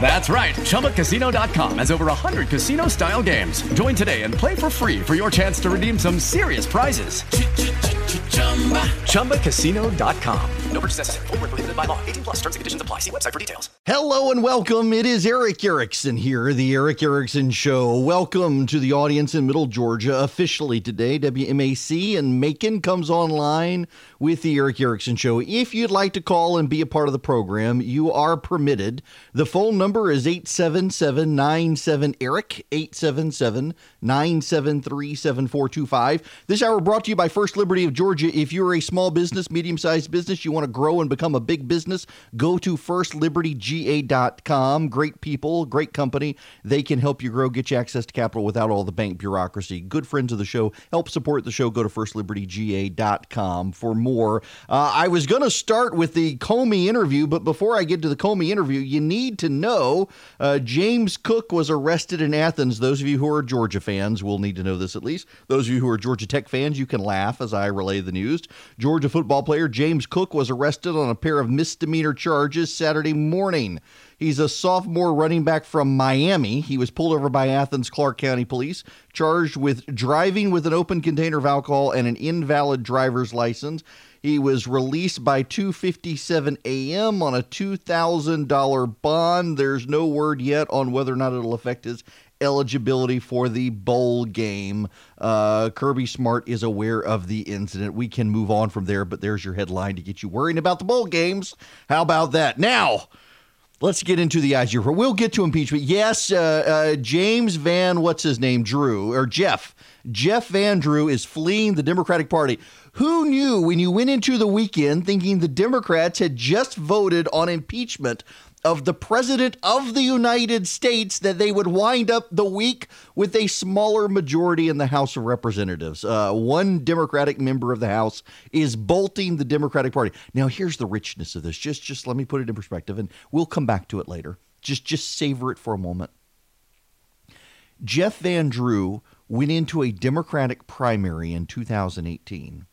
That's right. ChumbaCasino.com has over 100 casino style games. Join today and play for free for your chance to redeem some serious prizes. ChumbaCasino.com. No purchase necessary. Void were prohibited by law. 18 plus. Terms and conditions apply. See website for details. Hello and welcome. It is Erick Erickson here, the Erick Erickson Show. Welcome to the audience in Middle Georgia. Officially today, WMAC and Macon comes online with the Erick Erickson Show. If you'd like to call and be a part of the program, you are permitted. The phone number is 877 97 Eric, 877 973 7425. This hour brought to you by First Liberty of Georgia. If you're a small business, medium sized business, you want to grow and become a big business, go to firstlibertyga.com. Great people, great company. They can help you grow, get you access to capital without all the bank bureaucracy. Good friends of the show. Help support the show. Go to firstlibertyga.com for more. Uh, I was going to start with the Comey interview, but before I get to the Comey interview, you need to know uh, James Cook was arrested in Athens. Those of you who are Georgia fans will need to know this at least. Those of you who are Georgia Tech fans, you can laugh as I relay the news. Georgia football player James Cook was arrested on a pair of misdemeanor charges Saturday morning. He's a sophomore running back from Miami. He was pulled over by Athens Clarke County Police, charged with driving with an open container of alcohol and an invalid driver's license. He was released by 2:57 a.m. on a $2,000 bond. There's no word yet on whether or not it'll affect his eligibility for the bowl game. Uh, Kirby Smart is aware of the incident. We can move on from there, but there's your headline to get you worrying about the bowl games. How about that? Now, Let's get into the report. We'll get to impeachment. Yes, uh, uh, James Van, what's his name? Drew or Jeff. Jeff Van Drew is fleeing the Democratic Party. Who knew when you went into the weekend thinking the Democrats had just voted on impeachment of the President of the United States that they would wind up the week with a smaller majority in the House of Representatives? Uh, one Democratic member of the House is bolting the Democratic Party. Now, here's the richness of this. Just, just let me put it in perspective, and we'll come back to it later. Just, just savor it for a moment. Jeff Van Drew went into a Democratic primary in 2018,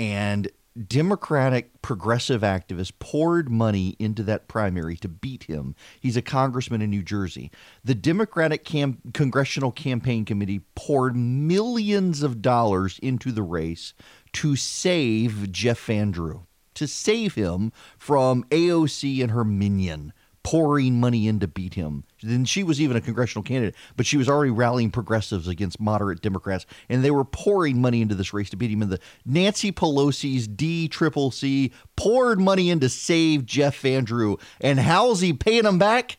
and Democratic progressive activists poured money into that primary to beat him. He's a congressman in New Jersey. The Democratic cam- Congressional Campaign Committee poured millions of dollars into the race to save Jeff Van Drew, to save him from AOC and her minion pouring money in to beat him. Then she was even a congressional candidate, but she was already rallying progressives against moderate Democrats, and they were pouring money into this race to beat him. And the Nancy Pelosi's D Triple C poured money in to save Jeff Van Drew. And how's he paying them back?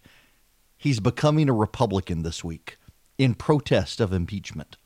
He's becoming a Republican this week in protest of impeachment.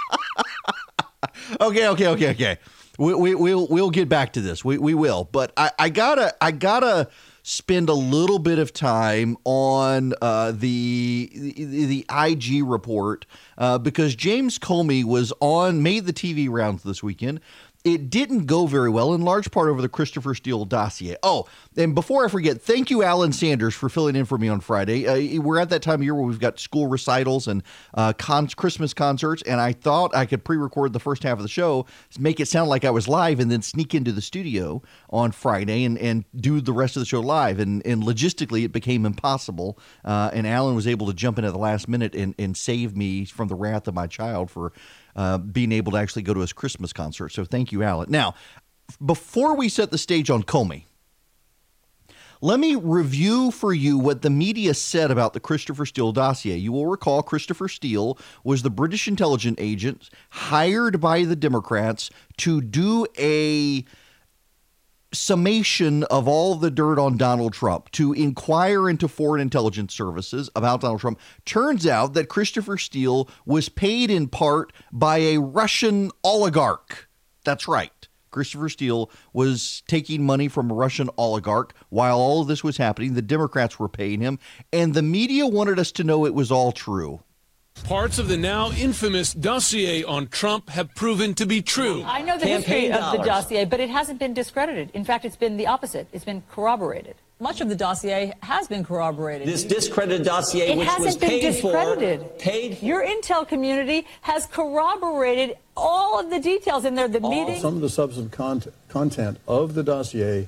okay, okay, okay, okay. We, we, we'll we'll get back to this. We, we will, but I, I gotta I gotta spend a little bit of time on uh, the, the the IG report uh, because James Comey was on made the TV rounds this weekend. It didn't go very well, in large part over the Christopher Steele dossier. Oh, and before I forget, thank you, Alan Sanders, for filling in for me on Friday. Uh, we're at that time of year where we've got school recitals and uh, Christmas concerts, and I thought I could pre-record the first half of the show, make it sound like I was live, and then sneak into the studio on Friday and, and do the rest of the show live. And, and logistically, it became impossible. Uh, and Alan was able to jump in at the last minute and, and save me from the wrath of my child for uh, being able to actually go to his Christmas concert. So thank you, Alan. Now, before we set the stage on Comey, let me review for you what the media said about the Christopher Steele dossier. You will recall Christopher Steele was the British intelligence agent hired by the Democrats to do a summation of all the dirt on Donald Trump to inquire into foreign intelligence services about Donald Trump, turns out that Christopher Steele was paid in part by a Russian oligarch. That's right. Christopher Steele was taking money from a Russian oligarch while all of this was happening. The Democrats were paying him, and the media wanted us to know it was all true. Parts of the now infamous dossier on Trump have proven to be true. I know the history of the dossier, but it hasn't been discredited. In fact, it's been the opposite. It's been corroborated. Much of the dossier has been corroborated. This discredited dossier, it which hasn't was been paid discredited. for, paid. Your intel community has corroborated all of the details in there. The meeting. Some of the substantive content, content of the dossier,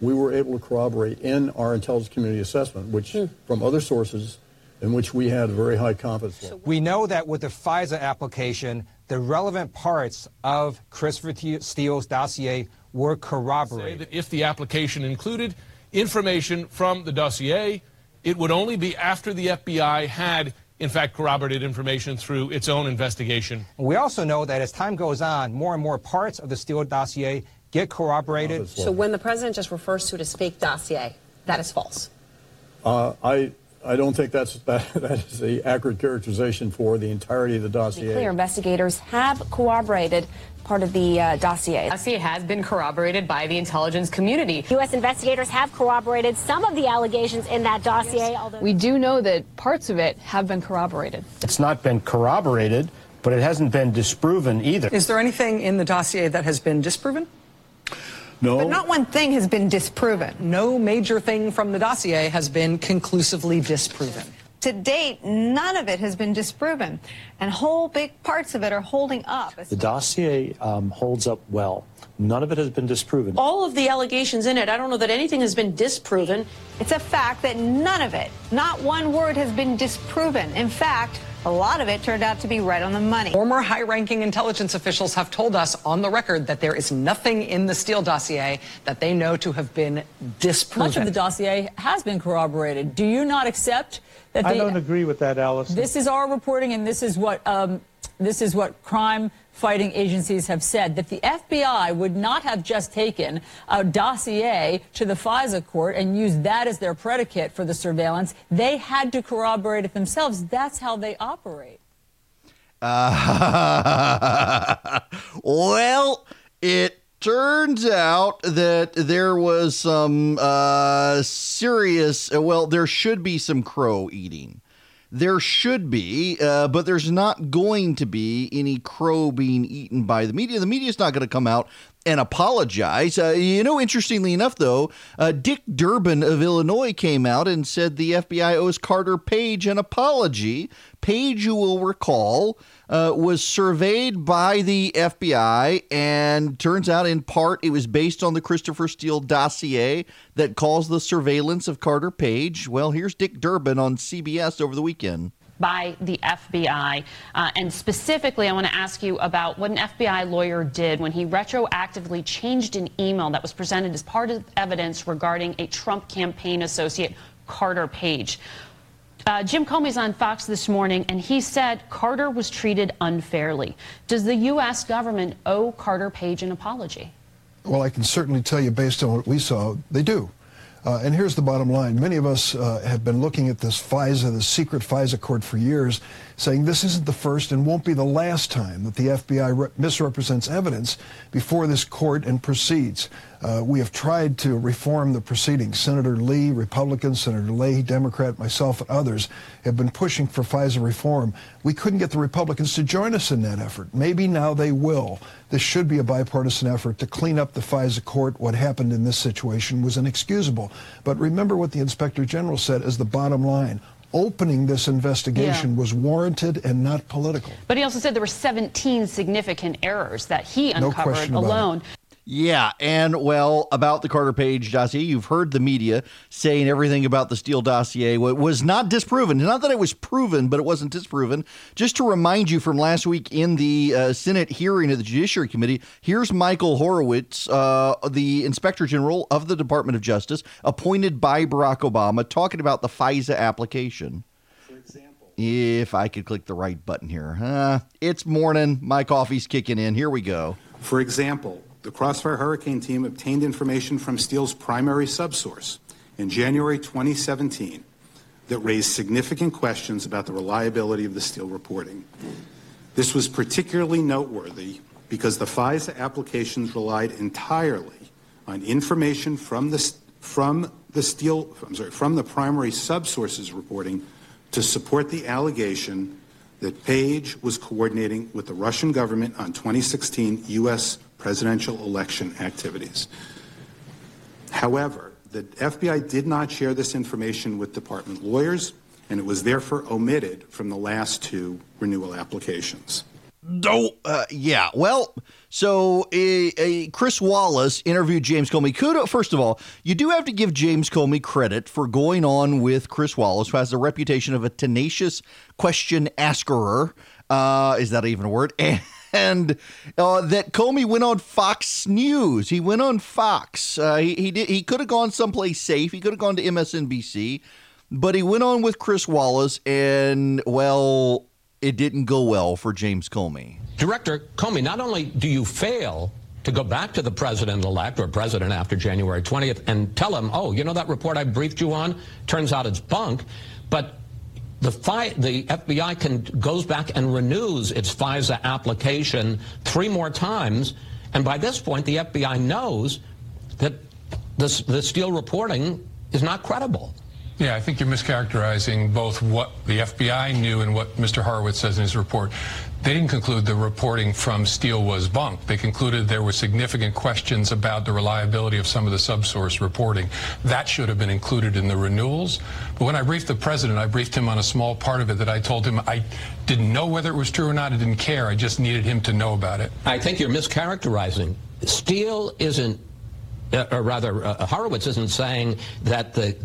we were able to corroborate in our intelligence community assessment, which Hmm. from other sources, in which we had very high confidence level. We know that with the FISA application, the relevant parts of Christopher Steele's dossier were Say corroborated. that if the application included information from the dossier, it would only be after the FBI had, in fact, corroborated information through its own investigation. We also know that as time goes on, more and more parts of the Steele dossier get corroborated. So when the president just refers to it as fake dossier, that is false. Uh, I, I don't think that's, that, that is the accurate characterization for the entirety of the dossier. Clear investigators have corroborated part of the uh, dossier. Dossier has been corroborated by the intelligence community. U.S. investigators have corroborated some of the allegations in that dossier, although. We do know that parts of it have been corroborated. It's not been corroborated, but it hasn't been disproven either. Is there anything in the dossier that has been disproven? No. But not one thing has been disproven. No major thing from the dossier has been conclusively disproven. To date, none of it has been disproven, and whole big parts of it are holding up. The dossier um, holds up well. None of it has been disproven. All of the allegations in it, I don't know that anything has been disproven. It's a fact that none of it, not one word, has been disproven. In fact, a lot of it turned out to be right on the money. Former high ranking intelligence officials have told us on the record that there is nothing in the Steele dossier that they know to have been disproven. Much of the dossier has been corroborated. Do you not accept that the, I don't agree with that, Alice. This is our reporting, and this is what um, this is what crime fighting agencies have said that the FBI would not have just taken a dossier to the FISA court and used that as their predicate for the surveillance. They had to corroborate it themselves. That's how they operate. Uh, well, it turns out that there was some uh, serious, well, there should be some crow eating. There should be, uh, but there's not going to be any crow being eaten by the media. The media is not going to come out and apologize. Uh, you know, interestingly enough, though, uh, Dick Durbin of Illinois came out and said the FBI owes Carter Page an apology. Page, you will recall, uh, was surveyed by the FBI, and turns out, in part, it was based on the Christopher Steele dossier that caused the surveillance of Carter Page. Well, here's Dick Durbin on CBS over the weekend by the FBI. Uh, and specifically, I want to ask you about what an FBI lawyer did when he retroactively changed an email that was presented as part of evidence regarding a Trump campaign associate, Carter Page. Uh, Jim Comey's on Fox this morning, and he said Carter was treated unfairly. Does the U.S. government owe Carter Page an apology? Well, I can certainly tell you, based on what we saw, they do. Uh, and here's the bottom line. Many of us uh, have been looking at this FISA, the secret FISA court for years, saying this isn't the first and won't be the last time that the FBI re- misrepresents evidence before this court and proceeds. Uh, we have tried to reform the proceedings. Senator Lee, Republican, Senator Leahy, Democrat, myself, and others have been pushing for FISA reform. We couldn't get the Republicans to join us in that effort. Maybe now they will. This should be a bipartisan effort to clean up the FISA court. What happened in this situation was inexcusable. But remember what the Inspector General said as the bottom line. Opening this investigation Yeah. was warranted and not political. But he also said there were 17 significant errors that he No uncovered it. alone. Yeah, and well, about the Carter Page dossier, you've heard the media saying everything about the Steele dossier wa- was not disproven. Not that it was proven, but it wasn't disproven. Just to remind you from last week in the uh, Senate hearing of the Judiciary Committee, here's Michael Horowitz, uh, the Inspector General of the Department of Justice, appointed by Barack Obama, talking about the FISA application. If I could click the right button here. It's morning. My coffee's kicking in. Here we go. For example, the Crossfire Hurricane team obtained information from Steele's primary subsource in January 2017 that raised significant questions about the reliability of the Steele reporting. This was particularly noteworthy because the FISA applications relied entirely on information from the from the Steele, I'm sorry, from the primary subsources reporting to support the allegation that Page was coordinating with the Russian government on 2016 U.S. presidential election activities. However, the FBI did not share this information with department lawyers, and it was therefore omitted from the last two renewal applications. No, uh, yeah. Well, so a, a Chris Wallace interviewed James Comey. Kudo, first of all, you do have to give James Comey credit for going on with Chris Wallace, who has the reputation of a tenacious question asker. Uh, is that even a word? And uh, that Comey went on Fox News. He went on Fox. Uh, he he, did, he could have gone someplace safe. He could have gone to MSNBC, but he went on with Chris Wallace, and well, it didn't go well for James Comey. Director Comey, not only do you fail to go back to the president elect or president after January 20th and tell him, oh, you know that report I briefed you on? Turns out it's bunk. But the, FI, the FBI can, goes back and renews its FISA application three more times. And by this point, the FBI knows that the Steele reporting is not credible. Yeah, I think you're mischaracterizing both what the FBI knew and what Mr. Horowitz says in his report. They didn't conclude the reporting from Steele was bunk. They concluded there were significant questions about the reliability of some of the subsource reporting. That should have been included in the renewals. But when I briefed the president, I briefed him on a small part of it that I told him I didn't know whether it was true or not. I didn't care. I just needed him to know about it. I think you're mischaracterizing. Steele isn't, uh, or rather, uh, Horowitz isn't saying that the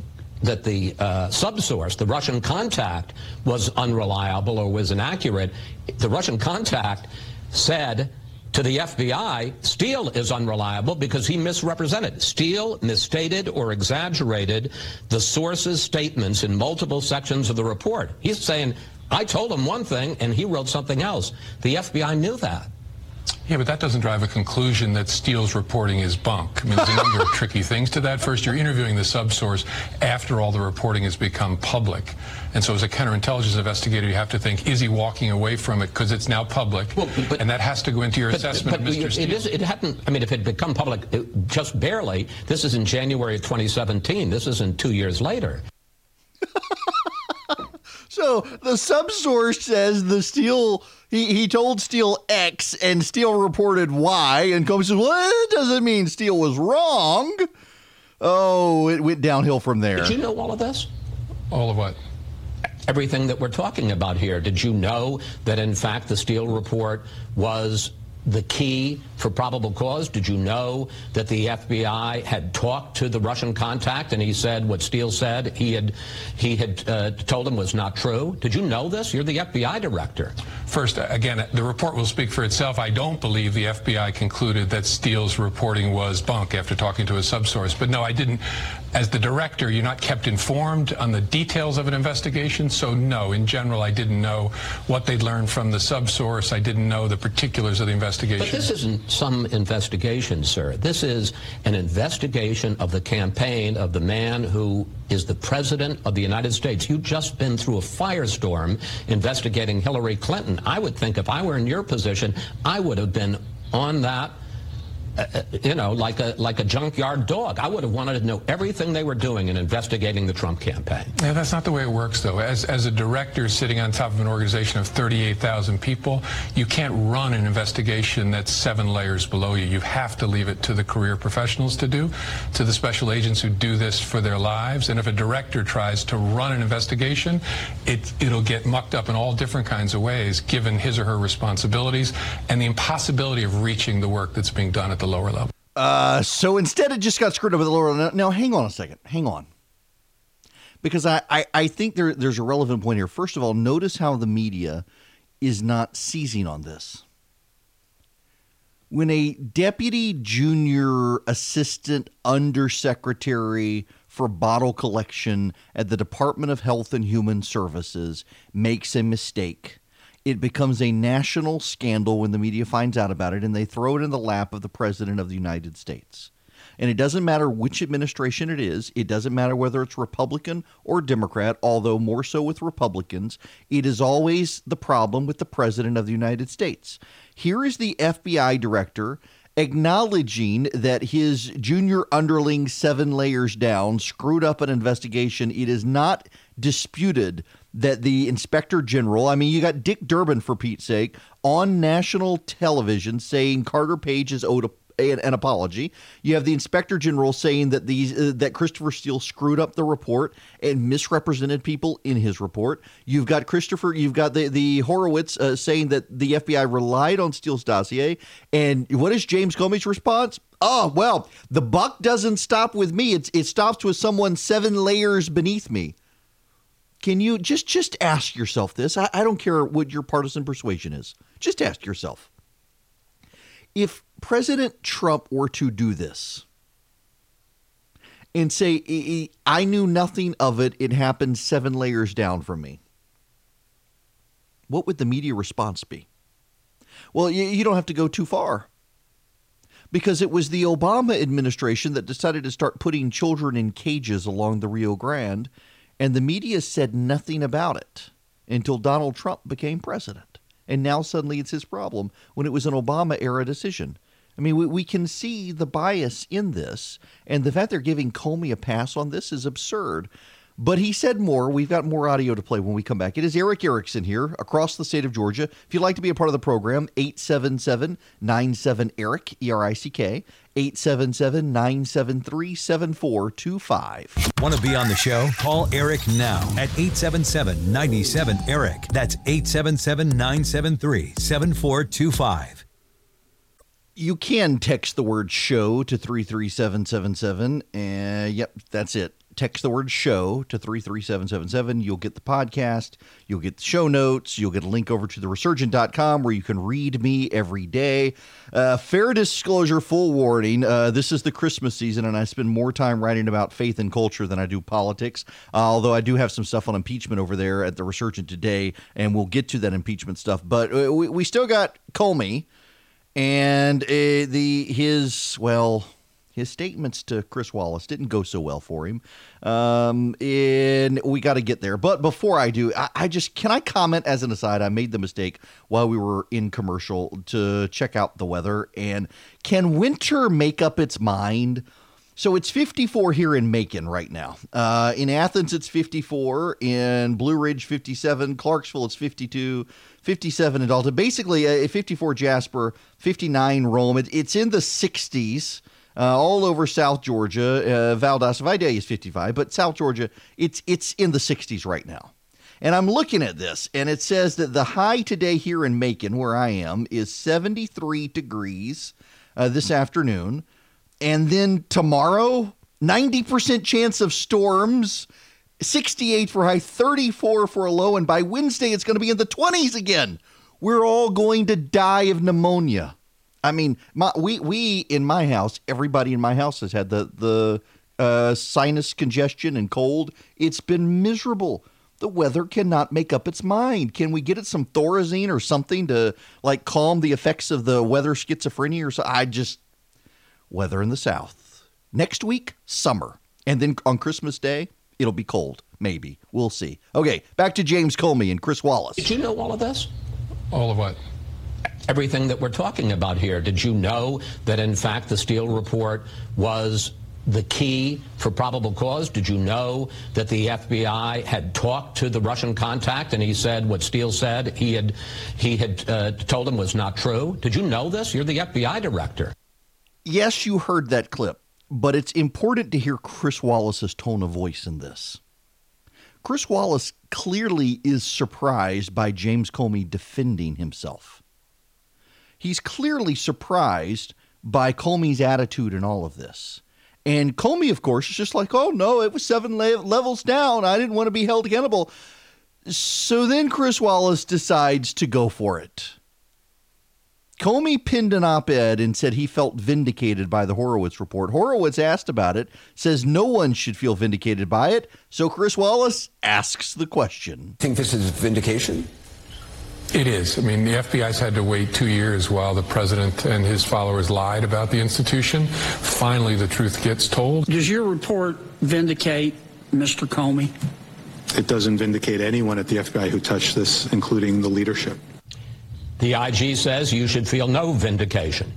that the uh, subsource, the Russian contact, was unreliable or was inaccurate. The Russian contact said to the FBI, Steele is unreliable because he misrepresented. Steele misstated or exaggerated the source's statements in multiple sections of the report. He's saying, I told him one thing and he wrote something else. The FBI knew that. Yeah, but that doesn't drive a conclusion that Steele's reporting is bunk. I mean, there's a number of tricky things to that. First, you're interviewing the subsource after all the reporting has become public. And so as a counterintelligence investigator, you have to think, is he walking away from it because it's now public? Well, but, and that has to go into your but, assessment but of Mr. It, Steele. is, it hadn't, I mean, if it had become public it, just barely, this is in January of 2017. This isn't two years later. So the subsource says the Steele he, he told Steele X and Steele reported Y and Comey says, Well, it doesn't mean Steele was wrong. Oh, it went downhill from there. Did you know all of this? All of what? Everything that we're talking about here. Did you know that in fact the Steele report was the key for probable cause? Did you know that the FBI had talked to the Russian contact and he said what Steele said he had he had uh, told him was not true? Did you know this? You're the FBI director. First, again, the report will speak for itself. I don't believe the FBI concluded that Steele's reporting was bunk after talking to a subsource. But no, I didn't. As the director, you're not kept informed on the details of an investigation. So no, in general, I didn't know what they'd learned from the subsource. I didn't know the particulars of the investigation. But this isn't some investigation, sir. This is an investigation of the campaign of the man who is the president of the United States. You've just been through a firestorm investigating Hillary Clinton. I would think if I were in your position, I would have been on that Uh, you know, like a like a junkyard dog. I would have wanted to know everything they were doing in investigating the Trump campaign. Yeah, that's not the way it works, though. As as a director sitting on top of an organization of 38,000 people, you can't run an investigation that's seven layers below you. You have to leave it to the career professionals to do, to the special agents who do this for their lives. And if a director tries to run an investigation, it it'll get mucked up in all different kinds of ways, given his or her responsibilities and the impossibility of reaching the work that's being done at the lower level. Uh, so instead, it just got screwed up the lower level. Now, hang on a second. Hang on. Because I, I, I think there, there's a relevant point here. First of all, notice how the media is not seizing on this. When a deputy junior assistant undersecretary for bottle collection at the Department of Health and Human Services makes a mistake, It becomes a national scandal when the media finds out about it and they throw it in the lap of the President of the United States. And it doesn't matter which administration it is, it doesn't matter whether it's Republican or Democrat, although more so with Republicans. It is always the problem with the President of the United States. Here is the FBI director acknowledging that his junior underling, seven layers down, screwed up an investigation. It is not disputed that the inspector general, I mean, you got Dick Durbin, for Pete's sake, on national television saying Carter Page is owed a an, apology. You have the inspector general saying that these uh, that Christopher Steele screwed up the report and misrepresented people in his report. You've got Christopher. You've got the the Horowitz uh, saying that the FBI relied on Steele's dossier. And what is James Comey's response? Oh well, the buck doesn't stop with me. It's it stops with someone seven layers beneath me. Can you just just ask yourself this? I, I don't care what your partisan persuasion is. Just ask yourself if President Trump were to do this and say, I knew nothing of it, it happened seven layers down from me, what would the media response be? Well, you, don't have to go too far because it was the Obama administration that decided to start putting children in cages along the Rio Grande, and the media said nothing about it until Donald Trump became president and now suddenly it's his problem when it was an Obama era decision. I mean, we, we can see the bias in this, and the fact they're giving Comey a pass on this is absurd. But he said more. We've got more audio to play when we come back. It is Erick Erickson here across the state of Georgia. If you'd like to be a part of the program, 877 97 Eric, E R I C K, 877 973 7425. Want to be on the show? Call Eric now at 877 97 Eric. That's 877 973 7425 you can text the word show to 33777 and eh, yep that's it text the word show to 33777. You'll get the podcast, you'll get the show notes, you'll get a link over to the resurgent.com where you can read me every day. Uh, fair disclosure, full warning uh, this is the Christmas season, and I spend more time writing about faith and culture than I do politics. Uh, although I do have some stuff on impeachment over there at the Resurgent today, and we'll get to that impeachment stuff. But uh, we, we still got Comey and uh, the his, well, his statements to Chris Wallace didn't go so well for him. Um, and we got to get there. But before I do, I, I, just can I comment as an aside? I made the mistake while we were in commercial to check out the weather. And can winter make up its mind? So it's 54 here in Macon right now. Uh, in Athens, it's 54. In Blue Ridge, 57. Clarksville, it's 52. 57 in Dalton. Basically, uh, 54 Jasper, 59 Rome. It, it's in the 60s uh, all over South Georgia. Uh, Valdosta, Vidalia is 55, but South Georgia, it's it's in the 60s right now. And I'm looking at this, and it says that the high today here in Macon, where I am, is 73 degrees uh, this afternoon. And then tomorrow, 90% chance of storms, 68 for high, 34 for a low. And by Wednesday, it's going to be in the 20s again. We're all going to die of pneumonia. I mean, my, we we in my house, everybody in my house has had the the uh, sinus congestion and cold. It's been miserable. The weather cannot make up its mind. Can we get it some Thorazine or something to like calm the effects of the weather schizophrenia or so? I just weather in the south. Next week, summer, and then on Christmas Day, it'll be cold. Maybe we'll see. Okay, back to James Comey and Chris Wallace. Did you know all of this? All of what? Everything that we're talking about here. Did you know that, in fact, the Steele report was the key for probable cause? Did you know that the FBI had talked to the Russian contact and he said what Steele said he had he had uh, told him was not true? Did you know this? You're the FBI director. Yes, you heard that clip, but it's important to hear Chris Wallace's tone of voice in this. Chris Wallace clearly is surprised by James Comey defending himself he's clearly surprised by Comey's attitude in all of this. And Comey, of course, is just like, oh, no, it was seven le- levels down. I didn't want to be held accountable. So then Chris Wallace decides to go for it. Comey pinned an op ed and said he felt vindicated by the Horowitz report. Horowitz asked about it, says no one should feel vindicated by it. So Chris Wallace asks the question. Think this is vindication? It is. I mean, the FBI's had to wait two years while the president and his followers lied about the institution. Finally, the truth gets told. Does your report vindicate Mr. Comey? It doesn't vindicate anyone at the FBI who touched this, including the leadership. The IG says you should feel no vindication.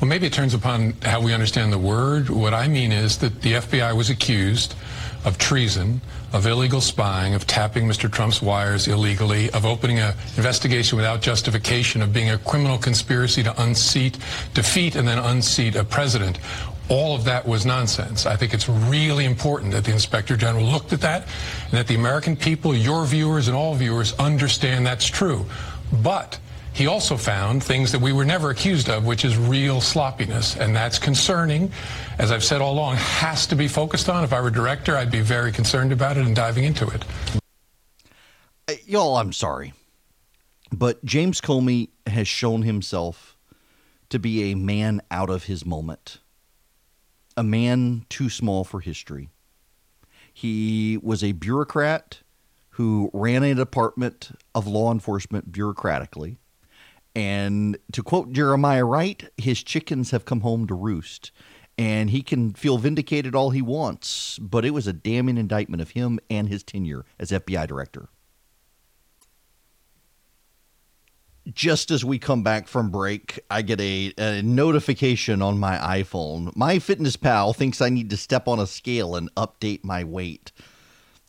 Well, maybe it turns upon how we understand the word. What I mean is that the FBI was accused of treason, of illegal spying, of tapping Mr. Trump's wires illegally, of opening an investigation without justification, of being a criminal conspiracy to unseat, defeat, and then unseat a president. All of that was nonsense. I think it's really important that the Inspector General looked at that and that the American people, your viewers and all viewers, understand that's true. But he also found things that we were never accused of, which is real sloppiness. And that's concerning. As I've said all along, has to be focused on. If I were director, I'd be very concerned about it and diving into it. Uh, y'all, I'm sorry. But James Comey has shown himself to be a man out of his moment, a man too small for history. He was a bureaucrat who ran a department of law enforcement bureaucratically. And to quote Jeremiah Wright, his chickens have come home to roost. And he can feel vindicated all he wants, but it was a damning indictment of him and his tenure as FBI director. Just as we come back from break, I get a, a notification on my iPhone. My Fitness Pal thinks I need to step on a scale and update my weight.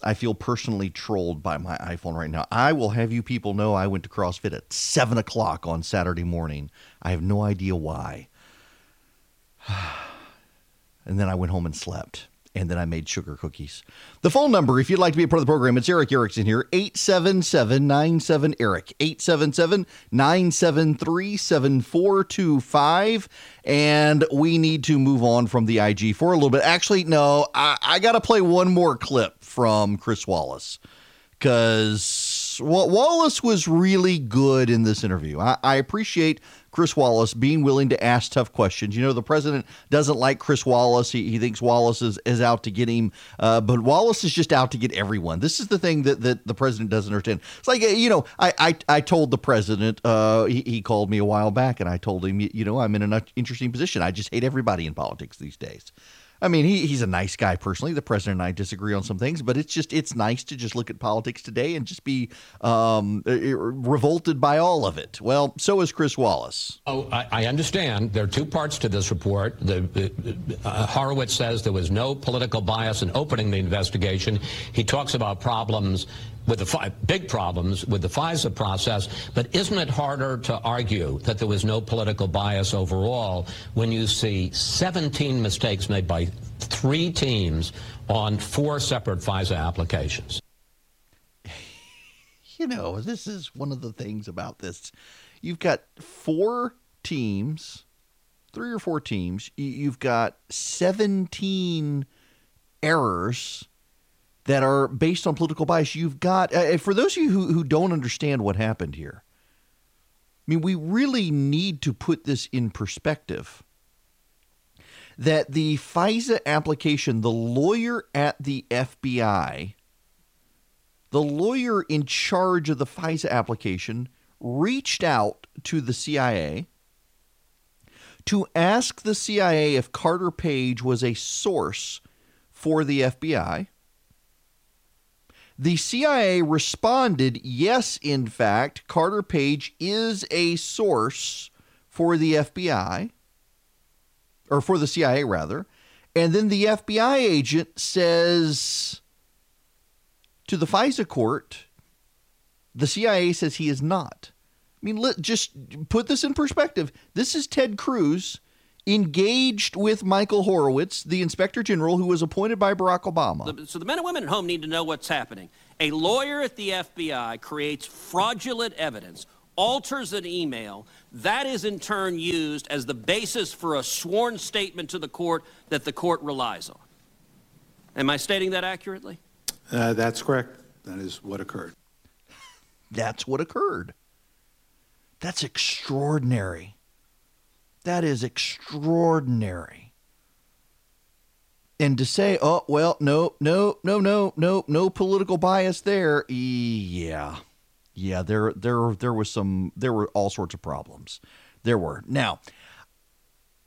I feel personally trolled by my iPhone right now. I will have you people know I went to CrossFit at 7 o'clock on Saturday morning. I have no idea why. and then I went home and slept. And then I made sugar cookies. The phone number, if you'd like to be a part of the program, it's Erick Erickson here, 877 97 Eric, 877 973 7425. And we need to move on from the IG for a little bit. Actually, no, I, I got to play one more clip from Chris Wallace because Wallace was really good in this interview. I, I appreciate Chris Wallace being willing to ask tough questions. You know, the president doesn't like Chris Wallace. He, he thinks Wallace is, is out to get him, uh, but Wallace is just out to get everyone. This is the thing that, that the president doesn't understand. It's like, you know, I, I, I told the president, uh, he, he called me a while back, and I told him, you know, I'm in an interesting position. I just hate everybody in politics these days. I mean, he, he's a nice guy personally. The president and I disagree on some things, but it's just it's nice to just look at politics today and just be um, revolted by all of it. Well, so is Chris Wallace. Oh, I, I understand. There are two parts to this report. The, the uh, Horowitz says there was no political bias in opening the investigation. He talks about problems with the big problems with the FISA process, but isn't it harder to argue that there was no political bias overall when you see 17 mistakes made by three teams on four separate FISA applications? You know, this is one of the things about this. You've got four teams, three or four teams. You've got 17 errors that are based on political bias. You've got, uh, for those of you who, who don't understand what happened here, I mean, we really need to put this in perspective. That the FISA application, the lawyer at the FBI, the lawyer in charge of the FISA application, reached out to the CIA to ask the CIA if Carter Page was a source for the FBI. The CIA responded, yes, in fact, Carter Page is a source for the FBI, or for the CIA, rather. And then the FBI agent says to the FISA court, the CIA says he is not. I mean, let, just put this in perspective. This is Ted Cruz engaged with Michael Horowitz, the inspector general who was appointed by Barack Obama. So the men and women at home need to know what's happening. A lawyer at the FBI creates fraudulent evidence, alters an email. That is in turn used as the basis for a sworn statement to the court that the court relies on. Am I stating that accurately? Uh, that's correct. That is what occurred. That's what occurred. That's extraordinary. That is extraordinary. And to say, oh, well, no, no, no, no, no, no political bias there. Yeah. Yeah, there there there was some there were all sorts of problems. There were. Now,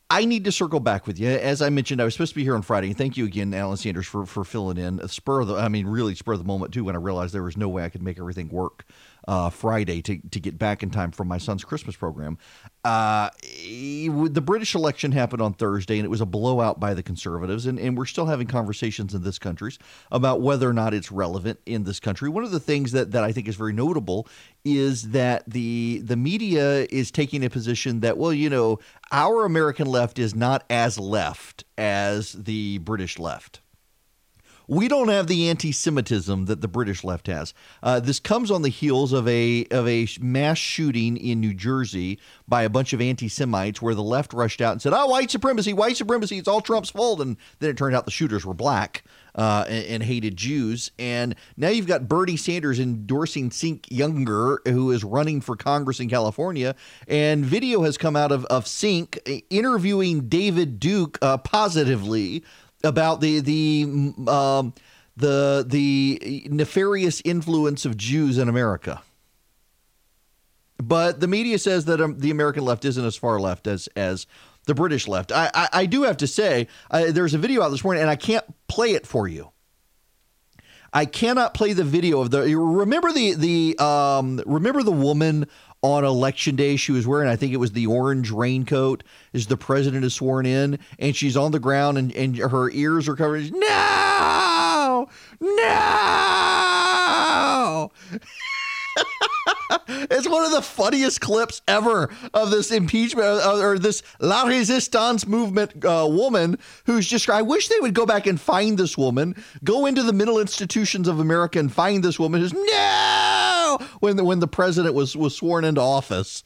I need to circle back with you. As I mentioned, I was supposed to be here on Friday. Thank you again, Alan Sanders, for, for filling in. A spur of the, I mean, really spur of the moment, too, when I realized there was no way I could make everything work uh, Friday to, to get back in time for my son's Christmas program. Uh, the British election happened on Thursday, and it was a blowout by the conservatives. And, and we're still having conversations in this country about whether or not it's relevant in this country. One of the things that, that I think is very notable is that the the media is taking a position that, well, you know, our American left is not as left as the British left. We don't have the anti-Semitism that the British left has. Uh, this comes on the heels of a of a mass shooting in New Jersey by a bunch of anti-Semites, where the left rushed out and said, "Oh, white supremacy, white supremacy! It's all Trump's fault." And then it turned out the shooters were black. Uh, and, and, hated Jews. And now you've got Bernie Sanders endorsing Cenk Uygur, who is running for Congress in California. And video has come out of, of uh, interviewing David Duke uh, positively about the the um, the the nefarious influence of Jews in America. But the media says that um, the American left isn't as far left as as the British left. I I, I do have to say uh, there's a video out this morning, and I can't play it for you. I cannot play the video of the. Remember the the um remember the woman on election day she was wearing. I think it was the orange raincoat as the president is sworn in and she's on the ground and, and her ears are covered. No! No it's one of the funniest clips ever of this impeachment uh, or this La Resistance movement uh, woman who's just. I wish they would go back and find this woman, go into the mental institutions of America and find this woman who's no when the, when the president was was sworn into office.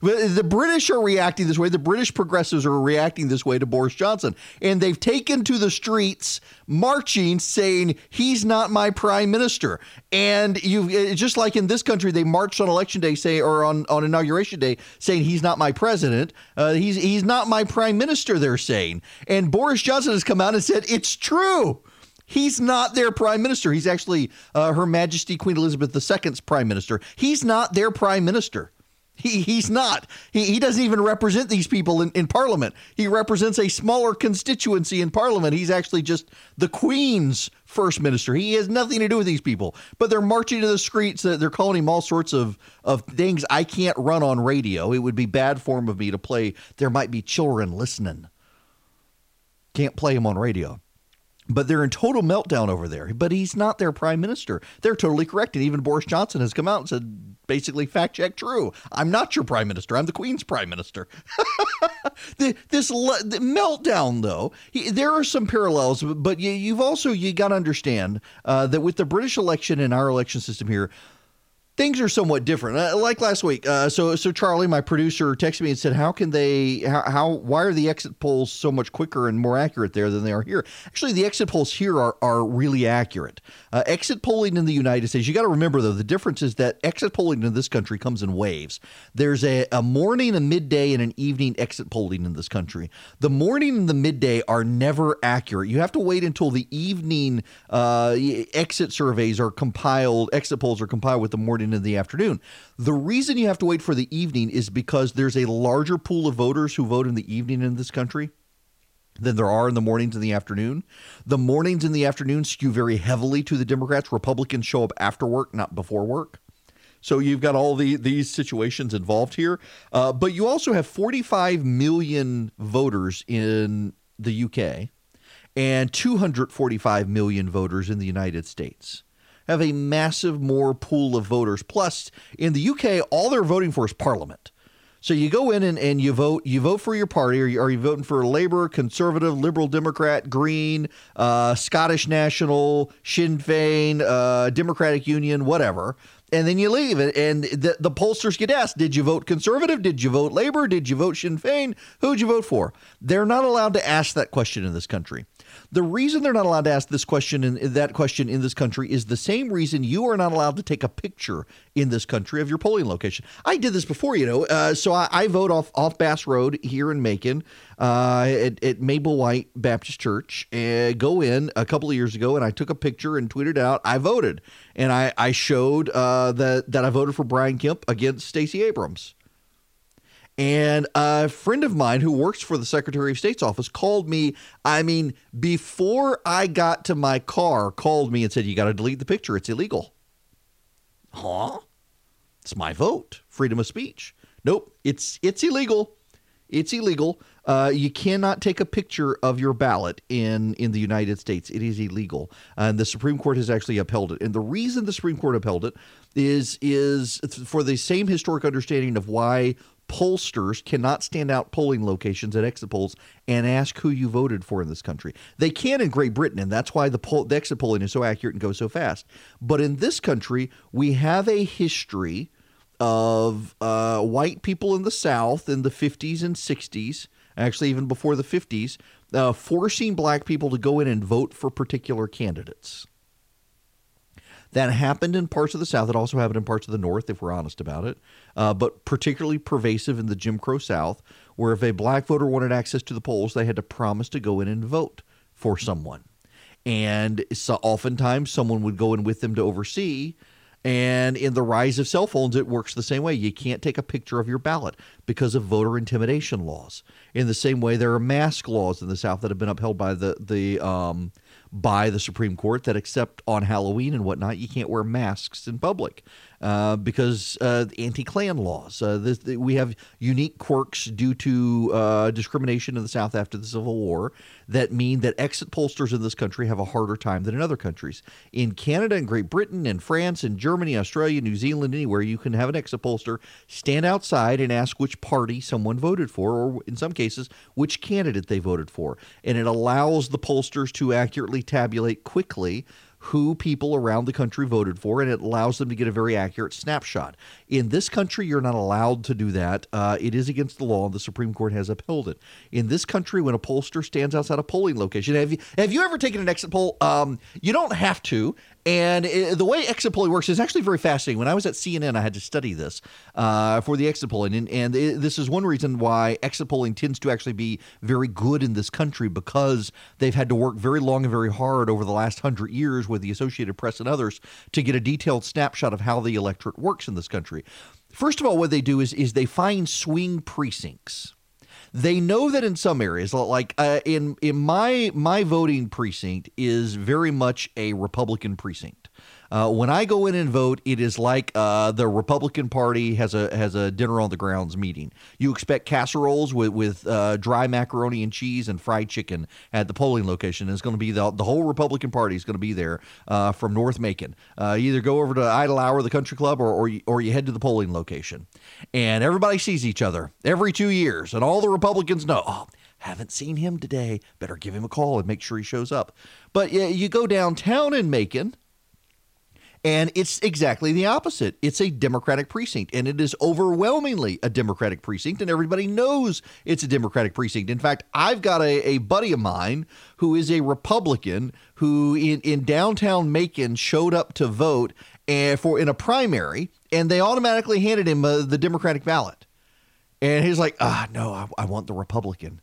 The British are reacting this way. The British progressives are reacting this way to Boris Johnson. And they've taken to the streets marching saying, he's not my prime minister. And you just like in this country, they marched on election day, say, or on, on inauguration day, saying he's not my president. Uh, he's, he's not my prime minister, they're saying. And Boris Johnson has come out and said, it's true. He's not their prime minister. He's actually uh, Her Majesty Queen Elizabeth II's prime minister. He's not their prime minister. He, he's not. He, he doesn't even represent these people in, in Parliament. He represents a smaller constituency in Parliament. He's actually just the Queen's first minister. He has nothing to do with these people. But they're marching to the streets. They're calling him all sorts of, of things I can't run on radio. It would be bad form of me to play. There might be children listening. Can't play him on radio but they're in total meltdown over there. But he's not their prime minister. They're totally correct. And even Boris Johnson has come out and said, basically, fact check true. I'm not your prime minister. I'm the Queen's prime minister. the, this the meltdown, though, he, there are some parallels, but you, have also you got to understand uh, that with the British election and our election system here, things are somewhat different. Uh, like last week, uh, so so Charlie, my producer, texted me and said, "How can they? How, how? Why are the exit polls so much quicker and more accurate there than they are here?" Actually, the exit polls here are are really accurate. Uh, exit polling in the United States, you got to remember though, the difference is that exit polling in this country comes in waves. There's a, a morning, a midday, and an evening exit polling in this country. The morning and the midday are never accurate. You have to wait until the evening uh, exit surveys are compiled, exit polls are compiled with the morning in the afternoon. The reason you have to wait for the evening is because there's a larger pool of voters who vote in the evening in this country than there are in the mornings and the afternoon. The mornings and the afternoon skew very heavily to the Democrats. Republicans show up after work, not before work. So you've got all the these situations involved here, uh, but you also have 45 million voters in the UK and 245 million voters in the United States have a massive more pool of voters. Plus, in the UK, all they're voting for is Parliament. So you go in and, and you vote. You vote for your party. Are you, are you voting for Labour, Conservative, Liberal Democrat, Green, uh, Scottish National, Sinn Féin, uh, Democratic Union, whatever? And then you leave it, and the, the pollsters get asked: Did you vote Conservative? Did you vote Labour? Did you vote Sinn Féin? Who'd you vote for? They're not allowed to ask that question in this country. The reason they're not allowed to ask this question and that question in this country is the same reason you are not allowed to take a picture in this country of your polling location. I did this before, you know. Uh, so I, I, vote off off Bass Road here in Macon uh, at, at, Mabel White Baptist Church. Go in a couple of years ago, and I took a picture and tweeted out I voted, and I I showed uh, that that I voted for Brian Kemp against Stacey Abrams. And a friend of mine who works for the Secretary of State's office called me. I mean, before I got to my car, called me and said, You got to delete the picture. It's illegal. Huh? It's my vote. Freedom of speech. Nope. It's it's illegal. It's illegal. Uh, you cannot take a picture of your ballot in in the United States. It is illegal, and the Supreme Court has actually upheld it. And the reason the Supreme Court upheld it is is for the same historic understanding of why pollsters cannot stand out polling locations at exit polls and ask who you voted for in this country. They can in Great Britain, and that's why the, poll, the exit polling is so accurate and goes so fast. But in this country, we have a history of uh, white people in the South in the 50s and 60s, actually even before the 50s, uh, forcing black people to go in and vote for particular candidates. That happened in parts of the South. It also happened in parts of the North, if we're honest about it, uh, but particularly pervasive in the Jim Crow South, where if a black voter wanted access to the polls, they had to promise to go in and vote for someone. And so oftentimes someone would go in with them to oversee. And in the rise of cell phones, it works the same way. You can't take a picture of your ballot because of voter intimidation laws. In the same way, there are mask laws in the South that have been upheld by the the um, by the Supreme Court that except on Halloween and whatnot, you can't wear masks in public uh, because uh, anti-Klan laws. Uh, this, we have unique quirks due to uh, discrimination in the South after the Civil War that mean that exit pollsters in this country have a harder time than in other countries. In Canada and Great Britain and France and Germany, Australia, New Zealand, anywhere, you can have an exit pollster stand outside and ask which party someone voted for, or in some cases, which candidate they voted for. And it allows the pollsters to accurately tabulate quickly who people around the country voted for, and it allows them to get a very accurate snapshot. In this country, you're not allowed to do that. Uh, it is against the law, and the Supreme Court has upheld it. In this country, when a pollster stands outside a polling location, have you have you ever taken an exit poll? Um, you don't have to. And it, the way exit polling works is actually very fascinating. When I was at CNN, I had to study this uh, for the exit polling, and, and it, this is one reason why exit polling tends to actually be very good in this country because they've had to work very long and very hard over the last hundred years with the Associated Press and others to get a detailed snapshot of how the electorate works in this country. First of all, what they do is is they find swing precincts. They know that in some areas, like uh, in in my my voting precinct, is very much a Republican precinct. Uh, when I go in and vote, it is like uh, the Republican Party has a has a dinner on the grounds meeting. You expect casseroles with with uh, dry macaroni and cheese and fried chicken at the polling location. it's going to be the the whole Republican Party is going to be there uh, from North Macon. Uh, either go over to Idle Hour, the country club, or or you, or you head to the polling location, and everybody sees each other every two years, and all the Republicans know. Oh, haven't seen him today. Better give him a call and make sure he shows up. But yeah, you go downtown in Macon, and it's exactly the opposite. It's a Democratic precinct, and it is overwhelmingly a Democratic precinct, and everybody knows it's a Democratic precinct. In fact, I've got a, a buddy of mine who is a Republican who in, in downtown Macon showed up to vote and for in a primary, and they automatically handed him uh, the Democratic ballot. And he's like, ah, no, I, I want the Republican.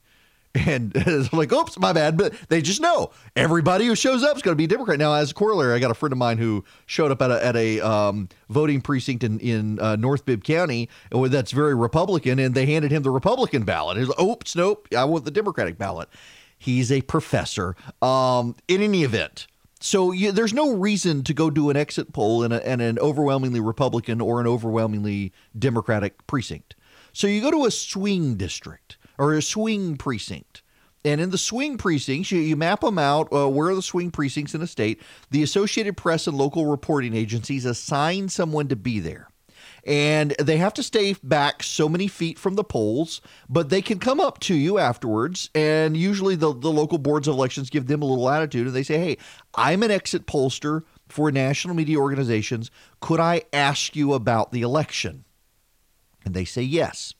And it's like, oops, my bad. But they just know everybody who shows up is going to be a Democrat. Now, as a corollary, I got a friend of mine who showed up at a, at a um, voting precinct in, in uh, North Bibb County that's very Republican, and they handed him the Republican ballot. He's like, oops, nope, I want the Democratic ballot. He's a professor. Um, in any event, so you, there's no reason to go do an exit poll in, a, in an overwhelmingly Republican or an overwhelmingly Democratic precinct. So you go to a swing district or a swing precinct. And in the swing precincts, you, you map them out. Uh, where are the swing precincts in a state? The Associated Press and local reporting agencies assign someone to be there. And they have to stay back so many feet from the polls, but they can come up to you afterwards. And usually the, the local boards of elections give them a little attitude and they say, hey, I'm an exit pollster for national media organizations. Could I ask you about the election? And they say yes.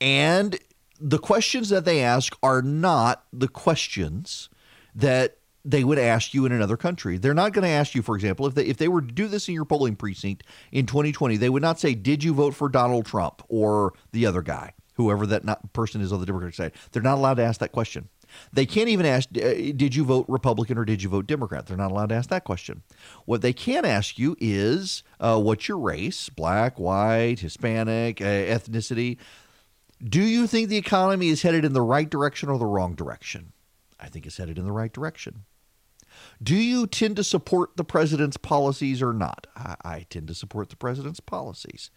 And the questions that they ask are not the questions that they would ask you in another country. They're not going to ask you, for example, if they if they were to do this in your polling precinct in 2020, they would not say, "Did you vote for Donald Trump or the other guy, whoever that not, person is on the Democratic side?" They're not allowed to ask that question. They can't even ask, uh, "Did you vote Republican or did you vote Democrat?" They're not allowed to ask that question. What they can ask you is, uh, "What's your race? Black, white, Hispanic, uh, ethnicity?" Do you think the economy is headed in the right direction or the wrong direction? I think it's headed in the right direction. Do you tend to support the president's policies or not? I, I tend to support the president's policies.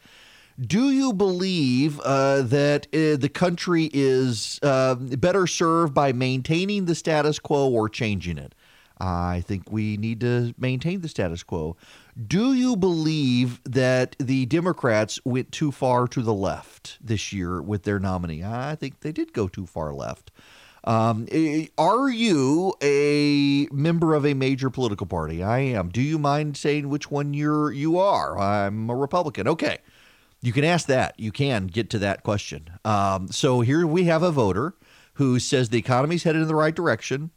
Do you believe uh, that uh, the country is uh, better served by maintaining the status quo or changing it? I think we need to maintain the status quo. Do you believe that the Democrats went too far to the left this year with their nominee? I think they did go too far left. Um, are you a member of a major political party? I am. Do you mind saying which one you're you are? I'm a Republican. Okay. You can ask that. You can get to that question. Um, so here we have a voter who says the economy's headed in the right direction.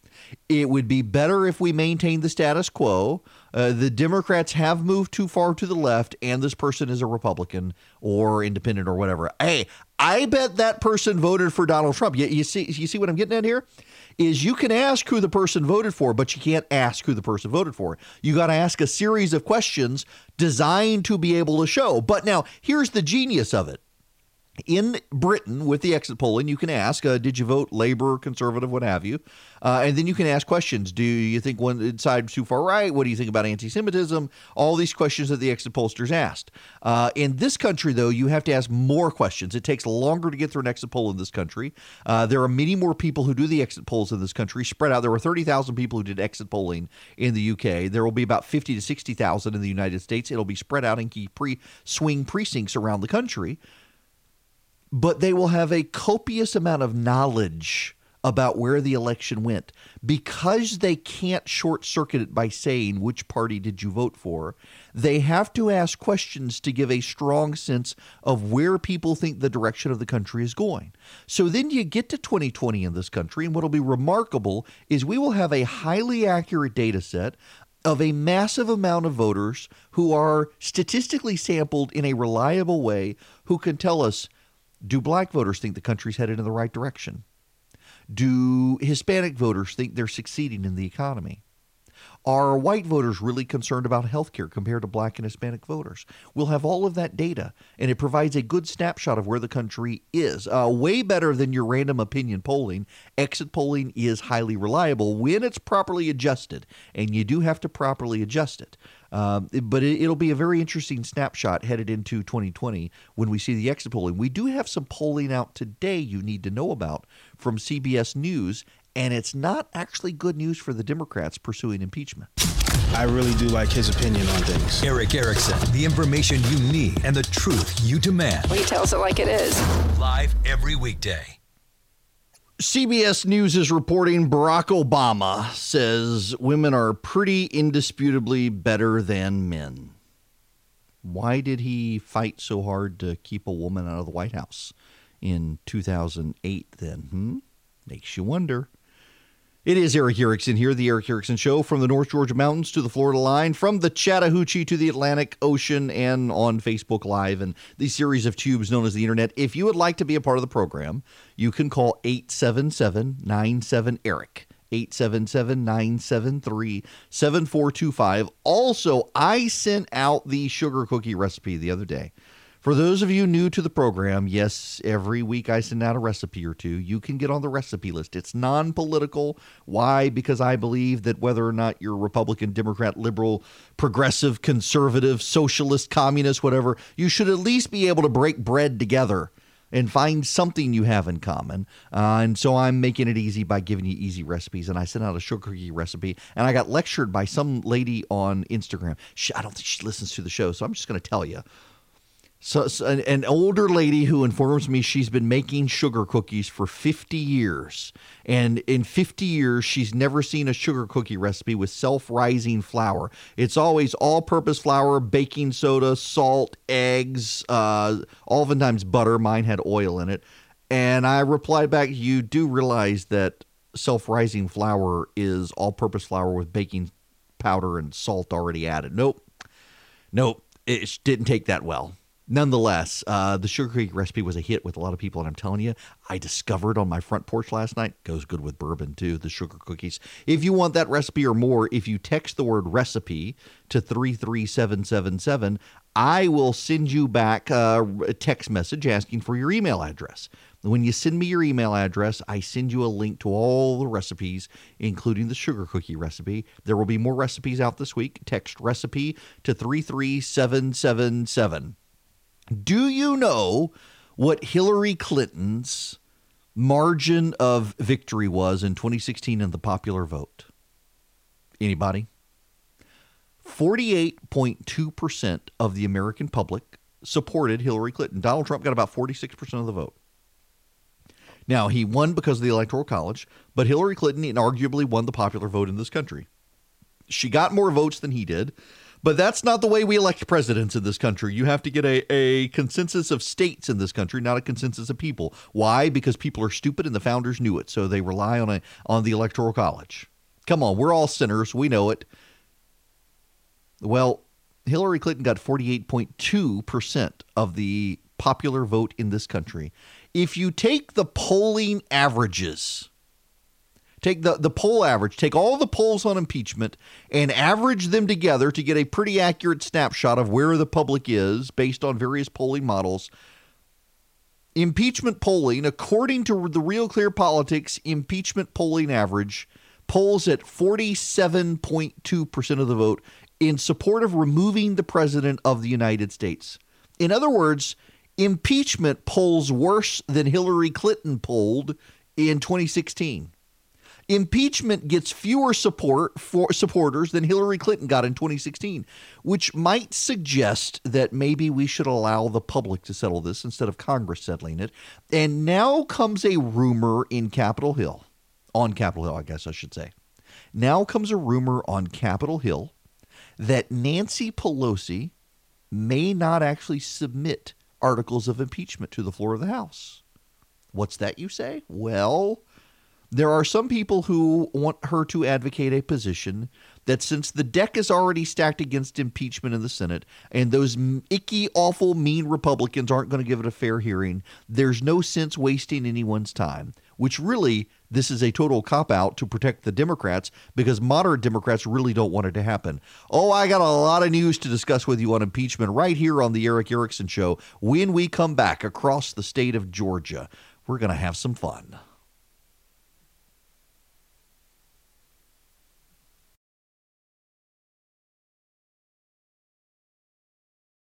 It would be better if we maintain the status quo. Uh, the Democrats have moved too far to the left, and this person is a Republican or independent or whatever. Hey, I bet that person voted for Donald Trump. You, you see, you see what I'm getting at here? Is you can ask who the person voted for, but you can't ask who the person voted for. You got to ask a series of questions designed to be able to show. But now, here's the genius of it in Britain with the exit polling, you can ask, uh, did you vote Labor, Conservative, what have you? Uh, and then you can ask questions. Do you think one side too far right? What do you think about anti Semitism? All these questions that the exit pollsters asked. Uh, in this country, though, you have to ask more questions. It takes longer to get through an exit poll in this country. Uh, there are many more people who do the exit polls in this country spread out. There were 30,000 people who did exit polling in the UK. There will be about 50 to 60,000 in the United States. It'll be spread out in key pre swing precincts around the country but they will have a copious amount of knowledge about where the election went. Because they can't short circuit it by saying which party did you vote for they have to ask questions to give a strong sense of where people think the direction of the country is going. So then you get to 2020 in this country and what'll be remarkable is we will have a highly accurate data set of a massive amount of voters who are statistically sampled in a reliable way who can tell us do black voters think the country's headed in the right direction? Do Hispanic voters think they're succeeding in the economy? Are white voters really concerned about health care compared to black and Hispanic voters? We'll have all of that data, and it provides a good snapshot of where the country is. Uh, way better than your random opinion polling. Exit polling is highly reliable when it's properly adjusted, and you do have to properly adjust it. Um, but it, will be a very interesting snapshot headed into 2020 when we see the exit polling. We do have some polling out today you need to know about from CBS News, and it's not actually good news for the Democrats pursuing impeachment. I really do like his opinion on things. Erick Erickson, the information you need and the truth you demand. He tells it like it is. Live every weekday. CBS News is reporting Barack Obama says women are pretty indisputably better than men. Why did he fight so hard to keep a woman out of the White House in 2008 then? Hmm? Makes you wonder. It is Erick Erickson here, the Erick Erickson Show, from the North Georgia mountains to the Florida line, from the Chattahoochee to the Atlantic Ocean, and on Facebook Live and the series of tubes known as the Internet. If you would like to be a part of the program, you can call 877 97 Eric. 877 973 7425. Also, I sent out the sugar cookie recipe the other day. For those of you new to the program, yes, every week I send out a recipe or two. You can get on the recipe list. It's non political. Why? Because I believe that whether or not you're Republican, Democrat, liberal, progressive, conservative, socialist, communist, whatever, you should at least be able to break bread together and find something you have in common. Uh, and so I'm making it easy by giving you easy recipes. And I sent out a sugar cookie recipe, and I got lectured by some lady on Instagram. She, I don't think she listens to the show, so I'm just going to tell you. So, so an, an, older lady who informs me she's been making sugar cookies for 50 years. And in 50 years, she's never seen a sugar cookie recipe with self rising flour. It's always all purpose flour, baking soda, salt, eggs, uh, oftentimes butter. Mine had oil in it. And I replied back, You do realize that self rising flour is all purpose flour with baking powder and salt already added. Nope. Nope. It didn't take that well. Nonetheless, uh, the sugar cookie recipe was a hit with a lot of people, and I'm telling you, I discovered on my front porch last night goes good with bourbon too. The sugar cookies. If you want that recipe or more, if you text the word recipe to three three seven seven seven, I will send you back a text message asking for your email address. When you send me your email address, I send you a link to all the recipes, including the sugar cookie recipe. There will be more recipes out this week. Text recipe to 33777. Do you know what Hillary Clinton's margin of victory was in 2016 in the popular vote? Anybody? 48.2% of the American public supported Hillary Clinton. Donald Trump got about 46% of the vote. Now, he won because of the Electoral College, but Hillary Clinton inarguably won the popular vote in this country. She got more votes than he did, but that's not the way we elect presidents in this country. You have to get a, a consensus of states in this country, not a consensus of people. Why? Because people are stupid and the founders knew it, so they rely on a on the Electoral College. Come on, we're all sinners. We know it. Well, Hillary Clinton got 48.2% of the popular vote in this country. If you take the polling averages, take the, the poll average, take all the polls on impeachment and average them together to get a pretty accurate snapshot of where the public is based on various polling models. Impeachment polling, according to the Real Clear Politics impeachment polling average, polls at 47.2% of the vote in support of removing the president of the United States. In other words, impeachment polls worse than Hillary Clinton polled in 2016. Impeachment gets fewer support for supporters than Hillary Clinton got in 2016, which might suggest that maybe we should allow the public to settle this instead of Congress settling it. And now comes a rumor in Capitol Hill, on Capitol Hill, I guess I should say. Now comes a rumor on Capitol Hill that Nancy Pelosi may not actually submit articles of impeachment to the floor of the House. What's that, you say? Well, there are some people who want her to advocate a position that since the deck is already stacked against impeachment in the Senate and those icky, awful, mean Republicans aren't going to give it a fair hearing, there's no sense wasting anyone's time, which really this is a total cop out to protect the Democrats because moderate Democrats really don't want it to happen. Oh, I got a lot of news to discuss with you on impeachment right here on the Erick Erickson Show. When we come back across the state of Georgia, we're going to have some fun.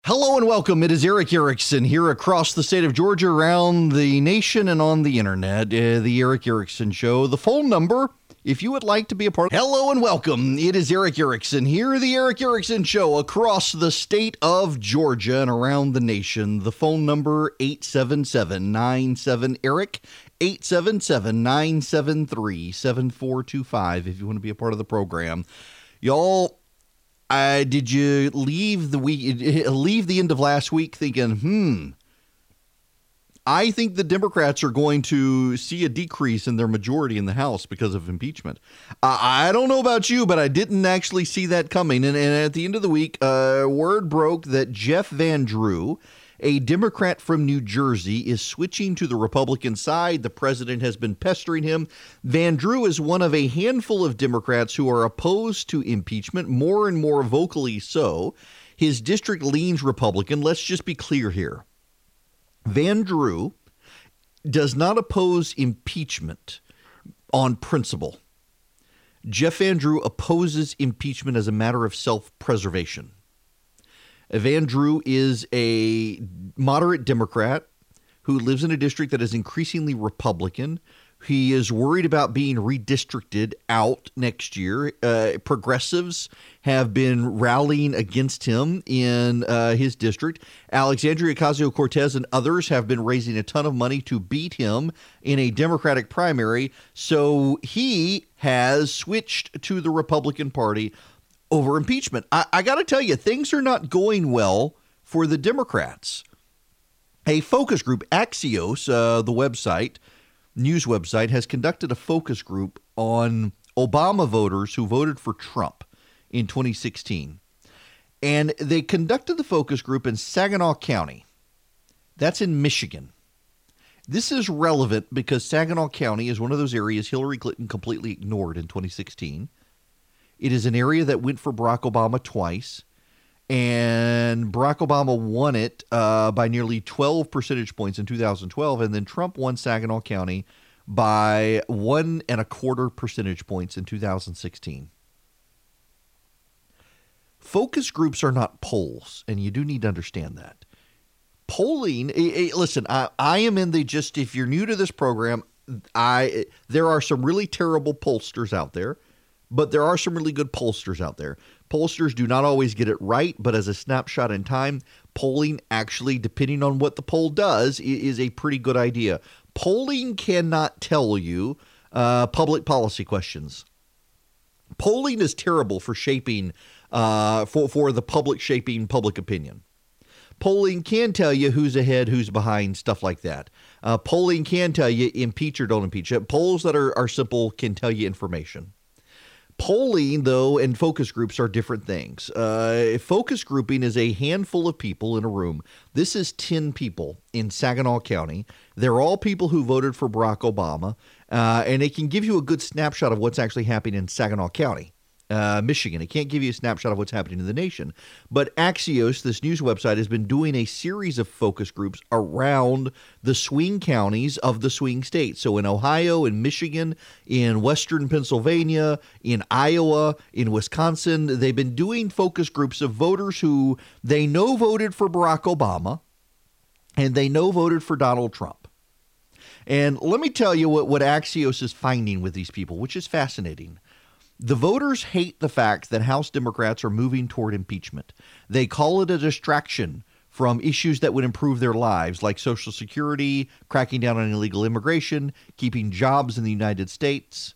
Hello and welcome. It is Erick Erickson here across the state of Georgia, around the nation, and on the internet. Uh, the Erick Erickson Show. The phone number, if you would like to be a part. Hello and welcome. It is Erick Erickson here, the Erick Erickson Show across the state of Georgia and around the nation. The phone number 877 Eric. 877 973 7425 if you want to be a part of the program. Y'all, uh, did you leave the week leave the end of last week thinking, hmm, I think the Democrats are going to see a decrease in their majority in the House because of impeachment. I don't know about you, but I didn't actually see that coming. And, and at the end of the week, uh, word broke that Jeff Van Drew, a Democrat from New Jersey, is switching to the Republican side. The president has been pestering him. Van Drew is one of a handful of Democrats who are opposed to impeachment, more and more vocally so. His district leans Republican. Let's just be clear here. Van Drew does not oppose impeachment on principle. Jeff Van Drew opposes impeachment as a matter of self preservation. Van Drew is a moderate Democrat who lives in a district that is increasingly Republican. He is worried about being redistricted out next year. Uh, progressives have been rallying against him in uh, his district. Alexandria Ocasio Cortez and others have been raising a ton of money to beat him in a Democratic primary. So he has switched to the Republican Party over impeachment. I, I got to tell you, things are not going well for the Democrats. A focus group, Axios, uh, the website, news website has conducted a focus group on Obama voters who voted for Trump in 2016. And they conducted the focus group in Saginaw County. That's in Michigan. This is relevant because Saginaw County is one of those areas Hillary Clinton completely ignored in 2016. It is an area that went for Barack Obama twice, and Barack Obama won it uh, by nearly 12 percentage points in 2012, and then Trump won Saginaw County by one and a quarter percentage points in 2016. Focus groups are not polls, and you do need to understand that. Polling, eh, eh, listen, I, I am in the just if you're new to this program, I there are some really terrible pollsters out there, but there are some really good pollsters out there. Pollsters do not always get it right, but as a snapshot in time, polling actually, depending on what the poll does, is a pretty good idea. Polling cannot tell you uh, public policy questions. Polling is terrible for shaping uh, for for the public shaping public opinion. Polling can tell you who's ahead, who's behind, stuff like that. Uh, polling can tell you impeach or don't impeach. Polls that are, are simple can tell you information. Polling, though, and focus groups are different things. Uh, focus grouping is a handful of people in a room. This is 10 people in Saginaw County. They're all people who voted for Barack Obama, uh, and it can give you a good snapshot of what's actually happening in Saginaw County uh, Michigan. It can't give you a snapshot of what's happening in the nation. But Axios, this news website, has been doing a series of focus groups around the swing counties of the swing states. So in Ohio, in Michigan, in Western Pennsylvania, in Iowa, in Wisconsin, they've been doing focus groups of voters who they know voted for Barack Obama and they know voted for Donald Trump. And let me tell you what, what Axios is finding with these people, which is fascinating. The voters hate the fact that House Democrats are moving toward impeachment. They call it a distraction from issues that would improve their lives, like Social Security, cracking down on illegal immigration, keeping jobs in the United States.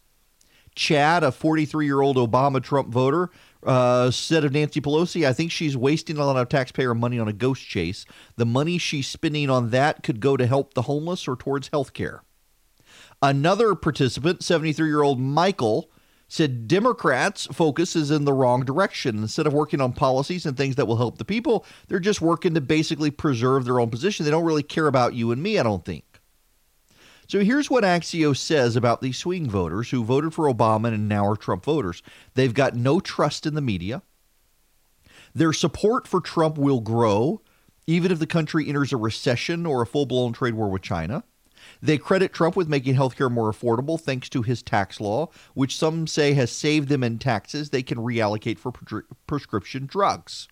Chad, a 43 year old Obama Trump voter, uh, said of Nancy Pelosi, I think she's wasting a lot of taxpayer money on a ghost chase. The money she's spending on that could go to help the homeless or towards health care. Another participant, 73 year old Michael, said Democrats' focus is in the wrong direction. Instead of working on policies and things that will help the people, they're just working to basically preserve their own position. They don't really care about you and me, I don't think. So here's what Axios says about these swing voters who voted for Obama and now are Trump voters. They've got no trust in the media. Their support for Trump will grow even if the country enters a recession or a full blown trade war with China. They credit Trump with making healthcare more affordable thanks to his tax law, which some say has saved them in taxes they can reallocate for pre- prescription drugs.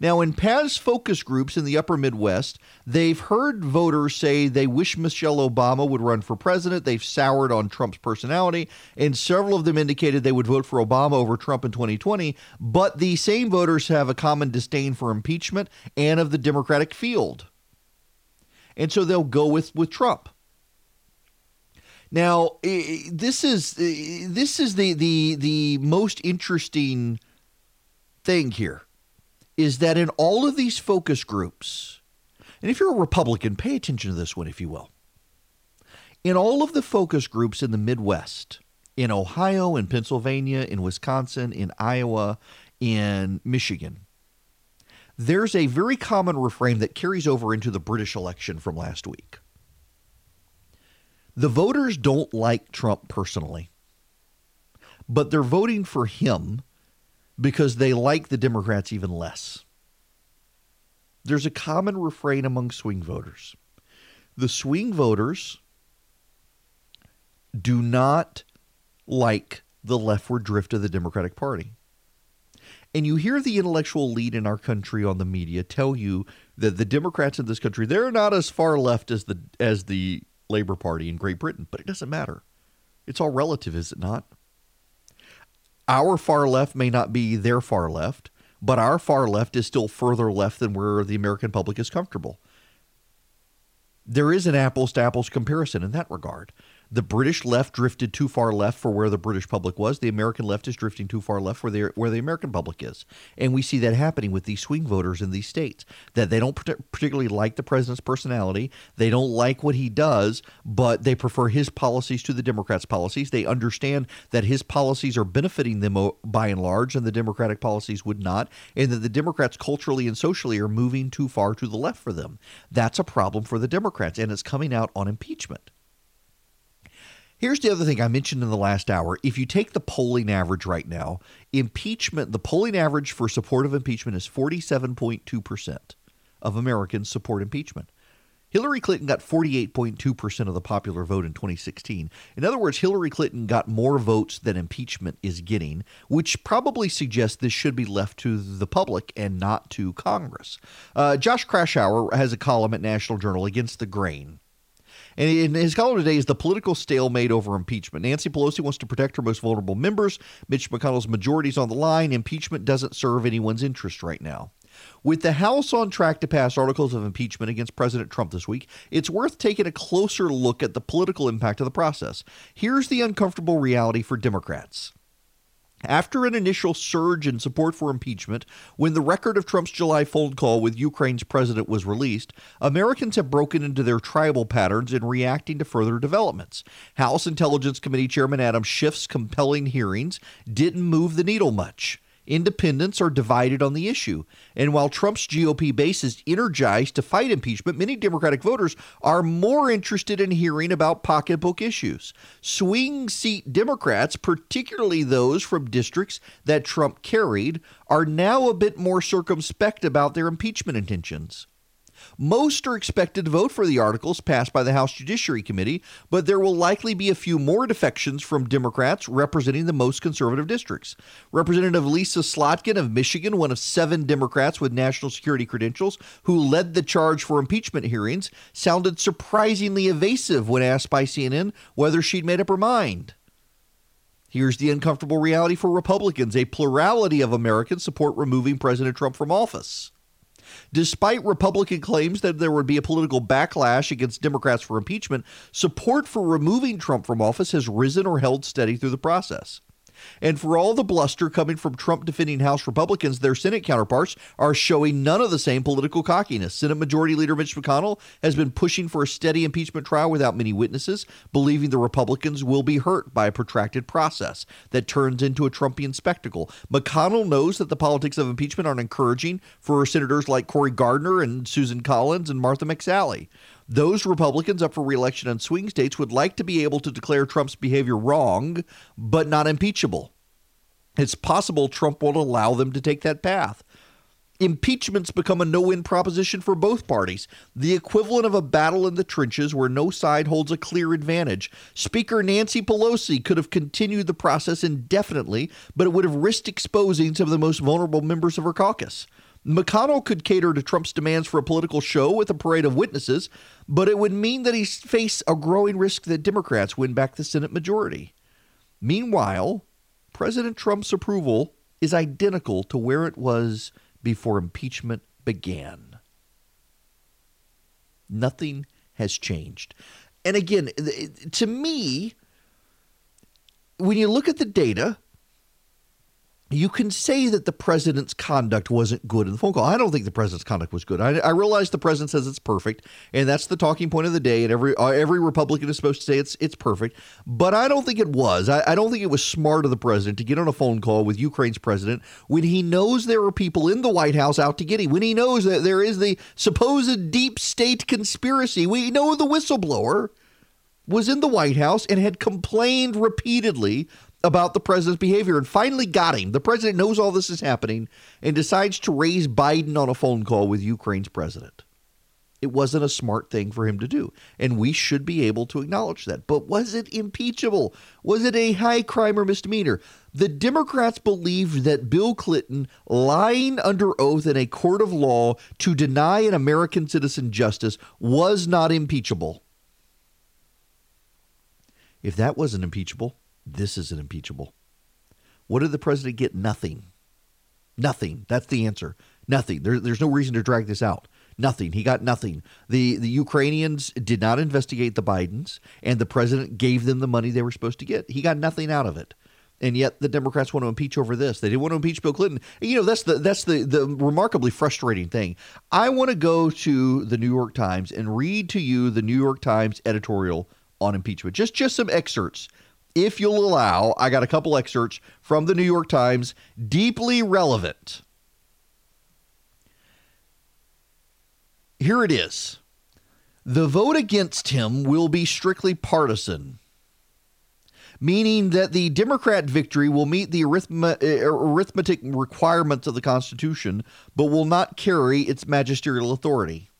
Now, in past focus groups in the upper Midwest, they've heard voters say they wish Michelle Obama would run for president. They've soured on Trump's personality, and several of them indicated they would vote for Obama over Trump in 2020. But the same voters have a common disdain for impeachment and of the Democratic field and so they'll go with with Trump. Now, this is this is the the the most interesting thing here is that in all of these focus groups, and if you're a Republican, pay attention to this one, if you will. In all of the focus groups in the Midwest, in Ohio, in Pennsylvania, in Wisconsin, in Iowa, in Michigan, there's a very common refrain that carries over into the British election from last week. The voters don't like Trump personally, but they're voting for him because they like the Democrats even less. There's a common refrain among swing voters. The swing voters do not like the leftward drift of the Democratic Party. And you hear the intellectual lead in our country on the media tell you that the Democrats in this country, they're not as far left as the as the Labor Party in Great Britain, but it doesn't matter. It's all relative, is it not? Our far left may not be their far left, but our far left is still further left than where the American public is comfortable. There is an apples to apples comparison in that regard. The British left drifted too far left for where the British public was. The American left is drifting too far left where they where the American public is, and we see that happening with these swing voters in these states that they don't particularly like the president's personality. They don't like what he does, but they prefer his policies to the Democrats' policies. They understand that his policies are benefiting them uh, by and large, and the Democratic policies would not, and that the Democrats culturally and socially are moving too far to the left for them. That's a problem for the Democrats, and it's coming out on impeachment. Here's the other thing I mentioned in the last hour. If you take the polling average right now, impeachment, the polling average for support of impeachment is 47.2% of Americans support impeachment. Hillary Clinton got 48.2% of the popular vote in 2016. In other words, Hillary Clinton got more votes than impeachment is getting, which probably suggests this should be left to the public and not to Congress. Uh, Josh Kraushaar has a column at National Journal against the grain. And in his column today is the political stalemate over impeachment. Nancy Pelosi wants to protect her most vulnerable members. Mitch McConnell's majority is on the line. Impeachment doesn't serve anyone's interest right now. With the House on track to pass articles of impeachment against President Trump this week, it's worth taking a closer look at the political impact of the process. Here's the uncomfortable reality for Democrats. After an initial surge in support for impeachment, when the record of Trump's July phone call with Ukraine's president was released, Americans have broken into their tribal patterns in reacting to further developments. House Intelligence Committee Chairman Adam Schiff's compelling hearings didn't move the needle much independents are divided on the issue. And while Trump's GOP base is energized to fight impeachment, many Democratic voters are more interested in hearing about pocketbook issues. Swing seat Democrats, particularly those from districts that Trump carried, are now a bit more circumspect about their impeachment intentions. Most are expected to vote for the articles passed by the House Judiciary Committee, but there will likely be a few more defections from Democrats representing the most conservative districts. Representative Lisa Slotkin of Michigan, one of seven Democrats with national security credentials who led the charge for impeachment hearings, sounded surprisingly evasive when asked by CNN whether she'd made up her mind. Here's the uncomfortable reality for Republicans a plurality of Americans support removing President Trump from office. Despite Republican claims that there would be a political backlash against Democrats for impeachment, support for removing Trump from office has risen or held steady through the process. And for all the bluster coming from Trump defending House Republicans, their Senate counterparts are showing none of the same political cockiness. Senate Majority Leader Mitch McConnell has been pushing for a steady impeachment trial without many witnesses, believing the Republicans will be hurt by a protracted process that turns into a Trumpian spectacle. McConnell knows that the politics of impeachment aren't encouraging for senators like Cory Gardner and Susan Collins and Martha McSally. Those Republicans up for reelection in swing states would like to be able to declare Trump's behavior wrong, but not impeachable. It's possible Trump won't allow them to take that path. Impeachment's become a no win proposition for both parties, the equivalent of a battle in the trenches where no side holds a clear advantage. Speaker Nancy Pelosi could have continued the process indefinitely, but it would have risked exposing some of the most vulnerable members of her caucus. McConnell could cater to Trump's demands for a political show with a parade of witnesses, but it would mean that he face a growing risk that Democrats win back the Senate majority. Meanwhile, President Trump's approval is identical to where it was before impeachment began. Nothing has changed. And again, to me, when you look at the data, you can say that the president's conduct wasn't good in the phone call. I don't think the president's conduct was good. I, I realize the president says it's perfect, and that's the talking point of the day. And every uh, every Republican is supposed to say it's it's perfect, but I don't think it was. I, I don't think it was smart of the president to get on a phone call with Ukraine's president when he knows there are people in the White House out to get him. When he knows that there is the supposed deep state conspiracy. We know the whistleblower was in the White House and had complained repeatedly about the president's behavior and finally got him. The president knows all this is happening and decides to raise Biden on a phone call with Ukraine's president. It wasn't a smart thing for him to do, and we should be able to acknowledge that. But was it impeachable? Was it a high crime or misdemeanor? The Democrats believed that Bill Clinton lying under oath in a court of law to deny an American citizen justice was not impeachable. If that wasn't impeachable, this isn't impeachable. What did the president get? Nothing. Nothing. That's the answer. Nothing. There, there's no reason to drag this out. Nothing. He got nothing. The the Ukrainians did not investigate the Bidens, and the president gave them the money they were supposed to get. He got nothing out of it. And yet the Democrats want to impeach over this. They didn't want to impeach Bill Clinton. You know, that's the that's the the remarkably frustrating thing. I want to go to the New York Times and read to you the New York Times editorial on impeachment. Just just some excerpts. If you'll allow, I got a couple excerpts from the New York Times, deeply relevant. Here it is. The vote against him will be strictly partisan, meaning that the Democrat victory will meet the uh, arithmetic requirements of the Constitution, but will not carry its magisterial authority.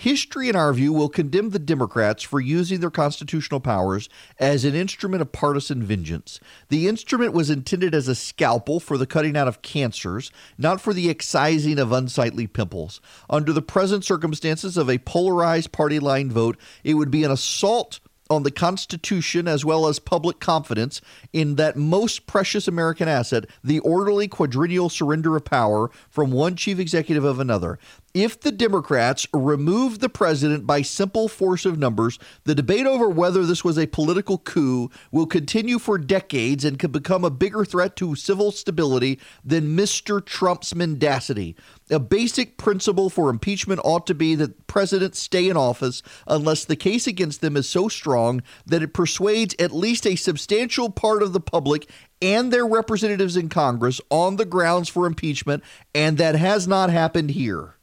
History, in our view, will condemn the Democrats for using their constitutional powers as an instrument of partisan vengeance. The instrument was intended as a scalpel for the cutting out of cancers, not for the excising of unsightly pimples. Under the present circumstances of a polarized party line vote, it would be an assault on the Constitution as well as public confidence in that most precious American asset, the orderly quadrennial surrender of power from one chief executive of another. If the Democrats remove the president by simple force of numbers, the debate over whether this was a political coup will continue for decades and could become a bigger threat to civil stability than Mr. Trump's mendacity. A basic principle for impeachment ought to be that presidents stay in office unless the case against them is so strong that it persuades at least a substantial part of the public and their representatives in Congress on the grounds for impeachment, and that has not happened here.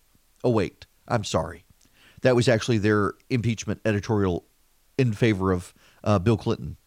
Oh, wait, I'm sorry. That was actually their impeachment editorial in favor of uh, Bill Clinton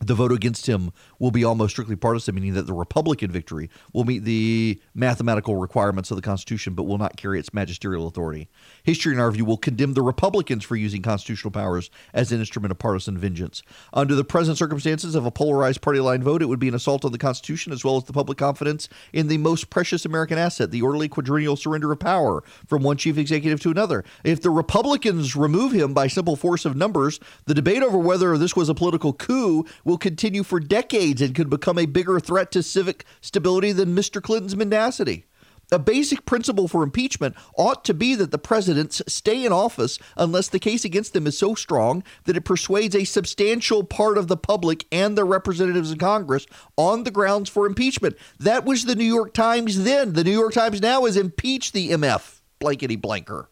the vote against him will be almost strictly partisan, meaning that the Republican victory will meet the mathematical requirements of the Constitution, but will not carry its magisterial authority. History, in our view, will condemn the Republicans for using constitutional powers as an instrument of partisan vengeance. Under the present circumstances of a polarized party line vote, it would be an assault on the Constitution as well as the public confidence in the most precious American asset, the orderly quadrennial surrender of power from one chief executive to another. If the Republicans remove him by simple force of numbers, the debate over whether this was a political coup will continue for decades and could become a bigger threat to civic stability than Mr. Clinton's mendacity. A basic principle for impeachment ought to be that the presidents stay in office unless the case against them is so strong that it persuades a substantial part of the public and their representatives in Congress on the grounds for impeachment. That was the New York Times then. The New York Times now is impeach the MF blankety blanker.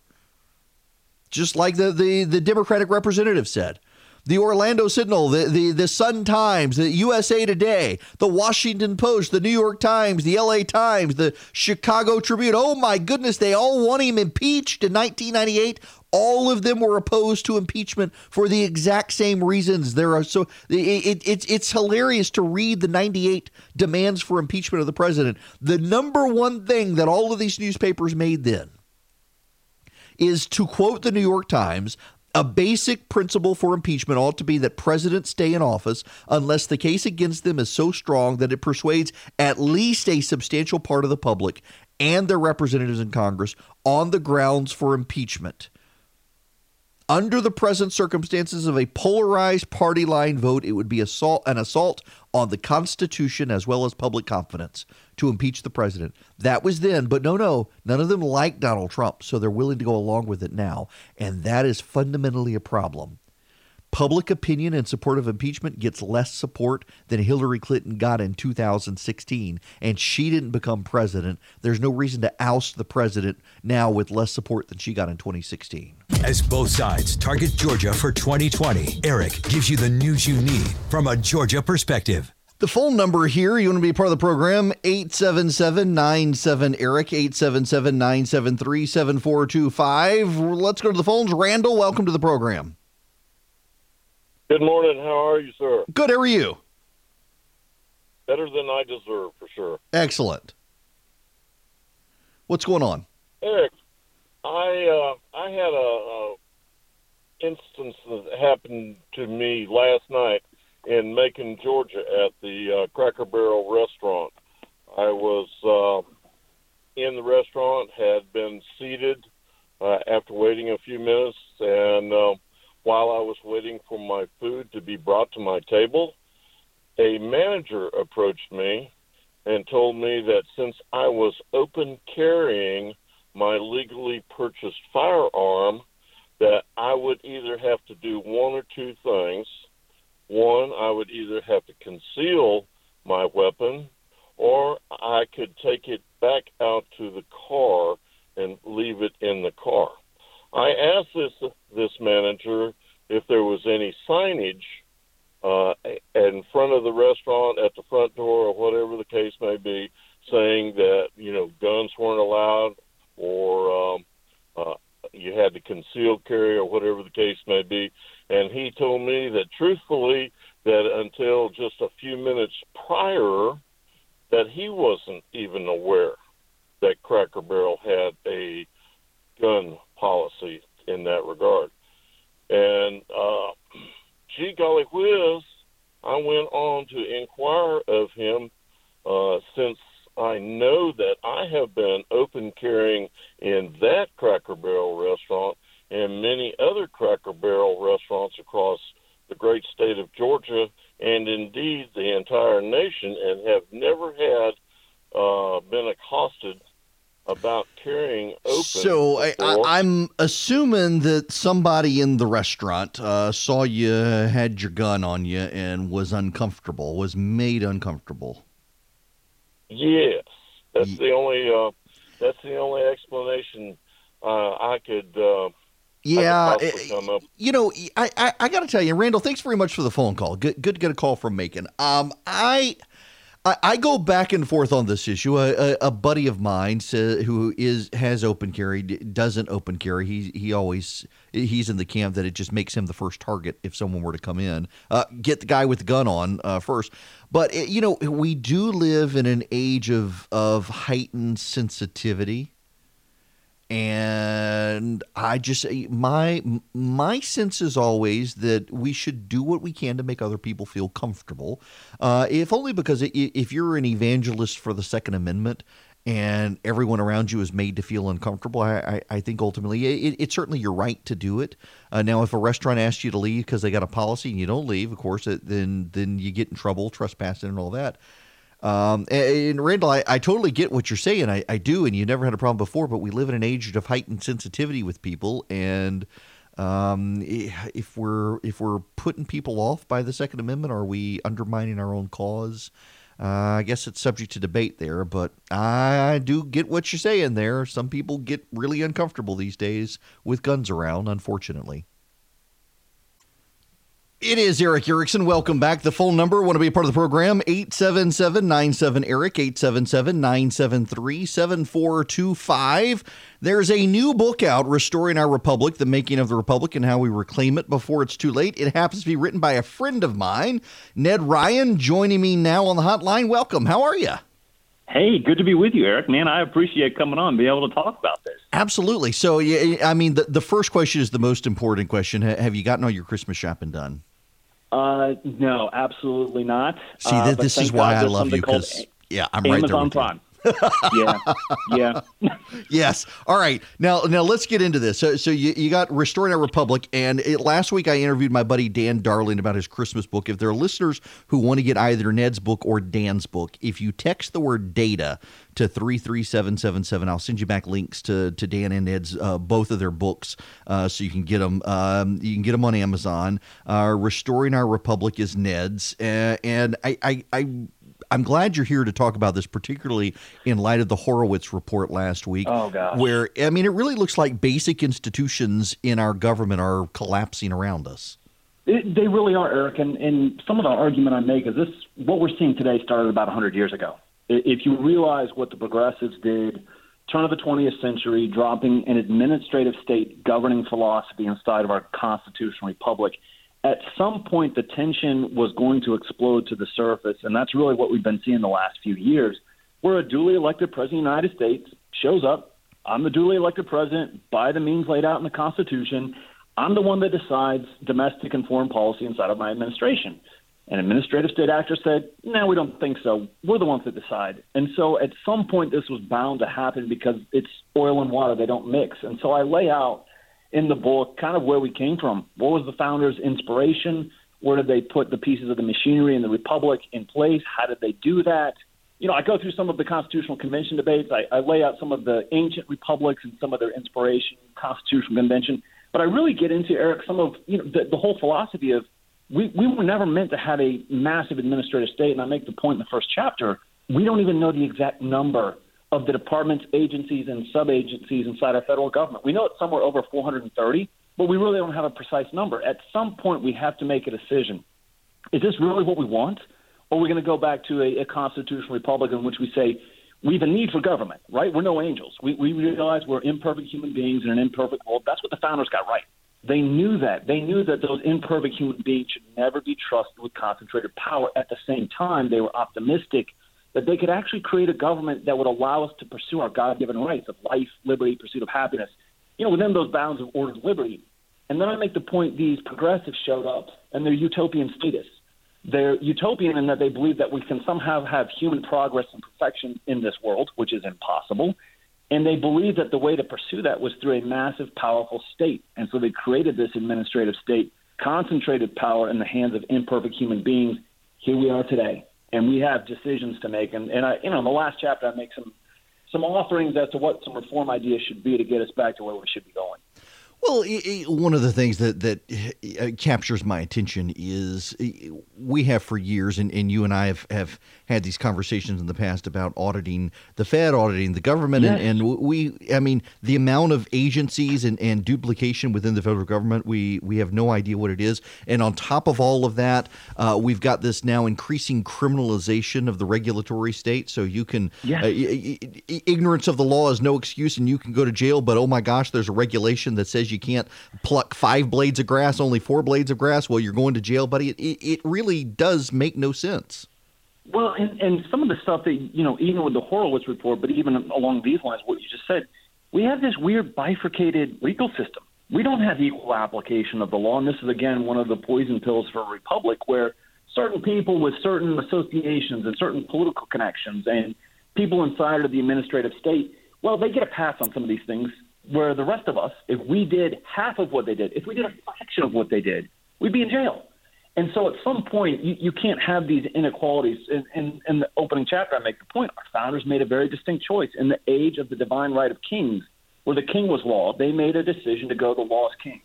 Just like the, the, the Democratic representative said the Orlando Sentinel, the, the, the Sun Times, the USA Today, the Washington Post, the New York Times, the LA Times, the Chicago Tribune. Oh my goodness, they all want him impeached in 1998. All of them were opposed to impeachment for the exact same reasons. There are so it, it, it, it's hilarious to read the 98 demands for impeachment of the president. The number one thing that all of these newspapers made then is to quote the New York Times a basic principle for impeachment ought to be that presidents stay in office unless the case against them is so strong that it persuades at least a substantial part of the public and their representatives in Congress on the grounds for impeachment. Under the present circumstances of a polarized party line vote, it would be assault, an assault on the Constitution as well as public confidence to impeach the president. That was then, but no, no, none of them like Donald Trump, so they're willing to go along with it now. And that is fundamentally a problem public opinion in support of impeachment gets less support than Hillary Clinton got in 2016, and she didn't become president. There's no reason to oust the president now with less support than she got in 2016. As both sides target Georgia for 2020, Erick gives you the news you need from a Georgia perspective. The phone number here, you want to be part of the program, 877-97-ERIC, 877-973-7425. Let's go to the phones. Randall, welcome to the program. Good morning. How are you, sir? Good. How are you? Better than I deserve, for sure. Excellent. What's going on? Erick, I uh, I had a, a instance that happened to me last night in Macon, Georgia, at the uh, Cracker Barrel restaurant. I was uh, in the restaurant, had been seated uh, after waiting a few minutes, and uh, while I was waiting for my food to be brought to my table, a manager approached me and told me that since I was open carrying my legally purchased firearm, that I would either have to do one or two things. One, I would either have to conceal my weapon, or I could take it back out to the car and leave it in the car. I asked this this manager if there was any signage uh, in front of the restaurant, at the front door, or whatever the case may be, saying that you know guns weren't allowed, or um, uh, you had to conceal carry, or whatever the case may be. And he told me that truthfully, that until just a few minutes prior, that he wasn't even aware that Cracker Barrel had a gun policy in that regard. And uh, gee golly whiz, I went on to inquire of him uh, since I know that I have been open carrying in that Cracker Barrel restaurant and many other Cracker Barrel restaurants across the great state of Georgia and indeed the entire nation and have never had uh, been accosted about carrying open. So I, I, I'm assuming that somebody in the restaurant uh, saw you had your gun on you and was uncomfortable, was made uncomfortable. Yes, that's the only. Uh, that's the only explanation uh, I could. Uh, Yeah, I could possibly eh, you know, I, I, I got to tell you, Randall. Thanks very much for the phone call. Good, good to get a call from Macon. Um, I, I, I go back and forth on this issue. A, a, a buddy of mine sa- who is has open carry doesn't open carry. He he always he's in the camp that it just makes him the first target if someone were to come in. Uh, get the guy with the gun on uh, first. But eh, you know, we do live in an age of of heightened sensitivity and I just my my sense is always that we should do what we can to make other people feel comfortable, uh, if only because if you're an evangelist for the Second Amendment and everyone around you is made to feel uncomfortable, I, I, I think ultimately it, it's certainly your right to do it. Uh, now, if a restaurant asks you to leave because they got a policy and you don't leave, of course, it, then then you get in trouble, trespassing and all that. Um, and Randall, I, I totally get what you're saying. I, I do, and you never had a problem before. But we live in an age of heightened sensitivity with people, and um, if we're if we're putting people off by the Second Amendment, are we undermining our own cause? Uh, I guess it's subject to debate there, but I do get what you're saying there. Some people get really uncomfortable these days with guns around, unfortunately. It is Erick Erickson. Welcome back. The phone number, want to be a part of the program, 877-97-ERIC, 877-973-7425. There's a new book out, Restoring Our Republic, The Making of the Republic and How We Reclaim It Before It's Too Late. It happens to be written by a friend of mine, Ned Ryan, joining me now on the hotline. Welcome. How are you? Hey, good to be with you, Erick. Man, I appreciate coming on, and being able to talk about this. Absolutely. So, yeah, I mean, the, the first question is the most important question. Have you gotten all your Christmas shopping done? Uh, no, absolutely not. See, uh, this is why God I love you because, yeah, I'm right there. Prime. Yeah, yeah. yes. All right. Now, now let's get into this. So, so you, you got Restoring Our Republic, and it, last week I interviewed my buddy Dan Darling about his Christmas book. If there are listeners who want to get either Ned's book or Dan's book, if you text the word data to three three seven seven seven, I'll send you back links to to Dan and Ned's uh, both of their books, uh, so you can get them. Um, you can get them on Amazon. Uh, Restoring Our Republic is Ned's, and I, I, I I'm glad you're here to talk about this, particularly in light of the Horowitz report last week. Oh, gosh. Where I mean, it really looks like basic institutions in our government are collapsing around us. It, they really are, Erick. And, and some of the argument I make is this: what we're seeing today started about 100 years ago. If you realize what the progressives did, turn of the 20th century, dropping an administrative state governing philosophy inside of our constitutional republic, at some point the tension was going to explode to the surface, and that's really what we've been seeing the last few years, where a duly elected president of the United States shows up. I'm the duly elected president by the means laid out in the Constitution. I'm the one that decides domestic and foreign policy inside of my administration. An administrative state actor said, No, we don't think so. We're the ones that decide. And so at some point, this was bound to happen because it's oil and water, they don't mix. And so I lay out in the book kind of where we came from. What was the founders' inspiration? Where did they put the pieces of the machinery in the republic in place? How did they do that? you know, I go through some of the Constitutional Convention debates. I, I lay out some of the ancient republics and some of their inspiration, Constitutional Convention. But I really get into Erick some of you know the, the whole philosophy of we we were never meant to have a massive administrative state. And I make the point in the first chapter. We don't even know the exact number of the departments, agencies, and sub agencies inside our federal government. We know it's somewhere over 430, but we really don't have a precise number. At some point, we have to make a decision. Is this really what we want? Or are we going to go back to a, a constitutional republic in which we say we have a need for government, right? We're no angels. We, we realize we're imperfect human beings in an imperfect world. That's what the founders got right. They knew that. They knew that those imperfect human beings should never be trusted with concentrated power. At the same time, they were optimistic that they could actually create a government that would allow us to pursue our God given rights of life, liberty, pursuit of happiness, you know, within those bounds of ordered liberty. And then I make the point these progressives showed up and their utopian status. They're utopian in that they believe that we can somehow have human progress and perfection in this world, which is impossible. And they believe that the way to pursue that was through a massive, powerful state. And so they created this administrative state, concentrated power in the hands of imperfect human beings. Here we are today, and we have decisions to make. And, and I, you know, in the last chapter, I make some some offerings as to what some reform ideas should be to get us back to where we should be going. Well, one of the things that that uh, captures my attention is we have for years, and, and you and I have, have had these conversations in the past about auditing the Fed, auditing the government, yes. and, and we, I mean, the amount of agencies and, and duplication within the federal government, we we have no idea what it is. And on top of all of that, uh, we've got this now increasing criminalization of the regulatory state. So you can yes. uh, ignorance of the law is no excuse, and you can go to jail. But oh my gosh, there's a regulation that says you can't pluck five blades of grass, only four blades of grass. Well, you're going to jail, buddy. It, it, it really does make no sense. Well, and, and some of the stuff that, you know, even with the Horowitz report, but even along these lines, what you just said, we have this weird bifurcated legal system. We don't have equal application of the law. And this is, again, one of the poison pills for a republic where certain people with certain associations and certain political connections and people inside of the administrative state, well, they get a pass on some of these things where the rest of us, if we did half of what they did, if we did a fraction of what they did, we'd be in jail. And so at some point, you, you can't have these inequalities. In, in, in the opening chapter, I make the point our founders made a very distinct choice. In the age of the divine right of kings, where the king was law, they made a decision to go the law as king.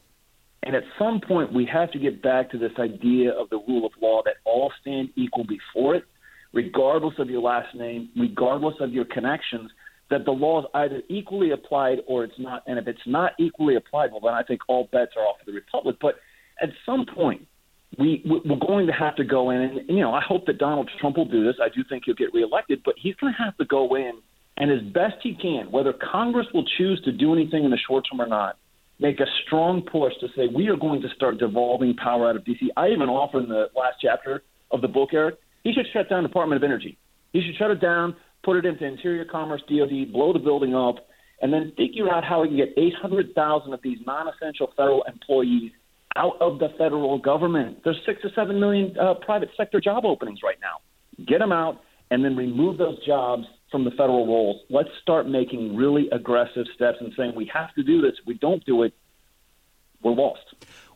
And at some point, we have to get back to this idea of the rule of law that all stand equal before it, regardless of your last name, regardless of your connections that the law is either equally applied or it's not. And if it's not equally applied, well, then I think all bets are off for the republic. But at some point, we we're going to have to go in, and, you know, I hope that Donald Trump will do this. I do think he'll get reelected, but he's going to have to go in and as best he can, whether Congress will choose to do anything in the short term or not, make a strong push to say we are going to start devolving power out of D.C. I even offer in the last chapter of the book, Erick, he should shut down Department of Energy. He should shut it down put it into Interior Commerce, DoD, blow the building up, and then figure out how we can get 800,000 of these non-essential federal employees out of the federal government. There's six to seven million uh, private sector job openings right now. Get them out and then remove those jobs from the federal rolls. Let's start making really aggressive steps and saying we have to do this. If we don't do it, we're lost.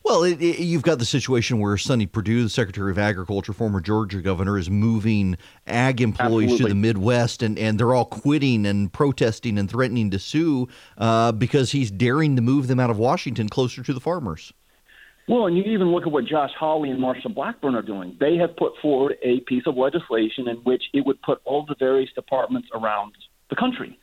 Well, it, it, you've got the situation where Sonny Perdue, the Secretary of Agriculture, former Georgia governor, is moving ag employees Absolutely. to the Midwest, and, and they're all quitting and protesting and threatening to sue uh, because he's daring to move them out of Washington closer to the farmers. Well, and you even look at what Josh Hawley and Marsha Blackburn are doing. They have put forward a piece of legislation in which it would put all the various departments around the country,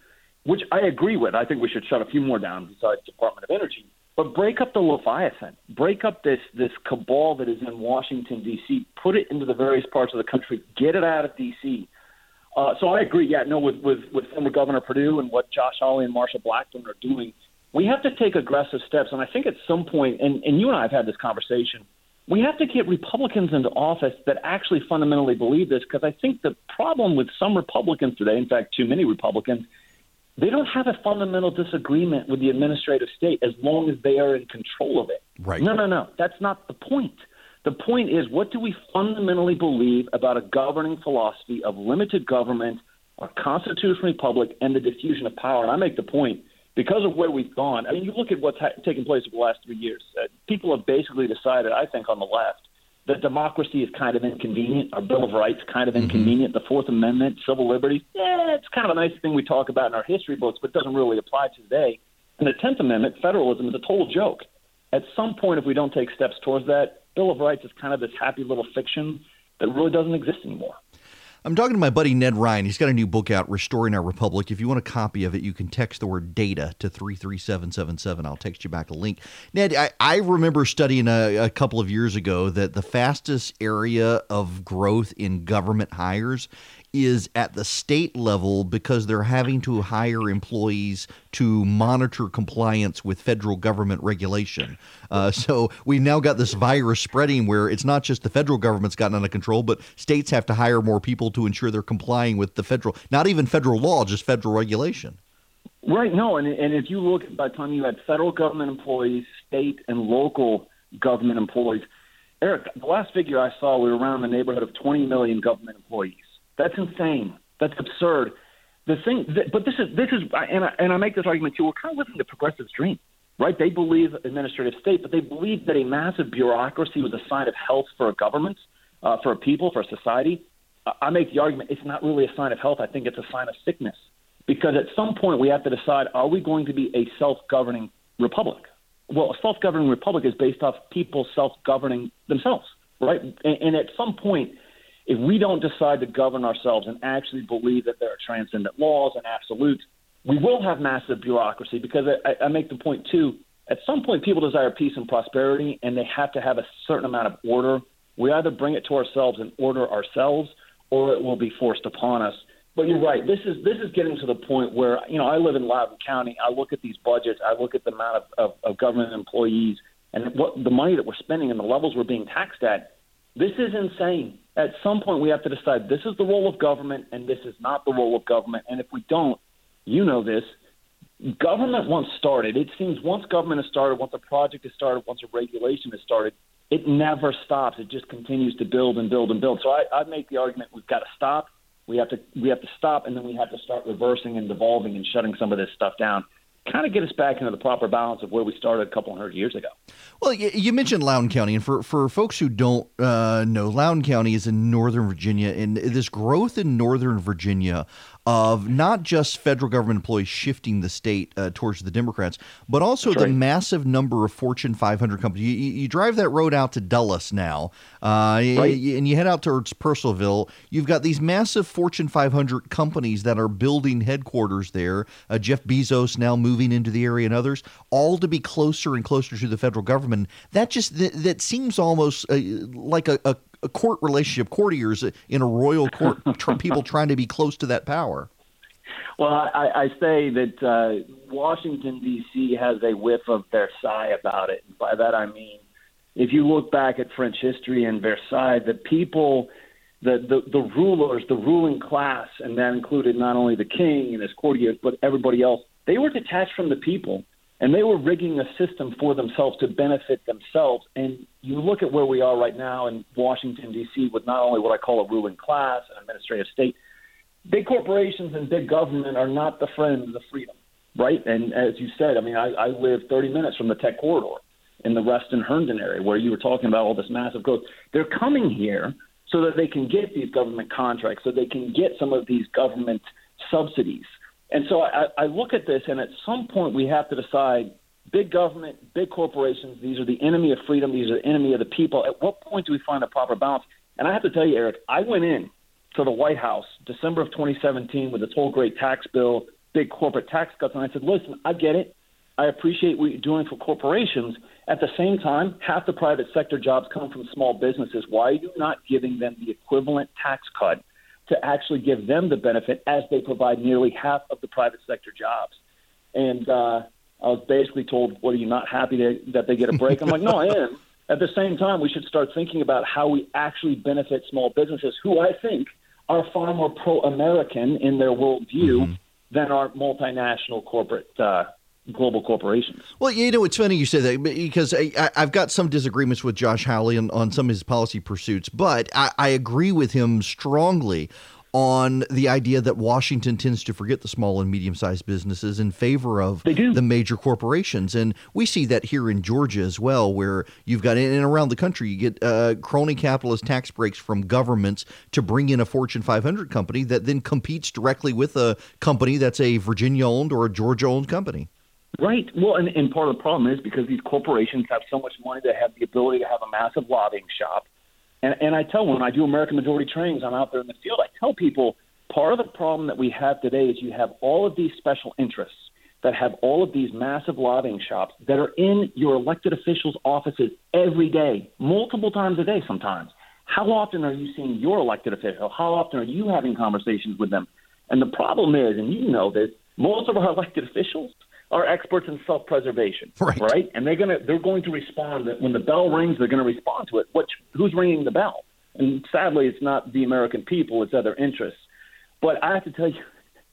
which I agree with. I think we should shut a few more down besides Department of Energy but break up the Leviathan. Break up this this cabal that is in Washington D.C. Put it into the various parts of the country. Get it out of D.C. Uh, so I agree. Yeah, no, with, with with former Governor Perdue and what Josh Hawley and Marsha Blackburn are doing, we have to take aggressive steps. And I think at some point, and, and you and I have had this conversation, we have to get Republicans into office that actually fundamentally believe this. Because I think the problem with some Republicans today, in fact, too many Republicans, they don't have a fundamental disagreement with the administrative state as long as they are in control of it. Right. No, no, no. That's not the point. The point is, what do we fundamentally believe about a governing philosophy of limited government, a constitutional republic, and the diffusion of power? And I make the point because of where we've gone. I mean, you look at what's ha- taken place over the last three years. Uh, people have basically decided, I think, on the left, that democracy is kind of inconvenient. Our Bill of Rights kind of mm-hmm. inconvenient. The Fourth Amendment, civil liberties, yeah, it's kind of a nice thing we talk about in our history books, but doesn't really apply today. And the Tenth Amendment, federalism, is a total joke. At some point, if we don't take steps towards that, Bill of Rights is kind of this happy little fiction that really doesn't exist anymore. I'm talking to my buddy Ned Ryan. He's got a new book out, Restoring Our Republic. If you want a copy of it, you can text the word data to 33777. I'll text you back a link. Ned, I, I remember studying a, a couple of years ago that the fastest area of growth in government hires is at the state level because they're having to hire employees to monitor compliance with federal government regulation. Uh, so we've now got this virus spreading where it's not just the federal government's gotten out of control, but states have to hire more people to ensure they're complying with the federal, not even federal law, just federal regulation. Right. No, and and if you look by the time you had federal government employees, state and local government employees, Erick, the last figure I saw, we were around the neighborhood of 20 million government employees. That's insane. That's absurd. The thing, that, but this is this is, and I, and I make this argument too. We're kind of living the progressive's dream, right? They believe administrative state, but they believe that a massive bureaucracy was a sign of health for a government, uh, for a people, for a society. I- I make the argument it's not really a sign of health. I think it's a sign of sickness, because at some point we have to decide: Are we going to be a self-governing republic? Well, a self-governing republic is based off people self-governing themselves, right? And, and at some point if we don't decide to govern ourselves and actually believe that there are transcendent laws and absolutes, we will have massive bureaucracy because I, I make the point too. At some point, people desire peace and prosperity, and they have to have a certain amount of order. We either bring it to ourselves and order ourselves, or it will be forced upon us. But you're right. This is this is getting to the point where you know I live in Loudoun County. I look at these budgets. I look at the amount of, of, of government employees and what the money that we're spending and the levels we're being taxed at. This is insane at some point we have to decide this is the role of government and this is not the role of government. And if we don't, you know this, government once started, it seems once government has started, once a project is started, once a regulation is started, it never stops. It just continues to build and build and build. So I, I make the argument we've got to stop. We have to we have to stop and then we have to start reversing and devolving and shutting some of this stuff down kind of get us back into the proper balance of where we started a couple hundred years ago. Well, you, mentioned Loudoun County, and for, for folks who don't uh, know, Loudoun County is in Northern Virginia, and this growth in Northern Virginia of not just federal government employees shifting the state uh, towards the Democrats, but also That's the right. massive number of Fortune 500 companies. You, you, drive that road out to Dulles now, uh, Right. and you head out towards Purcellville. You've got these massive Fortune 500 companies that are building headquarters there. Uh, Jeff Bezos now moving into the area, and others, all to be closer and closer to the federal government. That just that, that seems almost uh, like a, a court relationship, courtiers in a royal court, tr- people trying to be close to that power. Well, I, I say that uh, Washington D.C. has a whiff of Versailles about it. And By that I mean, if you look back at French history and Versailles, the people, the, the the rulers, the ruling class, and that included not only the king and his courtiers, but everybody else. They were detached from the people, and they were rigging a system for themselves to benefit themselves. And you look at where we are right now in Washington D.C. with not only what I call a ruling class, an administrative state big corporations and big government are not the friends of freedom, right? And as you said, I mean, I, I live 30 minutes from the tech corridor in the Reston Herndon area where you were talking about all this massive growth. They're coming here so that they can get these government contracts, so they can get some of these government subsidies. And so I, I look at this, and at some point we have to decide big government, big corporations, these are the enemy of freedom, these are the enemy of the people. At what point do we find a proper balance? And I have to tell you, Erick, I went in to the White House December of 2017 with this whole great tax bill, big corporate tax cuts, and I said, listen, I get it. I appreciate what you're doing for corporations. At the same time, half the private sector jobs come from small businesses. Why are you not giving them the equivalent tax cut to actually give them the benefit as they provide nearly half of the private sector jobs? And uh, I was basically told, "What are you not happy to, that they get a break?" I'm like, "No, I am." At the same time, we should start thinking about how we actually benefit small businesses, who I think are far more pro-American in their worldview than our multinational corporate uh, global corporations. Well, you know, it's funny you say that because I, I've got some disagreements with Josh Hawley on, on some of his policy pursuits, but I, I agree with him strongly on the idea that Washington tends to forget the small and medium sized businesses in favor of the major corporations. And we see that here in Georgia as well, where you've got, in and around the country, you get uh, crony capitalist tax breaks from governments to bring in a Fortune 500 company that then competes directly with a company that's a Virginia owned or a Georgia owned company. Right. Well, and, and part of the problem is because these corporations have so much money, they have the ability to have a massive lobbying shop. And, and I tell when I do American majority trainings, I'm out there in the field, I tell people part of the problem that we have today is you have all of these special interests that have all of these massive lobbying shops that are in your elected officials' offices every day, multiple times a day sometimes. How often are you seeing your elected official? How often are you having conversations with them? And the problem is, and you know this, most of our elected officials are experts in self-preservation, right? right? And they're gonna they're going to respond that when the bell rings, they're going to respond to it. Which who's ringing the bell? And sadly, it's not the American people; it's other interests. But I have to tell you,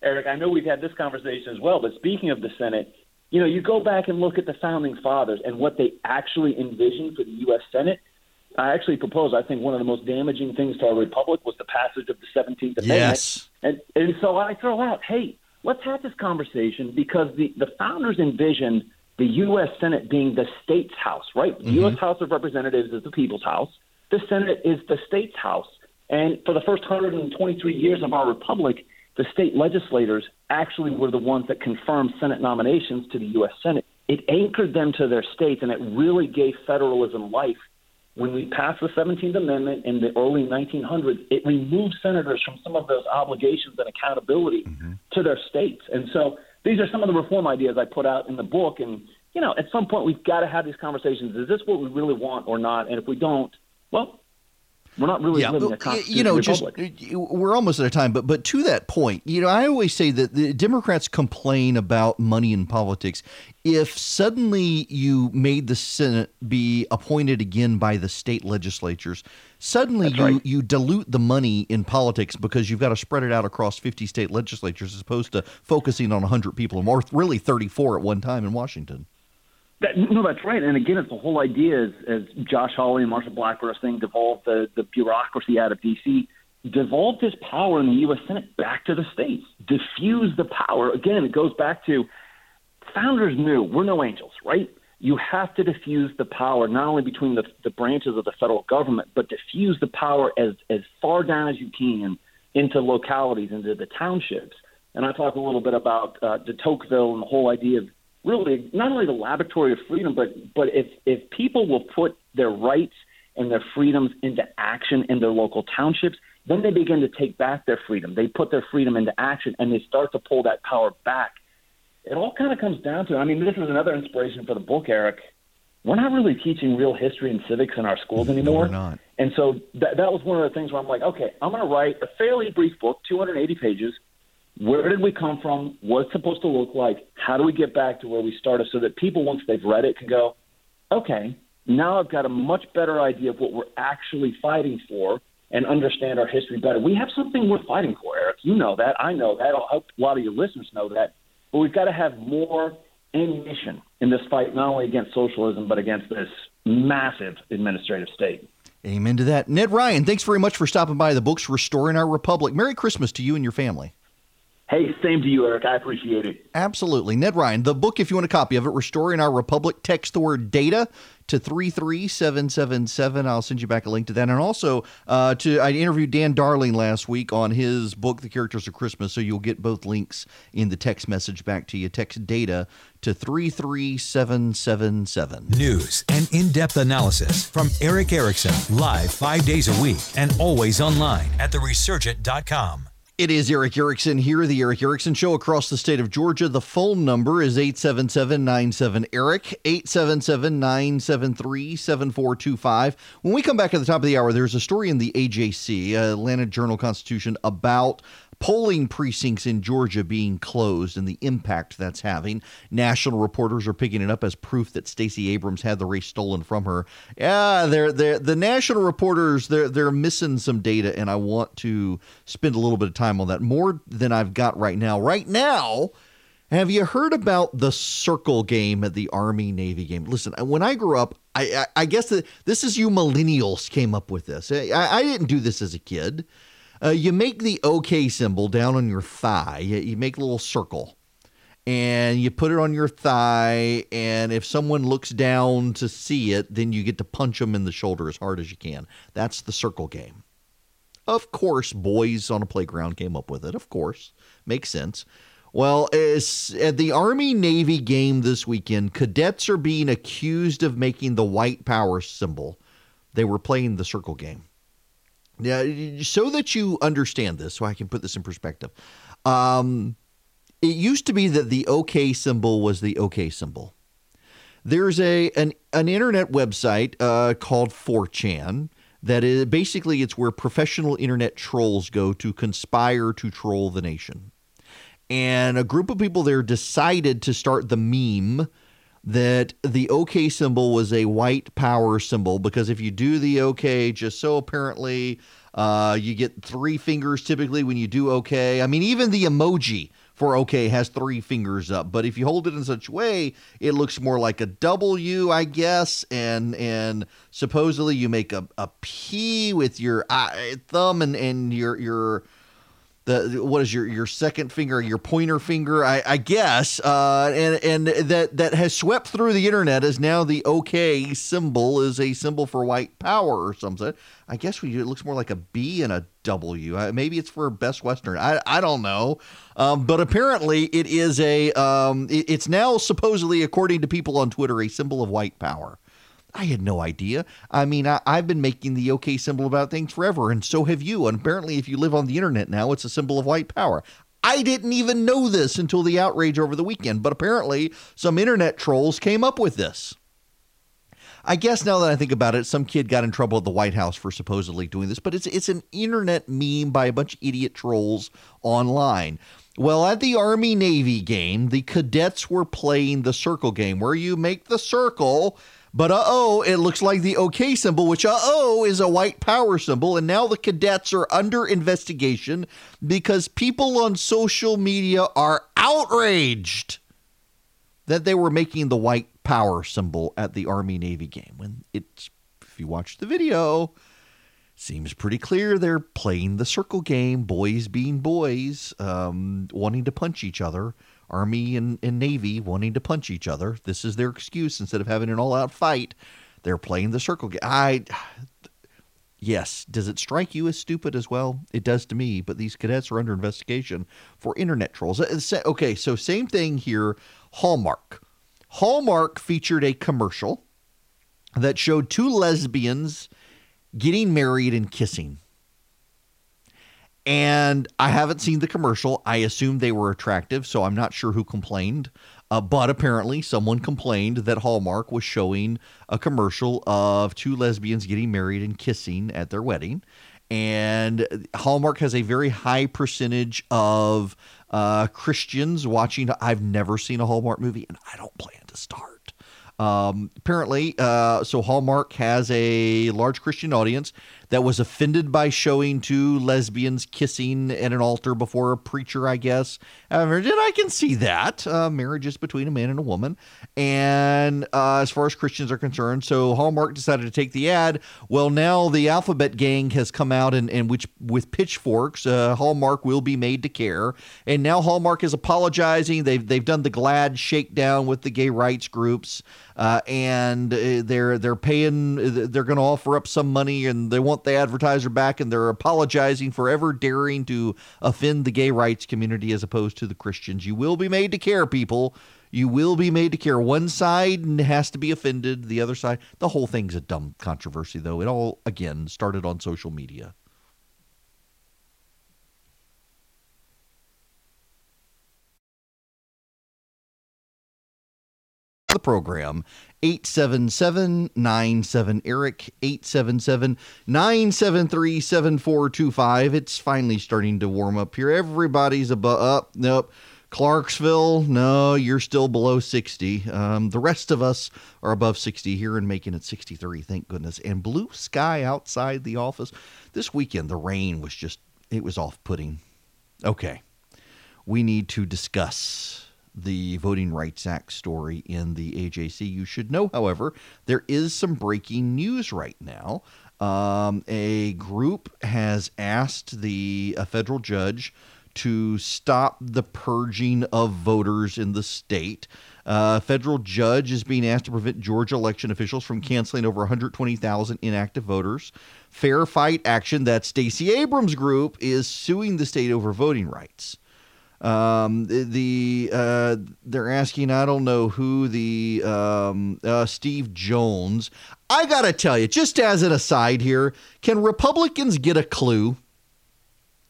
Erick, I know we've had this conversation as well. But speaking of the Senate, you know, you go back and look at the founding fathers and what they actually envisioned for the U.S. Senate. I actually propose. I think one of the most damaging things to our republic was the passage of the Seventeenth Amendment. Yes. And and so I throw out, hey, let's have this conversation because the, the founders envisioned the U.S. Senate being the state's house, right? The mm-hmm. U.S. House of Representatives is the people's house. The Senate is the state's house. And for the first 123 years of our republic, the state legislators actually were the ones that confirmed Senate nominations to the U.S. Senate. It anchored them to their states, and it really gave federalism life. When we passed the 17th Amendment in the early 1900s, it removed senators from some of those obligations and accountability mm-hmm. to their states. And so these are some of the reform ideas I put out in the book. And, you know, at some point we've got to have these conversations. Is this what we really want or not? And if we don't, well, we're not really Yeah, living well, a you know, just we're almost out of time, but but to that point, you know, I always say that the Democrats complain about money in politics. If suddenly you made the Senate be appointed again by the state legislatures, suddenly you you dilute the money in politics because you've got to spread it out across 50 state legislatures as opposed to focusing on 100 people or really 34 at one time in Washington. That, no, that's right. And again, it's the whole idea is, as Josh Hawley and Marsha Blackburn are saying, devolve the, the bureaucracy out of D.C., devolve this power in the U.S. Senate back to the states, diffuse the power. Again, it goes back to founders knew we're no angels, right? You have to diffuse the power not only between the, the branches of the federal government, but diffuse the power as, as far down as you can into localities, into the townships. And I talk a little bit about uh, de Tocqueville and the whole idea of really not only the laboratory of freedom, but but if if people will put their rights and their freedoms into action in their local townships, then they begin to take back their freedom. They put their freedom into action, and they start to pull that power back. It all kind of comes down to. I mean, this is another inspiration for the book, Erick. We're not really teaching real history and civics in our schools anymore. we're not. And so that, that was one of the things where I'm like, okay, I'm going to write a fairly brief book, 280 pages. Where did we come from? What's supposed to look like? How do we get back to where we started so that people, once they've read it, can go, okay, now I've got a much better idea of what we're actually fighting for and understand our history better. We have something we're fighting for, Erick. You know that. I know that. I hope a lot of your listeners know that. But we've got to have more ammunition in this fight, not only against socialism, but against this massive administrative state. Amen to that. Ned Ryan, thanks very much for stopping by the books Restoring Our Republic. Merry Christmas to you and your family. Hey, same to you, Erick. I appreciate it. Absolutely. Ned Ryan, the book, if you want a copy of it, Restoring Our Republic, text the word data to 33777. I'll send you back a link to that. And also, uh, to I interviewed Dan Darling last week on his book, The Characters of Christmas. So you'll get both links in the text message back to you. Text data to 33777. News and in depth analysis from Erick Erickson, live five days a week and always online at theresurgent.com. It is Erick Erickson here, the Erick Erickson Show across the state of Georgia. The phone number is 877 97 Eric, 877 973 7425. When we come back at the top of the hour, there's a story in the AJC, uh, Atlanta Journal Constitution, about polling precincts in Georgia being closed and the impact that's having. National reporters are picking it up as proof that Stacey Abrams had the race stolen from her. Yeah, they're, they're, the national reporters they're they're missing some data, and I want to spend a little bit of time on that more than I've got right now. Right now. Have you heard about the circle game at the Army Navy game? Listen, when I grew up, I, I, I guess that this is you millennials came up with this. I, I didn't do this as a kid. Uh, you make the OK symbol down on your thigh. You, you make a little circle and you put it on your thigh. And if someone looks down to see it, then you get to punch them in the shoulder as hard as you can. That's the circle game. Of course, boys on a playground came up with it. Of course, makes sense. Well, at the Army Navy game this weekend, cadets are being accused of making the white power symbol. They were playing the circle game. Now, so that you understand this, so I can put this in perspective. Um, it used to be that the OK symbol was the OK symbol. There's a an, an internet website uh, called 4chan that is basically it's where professional internet trolls go to conspire to troll the nation. And a group of people there decided to start the meme that the OK symbol was a white power symbol because if you do the OK, just so apparently, uh, you get three fingers typically when you do OK. I mean, even the emoji for OK has three fingers up, but if you hold it in such a way, it looks more like a W, I guess. And and supposedly you make a, a P with your eye, thumb and, and your your the what is your your second finger, your pointer finger, I, I guess, uh, and and that that has swept through the internet as now the OK symbol is a symbol for white power or something. I guess we, it looks more like a B and a W. Maybe it's for Best Western. I I don't know, um, but apparently it is a um, it, it's now supposedly according to people on Twitter a symbol of white power. I had no idea. I mean, I, have been making the OK symbol about things forever, and so have you. And apparently, if you live on the internet now, it's a symbol of white power. I didn't even know this until the outrage over the weekend, but apparently, some internet trolls came up with this. I guess now that I think about it, some kid got in trouble at the White House for supposedly doing this, but it's it's an internet meme by a bunch of idiot trolls online. Well, at the Army Navy game, the cadets were playing the circle game where you make the circle but uh oh, it looks like the OK symbol, which uh oh is a white power symbol. And now the cadets are under investigation because people on social media are outraged that they were making the white power symbol at the Army Navy game. When it's, if you watch the video, seems pretty clear they're playing the circle game, boys being boys, um, wanting to punch each other Army and, and Navy wanting to punch each other. This is their excuse instead of having an all out fight. They're playing the circle game. I. Yes. Does it strike you as stupid as well? It does to me, but these cadets are under investigation for internet trolls. Uh, okay, so same thing here. Hallmark. Hallmark featured a commercial that showed two lesbians getting married and kissing. And I haven't seen the commercial. I assume they were attractive, so I'm not sure who complained. Uh, but apparently, someone complained that Hallmark was showing a commercial of two lesbians getting married and kissing at their wedding. And Hallmark has a very high percentage of uh, Christians watching. I've never seen a Hallmark movie, and I don't plan to start. Um, apparently, uh, so Hallmark has a large Christian audience that was offended by showing two lesbians kissing at an altar before a preacher, I guess. and I can see that. Uh, marriage is between a man and a woman. And uh, as far as Christians are concerned, so Hallmark decided to take the ad. Well, now the Alphabet Gang has come out and, and which with pitchforks, uh, Hallmark will be made to care. And now Hallmark is apologizing. They've, they've done the GLAAD shakedown with the gay rights groups. Uh, and uh, they're they're paying they're going to offer up some money and they want the advertiser back and they're apologizing for ever daring to offend the gay rights community as opposed to the Christians. You will be made to care, people. You will be made to care. One side has to be offended, the other side. The whole thing's a dumb controversy, though. It all, again, started on social media. The program 877 Eric 877 973 7425. It's finally starting to warm up here. Everybody's above up. Nope. Clarkesville, no, you're still below 60. Um, the rest of us are above 60 here and making it 63, thank goodness. And blue sky outside the office. This weekend, the rain was just, it was off putting. Okay. We need to discuss the Voting Rights Act story in the AJC. You should know, however, there is some breaking news right now. Um, a group has asked the a federal judge to stop the purging of voters in the state. Uh, a federal judge is being asked to prevent Georgia election officials from canceling over 120,000 inactive voters. Fair Fight Action, that Stacey Abrams group, is suing the state over voting rights. Um, the, uh, they're asking I don't know who the um, uh, Steve Jones. I gotta tell you, just as an aside here, can Republicans get a clue?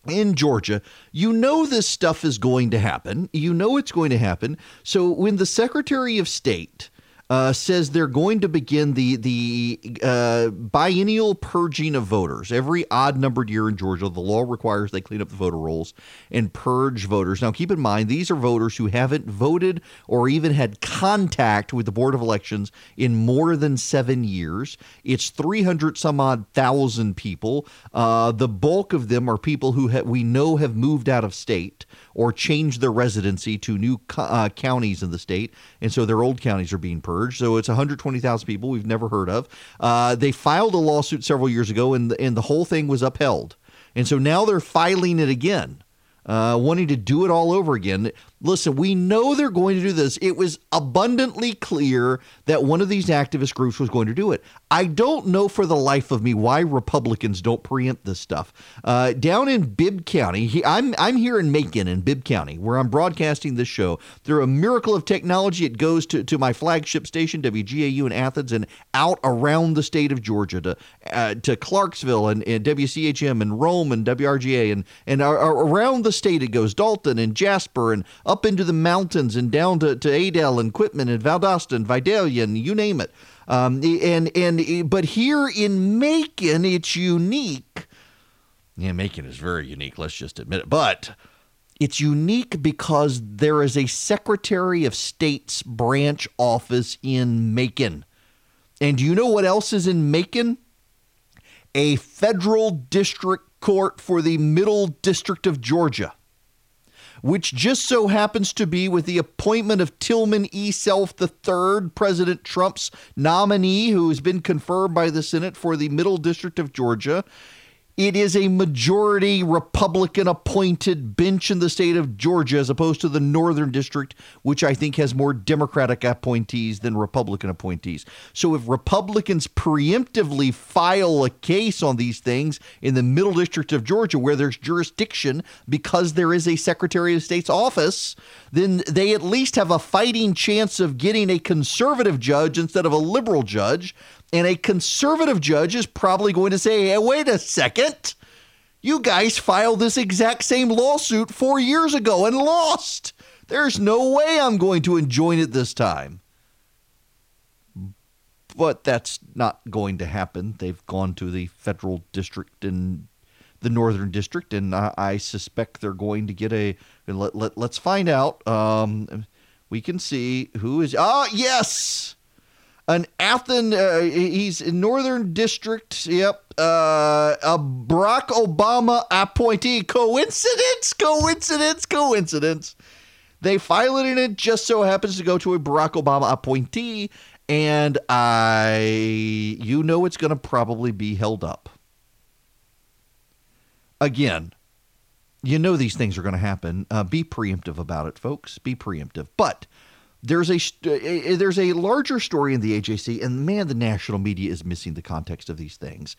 in Georgia, you know this stuff is going to happen. You know it's going to happen. So when the Secretary of State uh, says they're going to begin the the uh, biennial purging of voters. Every odd numbered year in Georgia, the law requires they clean up the voter rolls and purge voters. Now, keep in mind these are voters who haven't voted or even had contact with the Board of Elections in more than seven years. It's three hundred some odd thousand people. Uh, the bulk of them are people who ha- we know have moved out of state or change their residency to new co- uh, counties in the state, and so their old counties are being purged. So it's 120,000 people we've never heard of. Uh, they filed a lawsuit several years ago, and and the whole thing was upheld. And so now they're filing it again, uh, wanting to do it all over again. Listen, we know they're going to do this. It was abundantly clear that one of these activist groups was going to do it. I don't know for the life of me why Republicans don't preempt this stuff. Uh, down in Bibb County, he, I'm I'm here in Macon in Bibb County, where I'm broadcasting this show. Through a miracle of technology, it goes to, to my flagship station WGAU in Athens and out around the state of Georgia to uh, to Clarkesville and, and WCHM and Rome and WRGA and and around the state it goes Dalton and Jasper and up into the mountains and down to, to Adel and Quitman and Valdosta and Vidalia and you name it. Um, and and but here in Macon, it's unique. Yeah, Macon is very unique. Let's just admit it. But it's unique because there is a Secretary of State's branch office in Macon. And do you know what else is in Macon? A federal district court for the Middle District of Georgia which just so happens to be with the appointment of Tillman E. Self III, President Trump's nominee, who has been confirmed by the Senate for the Middle District of Georgia. It is a majority Republican appointed bench in the state of Georgia as opposed to the Northern District, which I think has more Democratic appointees than Republican appointees. So if Republicans preemptively file a case on these things in the Middle District of Georgia, where there's jurisdiction because there is a Secretary of State's office, then they at least have a fighting chance of getting a conservative judge instead of a liberal judge. And a conservative judge is probably going to say, hey, wait a second. You guys filed this exact same lawsuit four years ago and lost. There's no way I'm going to enjoin it this time. But that's not going to happen. They've gone to the federal district in the northern district, and I, I suspect they're going to get a. Let, let, let's find out. Um, we can see who is. Ah, yes! An Athens. Uh, he's in Northern District. Yep. Uh, a Barack Obama appointee. Coincidence? Coincidence? Coincidence. They file it and it just so happens to go to a Barack Obama appointee, and I, you know, it's going to probably be held up. Again, you know these things are going to happen. Uh, be preemptive about it, folks. Be preemptive. But there's a there's a larger story in the AJC, and man, the national media is missing the context of these things.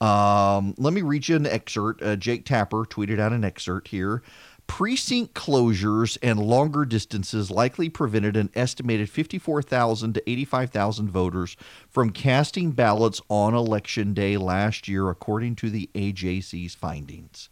Um, let me read you an excerpt. Uh, Jake Tapper tweeted out an excerpt here. Precinct closures and longer distances likely prevented an estimated 54,000 to 85,000 voters from casting ballots on election day last year, according to the AJC's findings.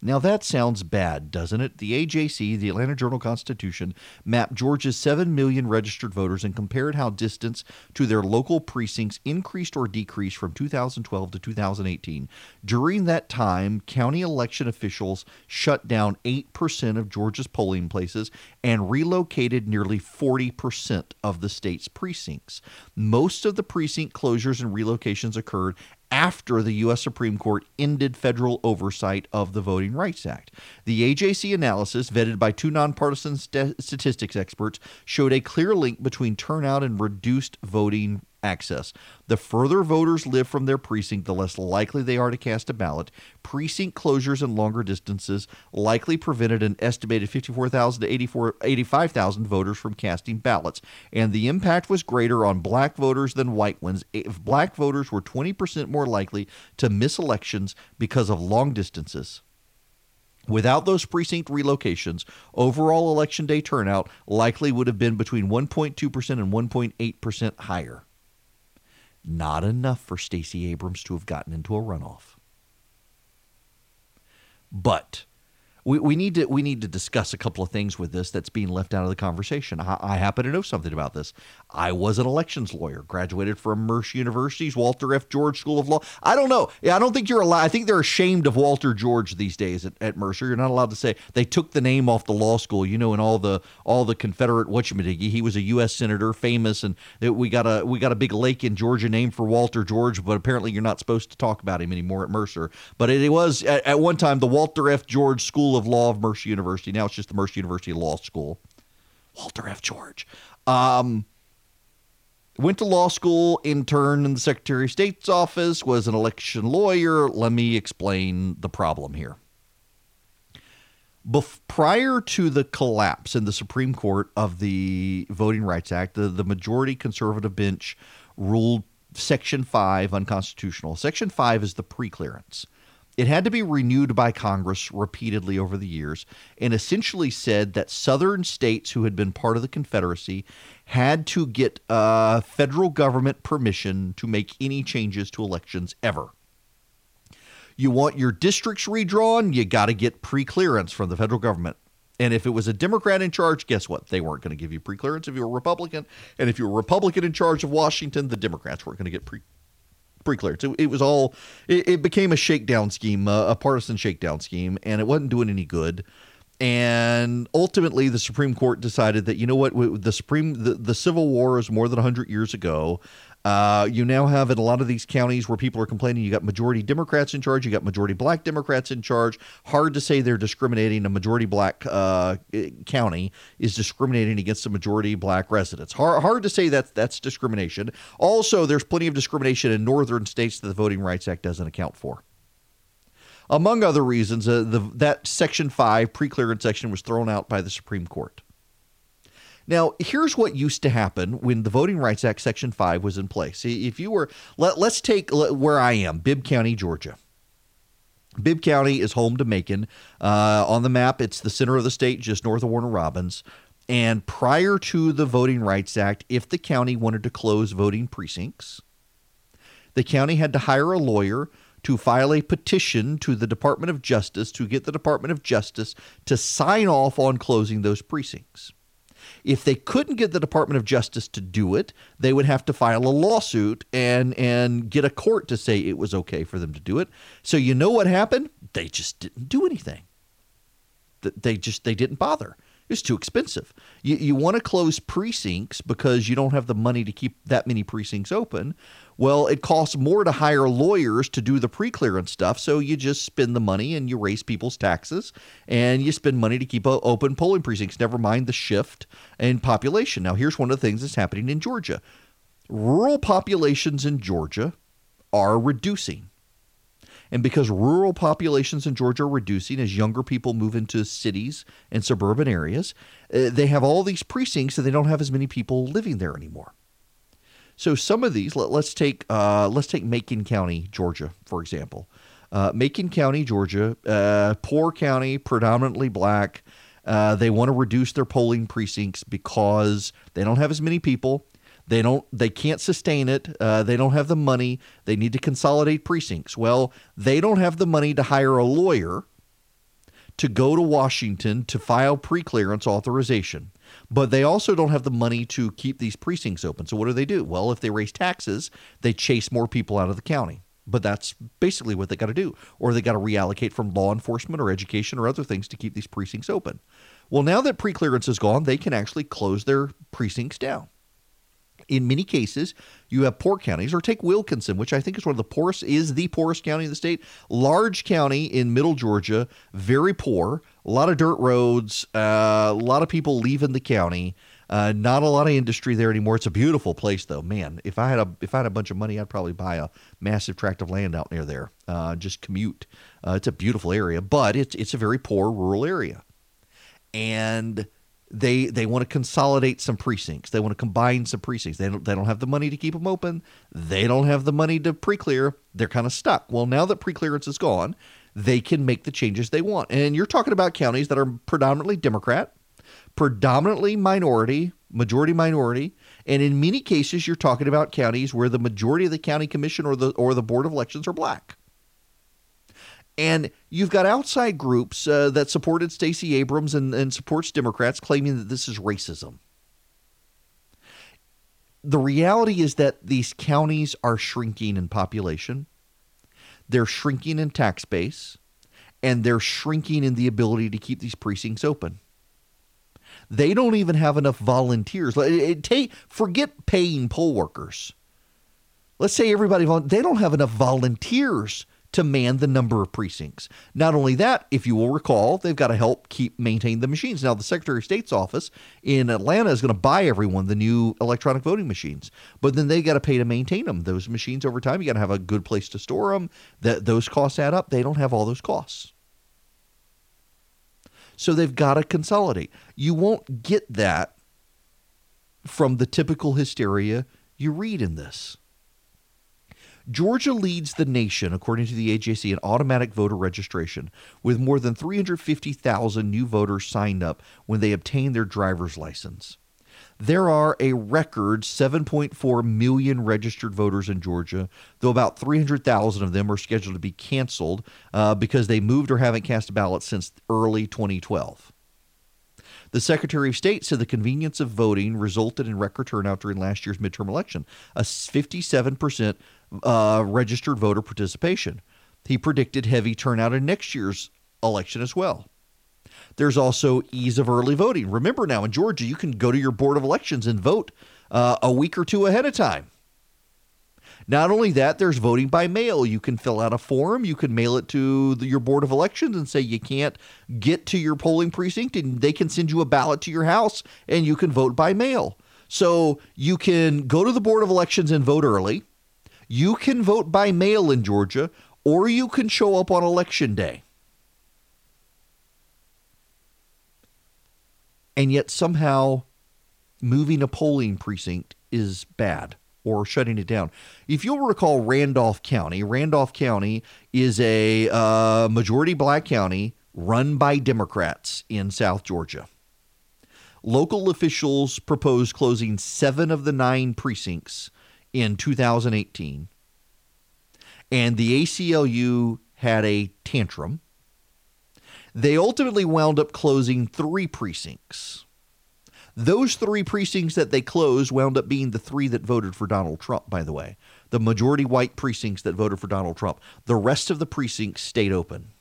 Now that sounds bad, doesn't it? The AJC, the Atlanta Journal Constitution, mapped Georgia's 7 million registered voters and compared how distance to their local precincts increased or decreased from 2012 to 2018. During that time, county election officials shut down 8% of Georgia's polling places and relocated nearly 40% of the state's precincts. Most of the precinct closures and relocations occurred after the U.S. Supreme Court ended federal oversight of the Voting Rights Act. The AJC analysis, vetted by two nonpartisan st- statistics experts, showed a clear link between turnout and reduced voting access. The further voters live from their precinct, the less likely they are to cast a ballot. Precinct closures and longer distances likely prevented an estimated 54,000 to 84 85,000 voters from casting ballots, and the impact was greater on black voters than white ones. If black voters were 20% more likely to miss elections because of long distances. Without those precinct relocations, overall election day turnout likely would have been between 1.2% and 1.8% higher. Not enough for Stacey Abrams to have gotten into a runoff. But we, we need to we need to discuss a couple of things with this that's being left out of the conversation. I, I happen to know something about this. I was an elections lawyer, graduated from Mercer University's Walter F. George School of Law. I don't know. Yeah, I don't think you're allowed. I think they're ashamed of Walter George these days at, at Mercer. You're not allowed to say they took the name off the law school. You know, in all the all the Confederate whatchamajiggy. He was a U.S. senator, famous, and we got a we got a big lake in Georgia named for Walter George. But apparently, you're not supposed to talk about him anymore at Mercer. But it, it was at, at one time the Walter F. George School of Law of Mercer University. Now it's just the Mercer University Law School. Walter F. George. Um, went to law school, interned in the Secretary of State's office, was an election lawyer. Let me explain the problem here. Bef- prior to the collapse in the Supreme Court of the Voting Rights Act, the, the majority conservative bench ruled Section 5 unconstitutional. Section 5 is the preclearance. It had to be renewed by Congress repeatedly over the years and essentially said that Southern states who had been part of the Confederacy had to get uh, federal government permission to make any changes to elections ever. You want your districts redrawn, you got to get pre-clearance from the federal government. And if it was a Democrat in charge, guess what? They weren't going to give you pre-clearance if you were a Republican. And if you were a Republican in charge of Washington, the Democrats weren't going to get pre pre-clearance. It, it was all it, it, became a shakedown scheme, a partisan shakedown scheme, and it wasn't doing any good. And ultimately, the Supreme Court decided that you know what, the Supreme the, the Civil War is more than hundred years ago. Uh, you now have in a lot of these counties where people are complaining, you got majority Democrats in charge, you got majority black Democrats in charge. Hard to say they're discriminating. A majority black uh, county is discriminating against a majority black residents. Hard, hard to say that that's discrimination. Also, there's plenty of discrimination in northern states that the Voting Rights Act doesn't account for. Among other reasons, uh, the, that Section 5 pre-clearance section was thrown out by the Supreme Court. Now, here's what used to happen when the Voting Rights Act Section 5 was in place. If you were, let, let's take where I am, Bibb County, Georgia. Bibb County is home to Macon. Uh, on the map, it's the center of the state, just north of Warner Robins. And prior to the Voting Rights Act, if the county wanted to close voting precincts, the county had to hire a lawyer to file a petition to the Department of Justice to get the Department of Justice to sign off on closing those precincts. If they couldn't get the Department of Justice to do it, they would have to file a lawsuit and and get a court to say it was okay for them to do it. So you know what happened? They just didn't do anything. They just they didn't bother. It's too expensive. You, you want to close precincts because you don't have the money to keep that many precincts open. Well, it costs more to hire lawyers to do the pre-clearance stuff, so you just spend the money and you raise people's taxes and you spend money to keep open polling precincts, never mind the shift in population. Now, here's one of the things that's happening in Georgia. Rural populations in Georgia are reducing. And because rural populations in Georgia are reducing as younger people move into cities and suburban areas, uh, they have all these precincts and they don't have as many people living there anymore. So some of these, let, us take uh, let's take Macon County, Georgia, for example. Uh, Macon County, Georgia, uh, poor county, predominantly black. Uh, they want to reduce their polling precincts because they don't have as many people. They don't. They can't sustain it. Uh, they don't have the money. They need to consolidate precincts. Well, they don't have the money to hire a lawyer to go to Washington to file pre-clearance authorization but they also don't have the money to keep these precincts open. So what do they do? Well, if they raise taxes, they chase more people out of the county. But that's basically what they got to do. Or they got to reallocate from law enforcement or education or other things to keep these precincts open. Well, now that preclearance is gone, they can actually close their precincts down. In many cases, you have poor counties, or take Wilkinson, which I think is one of the poorest, is the poorest county in the state. Large county in middle Georgia, very poor, a lot of dirt roads, uh, a lot of people leaving the county. Uh, not a lot of industry there anymore. It's a beautiful place, though. Man, if I had a if I had a bunch of money, I'd probably buy a massive tract of land out near there. Uh, just commute. Uh, it's a beautiful area, but it's it's a very poor rural area, and they they want to consolidate some precincts. They want to combine some precincts. They don't they don't have the money to keep them open. They don't have the money to pre-clear. They're kind of stuck. Well, now that pre-clearance is gone, they can make the changes they want. And you're talking about counties that are predominantly Democrat, predominantly minority, majority minority, and in many cases you're talking about counties where the majority of the county commission or the or the board of elections are black. And you've got outside groups uh, that supported Stacey Abrams and, and supports Democrats claiming that this is racism. The reality is that these counties are shrinking in population, they're shrinking in tax base, and they're shrinking in the ability to keep these precincts open. They don't even have enough volunteers. It, it, take forget paying poll workers. Let's say everybody they don't have enough volunteers to man the number of precincts. Not only that, if you will recall, they've got to help keep maintain the machines. Now, the Secretary of State's office in Atlanta is going to buy everyone the new electronic voting machines, but then they got to pay to maintain them. Those machines over time, you got to have a good place to store them. That those costs add up. They don't have all those costs. So they've got to consolidate. You won't get that from the typical hysteria you read in this. Georgia leads the nation, according to the AJC, in automatic voter registration, with more than 350,000 new voters signed up when they obtained their driver's license. There are a record 7.4 million registered voters in Georgia, though about 300,000 of them are scheduled to be canceled uh, because they moved or haven't cast a ballot since early 2012. The Secretary of State said the convenience of voting resulted in record turnout during last year's midterm election, a 57% uh, registered voter participation. He predicted heavy turnout in next year's election as well. There's also ease of early voting. Remember now, in Georgia, you can go to your Board of Elections and vote uh, a week or two ahead of time. Not only that, there's voting by mail. You can fill out a form, you can mail it to the, your Board of Elections and say you can't get to your polling precinct, and they can send you a ballot to your house and you can vote by mail. So you can go to the Board of Elections and vote early. You can vote by mail in Georgia, or you can show up on election day. And yet somehow moving a polling precinct is bad or shutting it down. If you'll recall Randolph County, Randolph County is a uh, majority black county run by Democrats in South Georgia. Local officials proposed closing seven of the nine precincts in 2018. And the ACLU had a tantrum. They ultimately wound up closing three precincts. Those three precincts that they closed wound up being the three that voted for Donald Trump, by the way. The majority white precincts that voted for Donald Trump. The rest of the precincts stayed open.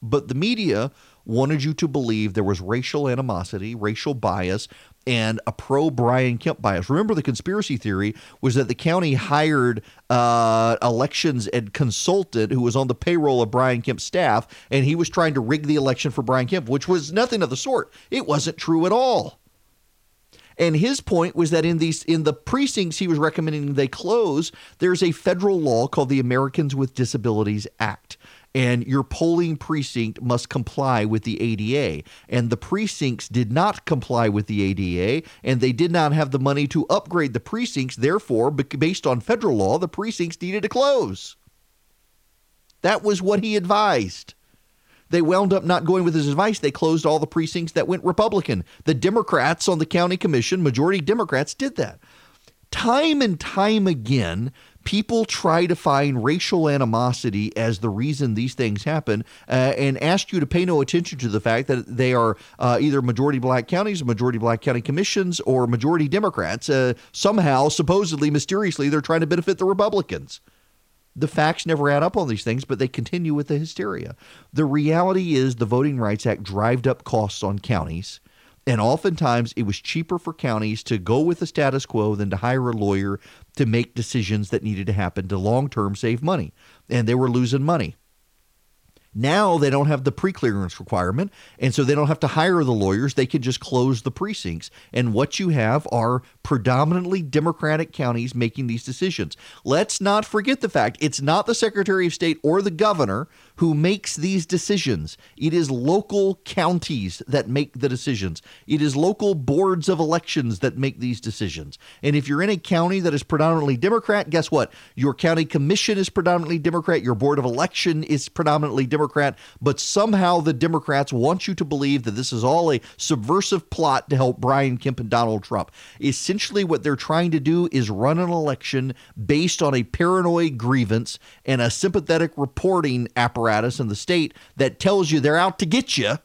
But the media wanted you to believe there was racial animosity, racial bias, and a pro Brian Kemp bias. Remember, the conspiracy theory was that the county hired uh, elections and consultant who was on the payroll of Brian Kemp's staff, and he was trying to rig the election for Brian Kemp, which was nothing of the sort. It wasn't true at all. And his point was that in these in the precincts he was recommending they close, there's a federal law called the Americans with Disabilities Act. And your polling precinct must comply with the ADA. And the precincts did not comply with the ADA, and they did not have the money to upgrade the precincts. Therefore, based on federal law, the precincts needed to close. That was what he advised. They wound up not going with his advice. They closed all the precincts that went Republican. The Democrats on the county commission, majority Democrats, did that. Time and time again, people try to find racial animosity as the reason these things happen uh, and ask you to pay no attention to the fact that they are uh, either majority black counties, majority black county commissions, or majority Democrats. Uh, somehow, supposedly, mysteriously, they're trying to benefit the Republicans. The facts never add up on these things, but they continue with the hysteria. The reality is the Voting Rights Act drived up costs on counties And oftentimes it was cheaper for counties to go with the status quo than to hire a lawyer to make decisions that needed to happen to long term save money. And they were losing money. Now they don't have the pre-clearance requirement, and so they don't have to hire the lawyers. They can just close the precincts. And what you have are predominantly Democratic counties making these decisions. Let's not forget the fact it's not the Secretary of State or the governor who makes these decisions. It is local counties that make the decisions. It is local boards of elections that make these decisions. And if you're in a county that is predominantly Democrat, guess what? Your county commission is predominantly Democrat, your board of election is predominantly Democrat, but somehow the Democrats want you to believe that this is all a subversive plot to help Brian Kemp and Donald Trump. Essentially, what they're trying to do is run an election based on a paranoid grievance and a sympathetic reporting apparatus in the state that tells you they're out to get you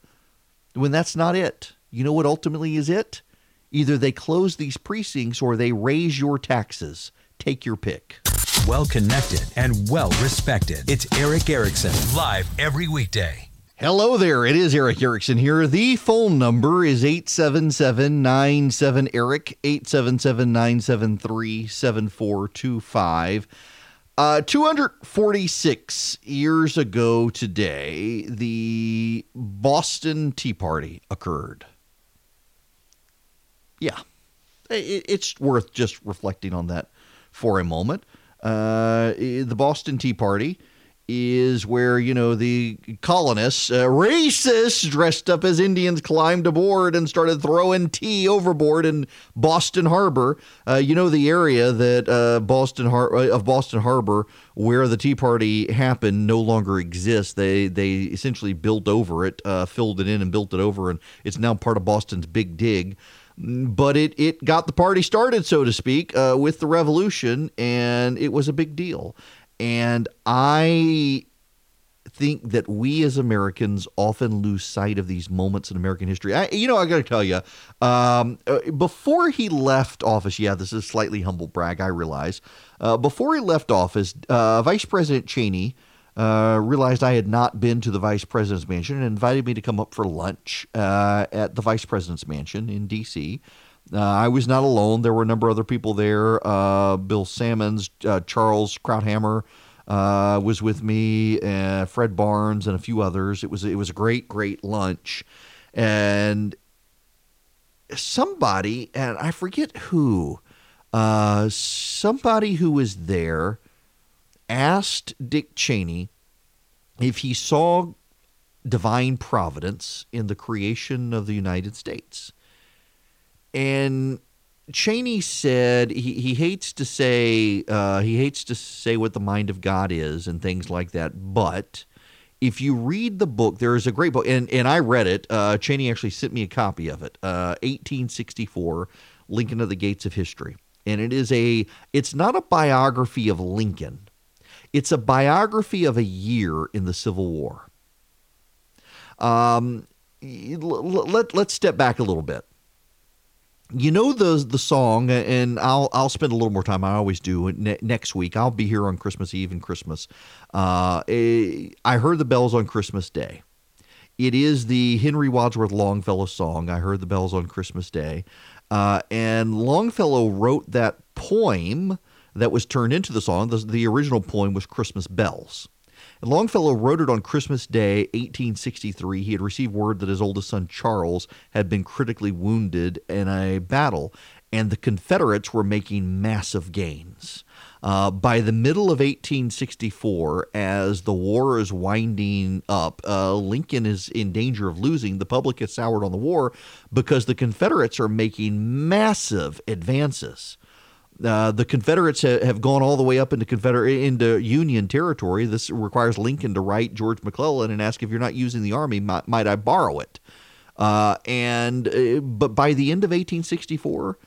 when that's not it. You know what ultimately is it? Either they close these precincts or they raise your taxes. Take your pick. Well connected and well respected. It's Erick Erickson, live every weekday. Hello there. It is Erick Erickson here. The phone number is 877 97 Eric, 877 973 7425. Uh, 246 years ago today, the Boston Tea Party occurred. Yeah, it, it's worth just reflecting on that for a moment. Uh, the Boston Tea Party is where you know the colonists, uh, racists dressed up as Indians, climbed aboard and started throwing tea overboard in Boston Harbor. Uh, you know the area that uh, Boston Har- uh, of Boston Harbor where the Tea Party happened no longer exists. They they essentially built over it, uh, filled it in, and built it over, and it's now part of Boston's Big Dig but it it got the party started, so to speak, uh, with the revolution, and it was a big deal. And I think that we as Americans often lose sight of these moments in American history. I, you know, I got to tell you, um, uh, before he left office, yeah, this is a slightly humble brag, I realize. Uh, before he left office, uh, Vice President Cheney uh, realized I had not been to the vice president's mansion and invited me to come up for lunch uh, at the vice president's mansion in D.C. Uh, I was not alone. There were a number of other people there. Uh, Bill Sammon, uh, Charles Krauthammer uh, was with me, Fred Barnes, and a few others. It was it was a great, great lunch, and somebody and I forget who, somebody who was there asked Dick Cheney if he saw divine providence in the creation of the United States. And Cheney said he, he hates to say uh, he hates to say what the mind of God is and things like that, but if you read the book, there is a great book, and, and I read it. Uh, Cheney actually sent me a copy of it, uh, 1864, Lincoln to the Gates of History, and it is a it's not a biography of Lincoln, it's a biography of a year in the Civil War. Um, let, let's step back a little bit. You know the the song, and I'll I'll spend a little more time. I always do ne- next week. I'll be here on Christmas Eve and Christmas. Uh, eh, I heard the bells on Christmas Day. It is the Henry Wadsworth Longfellow song. I heard the bells on Christmas Day, uh, and Longfellow wrote that poem that was turned into the song. The, the original poem was Christmas Bells. Longfellow wrote it on Christmas Day, 1863. He had received word that his oldest son, Charles, had been critically wounded in a battle, and the Confederates were making massive gains. Uh, by the middle of 1864, as the war is winding up, uh, Lincoln is in danger of losing. The public is soured on the war because the Confederates are making massive advances. Uh, the Confederates ha- have gone all the way up into Confederate into Union territory. This requires Lincoln to write George McClellan and ask if you're not using the army, might, might I borrow it? Uh, and uh, but by the end of 1864,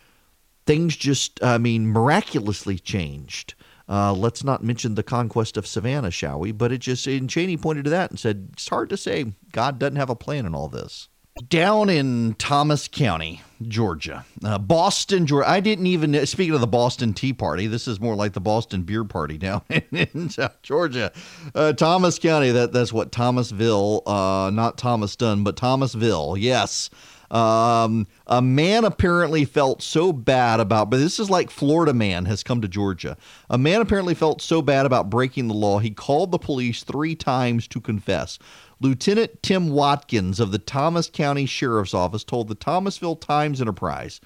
things just, I mean, miraculously changed. Uh, let's not mention the conquest of Savannah, shall we? But it just, and Cheney pointed to that and said, it's hard to say. God doesn't have a plan in all this down in Thomas County, Georgia, uh, Boston, Georgia. I didn't even speaking of the Boston Tea Party. This is more like the Boston Beer Party down in, Georgia, uh, Thomas County. That that's what Thomasville, uh, not Thomaston, but Thomasville. Yes. Um, a man apparently felt so bad about, but this is like Florida man has come to Georgia. A man apparently felt so bad about breaking the law, he called the police three times to confess. Lieutenant Tim Watkins of the Thomas County Sheriff's Office told the Thomasville Times Enterprise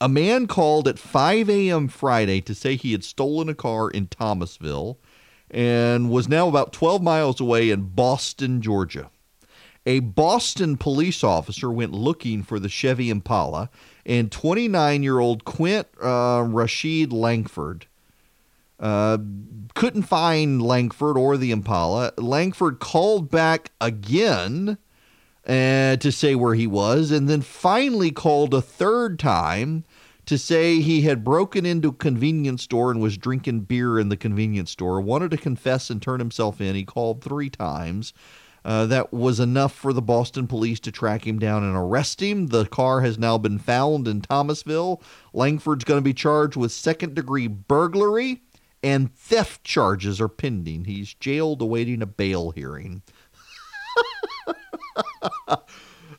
a man called at 5 a.m. Friday to say he had stolen a car in Thomasville and was now about 12 miles away in Boston, Georgia. A Boston police officer went looking for the Chevy Impala, and 29 year old Quint uh, Rashid Langford uh, couldn't find Langford or the Impala. Langford called back again uh, to say where he was, and then finally called a third time to say he had broken into a convenience store and was drinking beer in the convenience store. Wanted to confess and turn himself in. He called three times. Uh, that was enough for the Boston police to track him down and arrest him. The car has now been found in Thomasville. Langford's going to be charged with second degree burglary and theft charges are pending. He's jailed awaiting a bail hearing.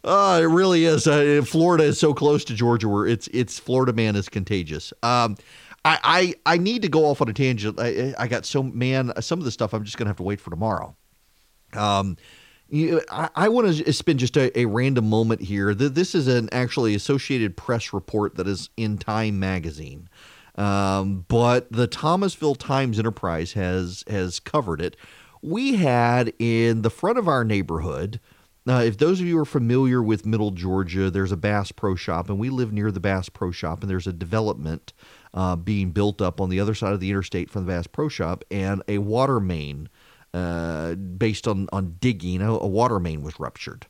Uh, it really is. Uh, Florida is so close to Georgia, where it's it's Florida man is contagious. Um, I, I I need to go off on a tangent. I, I got so man some of the stuff I'm just gonna have to wait for tomorrow. Um, you, I, I want to spend just a, a random moment here. This is an actually Associated Press report that is in Time magazine. Um, but the Thomasville Times Enterprise has has covered it. We had in the front of our neighborhood now, if those of you are familiar with Middle Georgia, there's a Bass Pro Shop, and we live near the Bass Pro Shop, and there's a development uh, being built up on the other side of the interstate from the Bass Pro Shop, and a water main uh, based on, on digging, a, a water main was ruptured.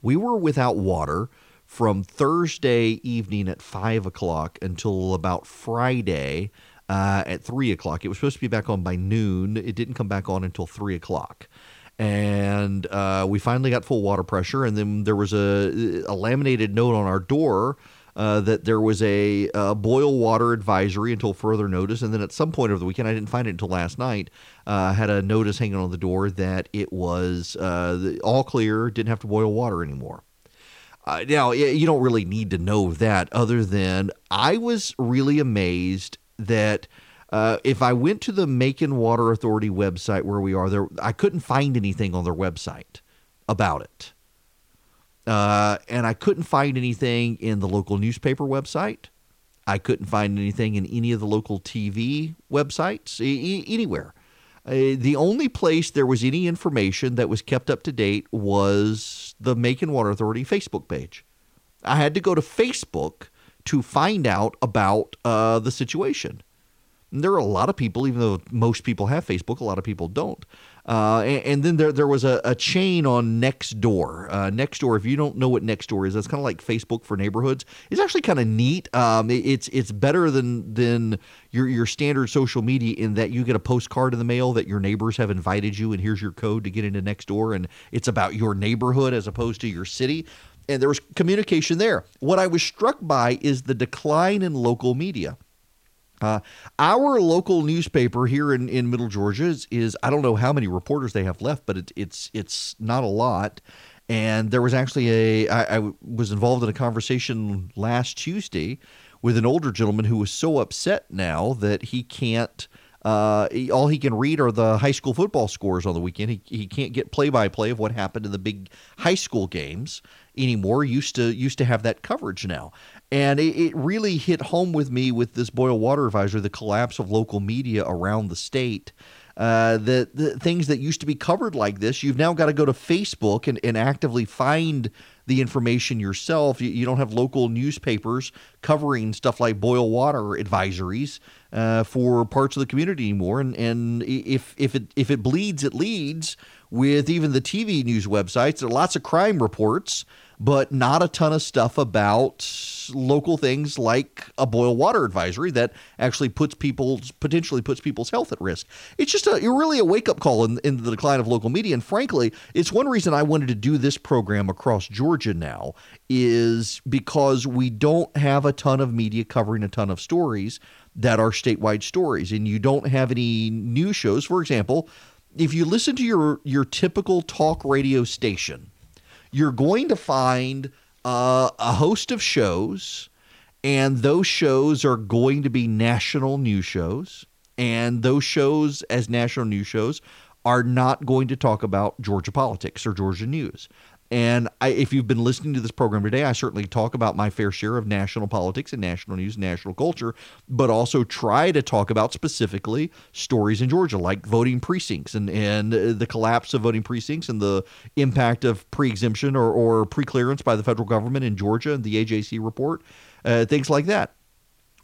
We were without water from Thursday evening at 5 o'clock until about Friday uh, at 3 o'clock. It was supposed to be back on by noon. It didn't come back on until 3 o'clock and uh, we finally got full water pressure. And then there was a, a laminated note on our door uh, that there was a, boil water advisory until further notice. And then at some point over the weekend, I didn't find it until last night, uh, had a notice hanging on the door that it was uh, all clear, didn't have to boil water anymore. Uh, now, you don't really need to know that, other than I was really amazed that uh, if I went to the Macon Water Authority website where we are there, I couldn't find anything on their website about it. Uh, and I couldn't find anything in the local newspaper website. I couldn't find anything in any of the local TV websites, e- anywhere. Uh, the only place there was any information that was kept up to date was the Macon Water Authority Facebook page. I had to go to Facebook to find out about uh, the situation. And there are a lot of people, even though most people have Facebook, a lot of people don't. Uh, and, and, then there there was a, a chain on Nextdoor. Uh, Nextdoor, if you don't know what Nextdoor is, that's kind of like Facebook for neighborhoods. It's actually kind of neat. Um, it, it's it's better than than your your standard social media in that you get a postcard in the mail that your neighbors have invited you, and here's your code to get into Nextdoor, and it's about your neighborhood as opposed to your city. And there was communication there. What I was struck by is the decline in local media. Uh, our local newspaper here in, in Middle Georgia is, is, I don't know how many reporters they have left, but it, it's it's not a lot. And there was actually a I, I was involved in a conversation last Tuesday with an older gentleman who was so upset now that he can't. Uh, all he can read are the high school football scores on the weekend. He, he can't get play by play of what happened in the big high school games anymore. Used to used to have that coverage now, and it, it, really hit home with me with this boil water advisory, the collapse of local media around the state. Uh, the, the things that used to be covered like this, you've now got to go to Facebook and, and actively find the information yourself. You, you, don't have local newspapers covering stuff like boil water advisories uh, for parts of the community anymore. And, and if, if, it, if it bleeds, it leads with even the TV news websites. There are lots of crime reports but not a ton of stuff about local things like a boil water advisory that actually puts people potentially puts people's health at risk. It's just a really a wake up call in, in the decline of local media, and frankly, it's one reason I wanted to do this program across Georgia now is because we don't have a ton of media covering a ton of stories that are statewide stories, and you don't have any news shows. For example, if you listen to your your typical talk radio station you're going to find uh, a host of shows, and those shows are going to be national news shows. And those shows, as national news shows, are not going to talk about Georgia politics or Georgia news. And I, if you've been listening to this program today, I certainly talk about my fair share of national politics and national news, and national culture, but also try to talk about specifically stories in Georgia, like voting precincts and, and the collapse of voting precincts and the impact of pre exemption or, or pre clearance by the federal government in Georgia and the AJC report, uh, things like that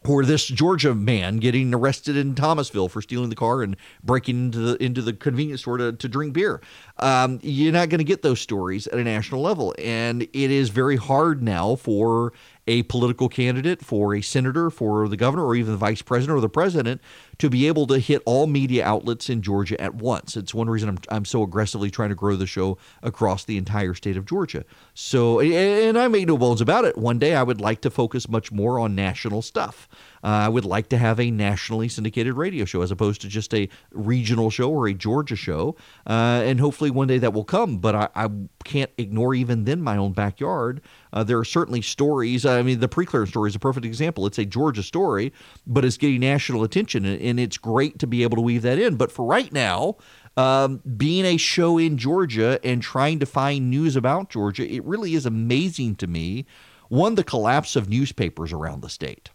or this Georgia man getting arrested in Thomasville for stealing the car and breaking into the into the convenience store to, to drink beer. Um, you're not going to get those stories at a national level, and it is very hard now for a political candidate, for a senator, for the governor, or even the vice president or the president to be able to hit all media outlets in Georgia at once. It's one reason I'm, I'm so aggressively trying to grow the show across the entire state of Georgia. So, and I make no bones about it. One day I would like to focus much more on national stuff. Uh, I would like to have a nationally syndicated radio show as opposed to just a regional show or a Georgia show. Uh, and hopefully one day that will come. But I, I can't ignore even then my own backyard. Uh, there are certainly stories. I mean, the pre-clearance story is a perfect example. It's a Georgia story, but it's getting national attention, and, and it's great to be able to weave that in. But for right now, um, being a show in Georgia and trying to find news about Georgia, it really is amazing to me. One, the collapse of newspapers around the state.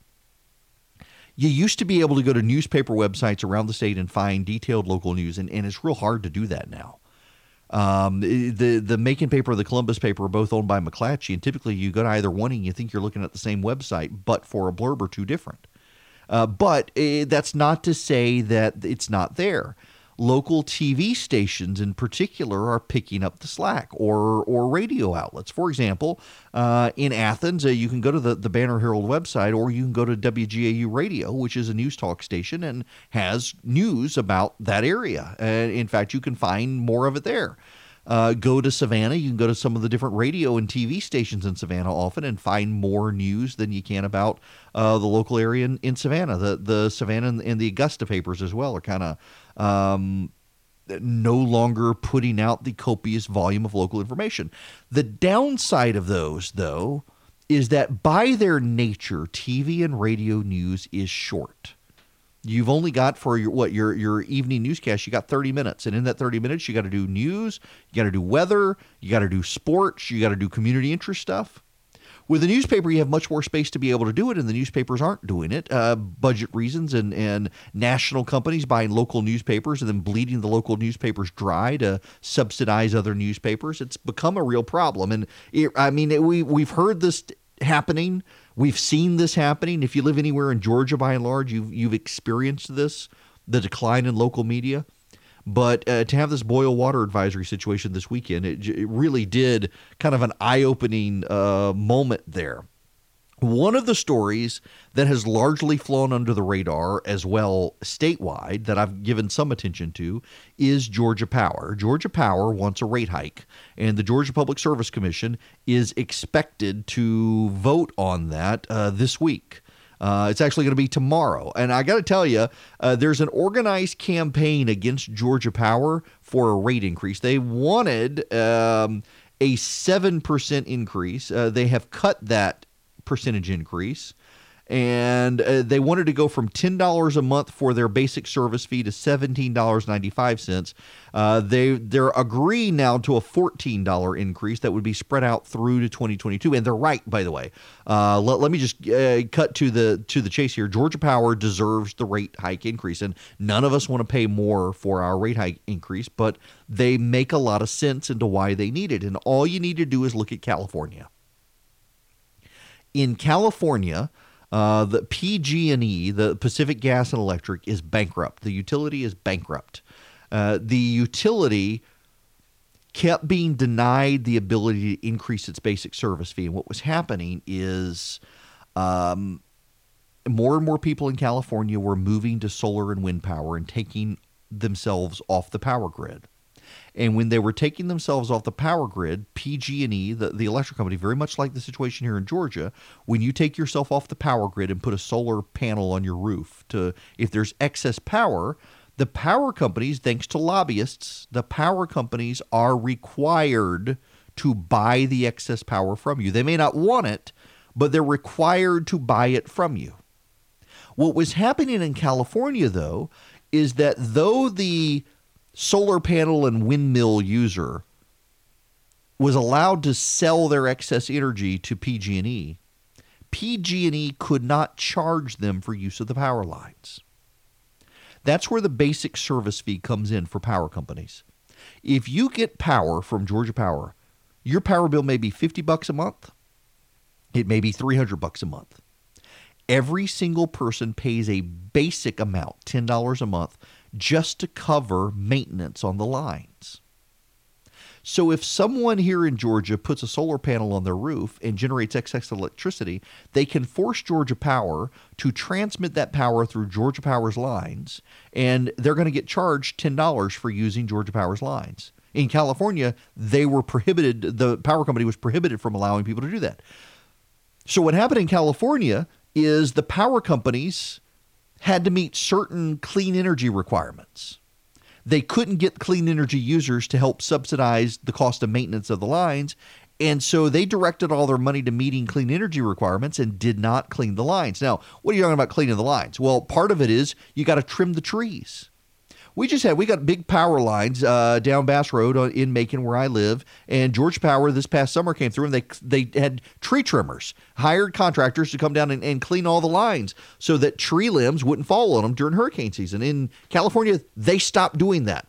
You used to be able to go to newspaper websites around the state and find detailed local news, and, and it's real hard to do that now. Um, the the Macon paper or the Columbus paper are both owned by McClatchy, and typically you go to either one and you think you're looking at the same website, but for a blurb or two different. Uh, but uh, that's not to say that it's not there local TV stations in particular are picking up the slack or or radio outlets. For example, uh, in Athens, uh, you can go to the, the Banner Herald website or you can go to WGAU Radio, which is a news talk station and has news about that area. In fact, you can find more of it there. Uh, go to Savannah. You can go to some of the different radio and TV stations in Savannah often and find more news than you can about uh, the local area in, in Savannah. The the Savannah and the Augusta papers as well are kind of um, no longer putting out the copious volume of local information. The downside of those, though, is that by their nature, TV and radio news is short. You've only got for your what your your evening newscast, you got 30 minutes, and in that 30 minutes, you got to do news, you got to do weather, you got to do sports, you got to do community interest stuff. With a newspaper, you have much more space to be able to do it, and the newspapers aren't doing it. Uh, budget reasons and, and national companies buying local newspapers and then bleeding the local newspapers dry to subsidize other newspapers. It's become a real problem. And it, I mean, it, we, we've heard this happening. We've seen this happening. If you live anywhere in Georgia, by and large, you've, you've experienced this the decline in local media. But uh, to have this boil water advisory situation this weekend, it, it really did kind of an eye opening uh, moment there. One of the stories that has largely flown under the radar as well statewide that I've given some attention to is Georgia Power. Georgia Power wants a rate hike, and the Georgia Public Service Commission is expected to vote on that uh, this week. Uh, it's actually going to be tomorrow. And I got to tell you, uh, there's an organized campaign against Georgia Power for a rate increase. They wanted um, a 7% increase. Uh, they have cut that percentage increase and uh, they wanted to go from $10 a month for their basic service fee to $17.95. Uh, they they're agreeing now to a $14 increase that would be spread out through to 2022 and they're right by the way. Uh, let, let me just uh, cut to the to the chase here. Georgia Power deserves the rate hike increase and none of us want to pay more for our rate hike increase, but they make a lot of sense into why they need it and all you need to do is look at California. In California, uh, the PG&E, the Pacific Gas and Electric, is bankrupt. The utility is bankrupt. Uh, the utility kept being denied the ability to increase its basic service fee. And what was happening is um, more and more people in California were moving to solar and wind power and taking themselves off the power grid. And when they were taking themselves off the power grid, PG&E, the, the electric company, very much like the situation here in Georgia, when you take yourself off the power grid and put a solar panel on your roof to if there's excess power, the power companies, thanks to lobbyists, the power companies are required to buy the excess power from you. They may not want it, but they're required to buy it from you. What was happening in California, though, is that though the solar panel and windmill user was allowed to sell their excess energy to PG&E, PG&E could not charge them for use of the power lines. That's where the basic service fee comes in for power companies. If you get power from Georgia Power, your power bill may be 50 bucks a month. It may be 300 bucks a month. Every single person pays a basic amount, $10 a month, just to cover maintenance on the lines. So if someone here in Georgia puts a solar panel on their roof and generates excess electricity, they can force Georgia Power to transmit that power through Georgia Power's lines, and they're going to get charged $10 for using Georgia Power's lines. In California, they were prohibited, the power company was prohibited from allowing people to do that. So what happened in California is the power companies had to meet certain clean energy requirements they couldn't get clean energy users to help subsidize the cost of maintenance of the lines. And so they directed all their money to meeting clean energy requirements and did not clean the lines. Now, what are you talking about cleaning the lines? Well, part of it is you got to trim the trees we just had we got big power lines uh, down Bass Road in Macon where I live, and Georgia Power this past summer came through and they they had tree trimmers, hired contractors to come down and, and clean all the lines so that tree limbs wouldn't fall on them during hurricane season. In California, they stopped doing that.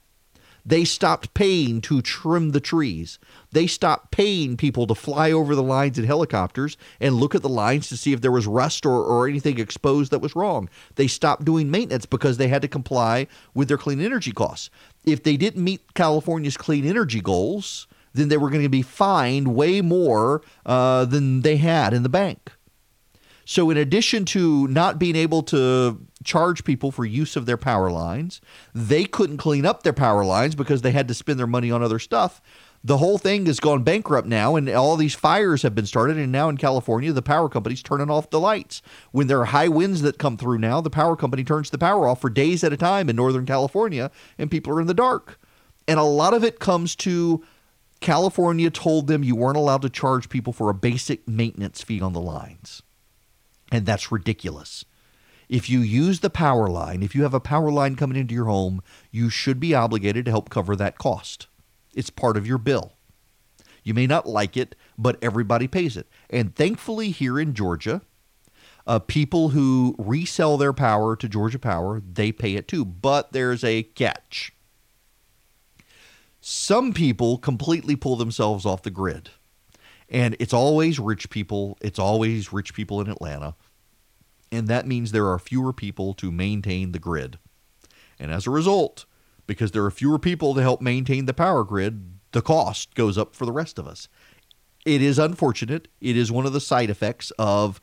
They stopped paying to trim the trees. They stopped paying people to fly over the lines in helicopters and look at the lines to see if there was rust or, or anything exposed that was wrong. They stopped doing maintenance because they had to comply with their clean energy costs. If they didn't meet California's clean energy goals, then they were going to be fined way more uh, than they had in the bank. So, in addition to not being able to charge people for use of their power lines, they couldn't clean up their power lines because they had to spend their money on other stuff. The whole thing has gone bankrupt now, and all these fires have been started. And now in California, the power company's turning off the lights. When there are high winds that come through now, the power company turns the power off for days at a time in Northern California, and people are in the dark. And a lot of it comes to California told them you weren't allowed to charge people for a basic maintenance fee on the lines. And that's ridiculous. If you use the power line, if you have a power line coming into your home, you should be obligated to help cover that cost. It's part of your bill. You may not like it, but everybody pays it. And thankfully, here in Georgia, uh, people who resell their power to Georgia Power, they pay it too. But there's a catch. Some people completely pull themselves off the grid. And it's always rich people. It's always rich people in Atlanta. And that means there are fewer people to maintain the grid. And as a result, because there are fewer people to help maintain the power grid, the cost goes up for the rest of us. It is unfortunate. It is one of the side effects of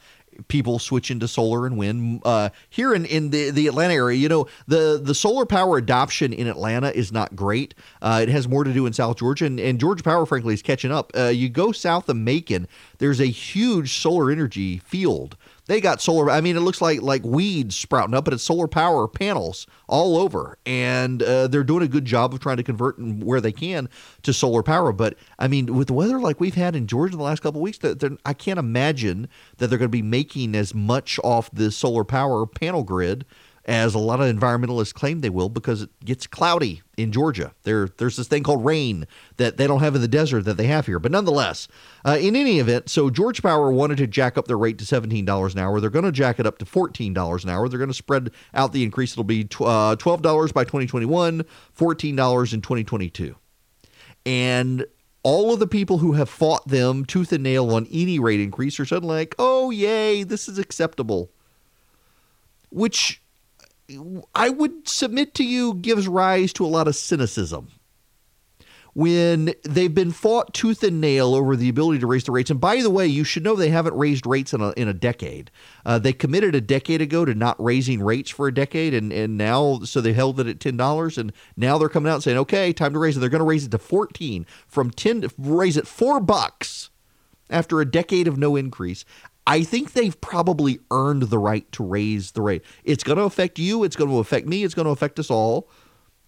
people switching to solar and wind. Uh, here in, in the, the Atlanta area, you know, the, the solar power adoption in Atlanta is not great. Uh, it has more to do in South Georgia, and, and Georgia Power, frankly, is catching up. Uh, you go south of Macon, there's a huge solar energy field they got solar. I mean, it looks like like weeds sprouting up, but it's solar power panels all over, and uh, they're doing a good job of trying to convert where they can to solar power. But I mean, with the weather like we've had in Georgia the last couple of weeks, I can't imagine that they're going to be making as much off the solar power panel grid as a lot of environmentalists claim they will because it gets cloudy in Georgia. There, there's this thing called rain that they don't have in the desert that they have here. But nonetheless, uh, in any event, so Georgia Power wanted to jack up their rate to $17 an hour. They're going to jack it up to $14 an hour. They're going to spread out the increase. It'll be uh, $12 by 2021, $14 in 2022. And all of the people who have fought them tooth and nail on any rate increase are suddenly like, oh, yay, this is acceptable. Which I would submit to you gives rise to a lot of cynicism. When they've been fought tooth and nail over the ability to raise the rates, and by the way, you should know they haven't raised rates in a, in a decade. Uh, they committed a decade ago to not raising rates for a decade, and, and now so they held it at ten dollars, and now they're coming out and saying, okay, time to raise it. They're going to raise it to fourteen from ten, to raise it four bucks after a decade of no increase. I think they've probably earned the right to raise the rate. It's going to affect you. It's going to affect me. It's going to affect us all.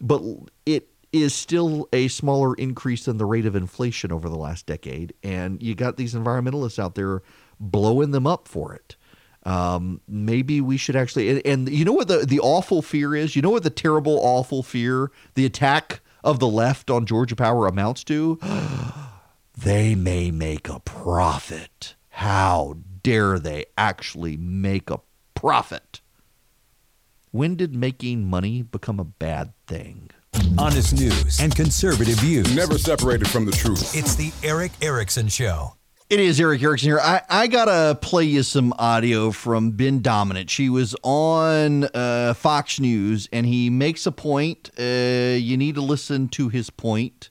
But it is still a smaller increase than the rate of inflation over the last decade. And you got these environmentalists out there blowing them up for it. Um, maybe we should actually, and, and you know what the, the awful fear is? You know what the terrible, awful fear, the attack of the left on Georgia Power amounts to? they may make a profit. How dare they actually make a profit? When did making money become a bad thing? Honest news and conservative views. Never separated from the truth. It's the Erick Erickson Show. It is Erick Erickson here. I, I gotta play you some audio from Ben Domenech. She was on uh, Fox News, and he makes a point. Uh, you need to listen to his point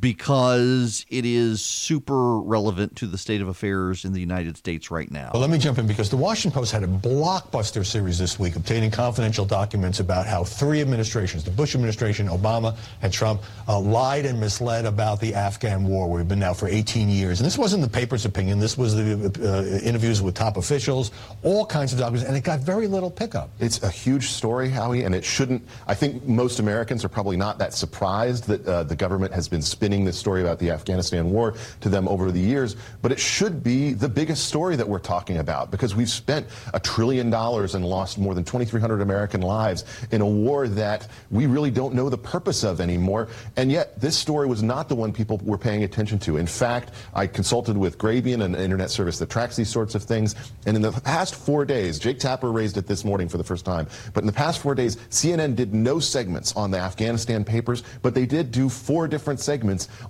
because it is super relevant to the state of affairs in the United States right now. Well, let me jump in because the Washington Post had a blockbuster series this week obtaining confidential documents about how three administrations, the Bush administration, Obama, and Trump, uh, lied and misled about the Afghan war. We've been now for 18 years. And this wasn't the paper's opinion. This was the uh, interviews with top officials, all kinds of documents, and it got very little pickup. It's a huge story, Howie, and it shouldn't. I think most Americans are probably not that surprised that uh, the government has been spinning this story about the Afghanistan war to them over the years, but it should be the biggest story that we're talking about because we've spent a trillion dollars and lost more than 2,300 American lives in a war that we really don't know the purpose of anymore. And yet, this story was not the one people were paying attention to. In fact, I consulted with Grabien, an internet service that tracks these sorts of things, and in the past four days, Jake Tapper raised it this morning for the first time, but in the past four days, CNN did no segments on the Afghanistan papers, but they did do four different segments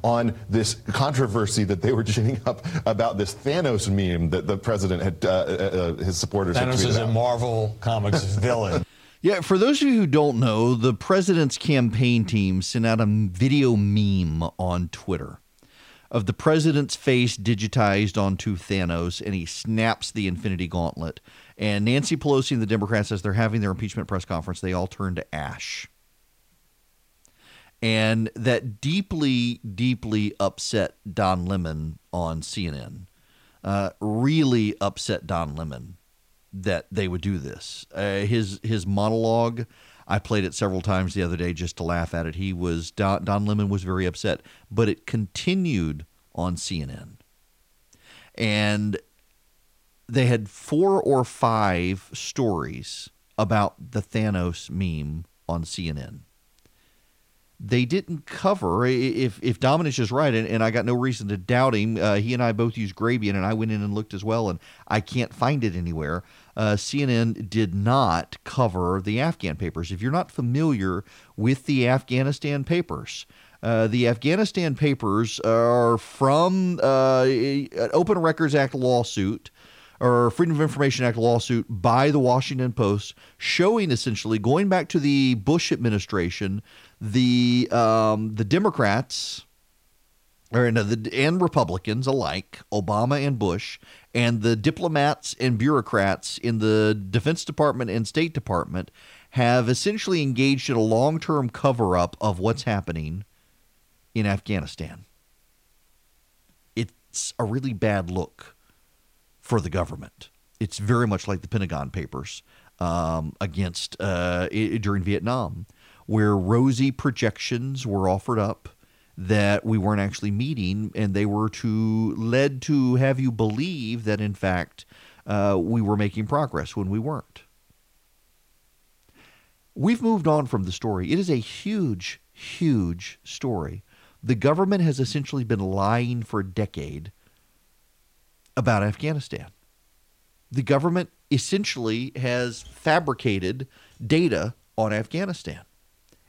on this controversy that they were ginning up about this Thanos meme that the president had, uh, uh, his supporters had Thanos tweeted is a. Marvel Comics villain. Yeah, for those of you who don't know, the president's campaign team sent out a video meme on Twitter of the president's face digitized onto Thanos, and he snaps the Infinity Gauntlet. And Nancy Pelosi and the Democrats, as they're having their impeachment press conference, they all turn to ash. And that deeply, deeply upset Don Lemon on CNN. Uh, really upset Don Lemon that they would do this. Uh, his his monologue, I played it several times the other day just to laugh at it. He was Don, Don Lemon was very upset, but it continued on CNN, and they had four or five stories about the Thanos meme on CNN. They didn't cover if if Dominic is right, and, and I got no reason to doubt him. Uh, he and I both use Grabien, and I went in and looked as well, and I can't find it anywhere. Uh, CNN did not cover the Afghan papers. If you're not familiar with the Afghanistan papers, uh, the Afghanistan papers are from uh, an Open Records Act lawsuit or Freedom of Information Act lawsuit by the Washington Post, showing essentially going back to the Bush administration, the um, the Democrats or no, the and Republicans alike, Obama and Bush, and the diplomats and bureaucrats in the Defense Department and State Department have essentially engaged in a long-term cover-up of what's happening in Afghanistan. It's a really bad look for the government. It's very much like the Pentagon Papers um, against uh, i- during Vietnam, where rosy projections were offered up that we weren't actually meeting, and they were to led to have you believe that in fact uh, we were making progress when we weren't. We've moved on from the story. It is a huge, huge story. The government has essentially been lying for a decade about Afghanistan. The government essentially has fabricated data on Afghanistan.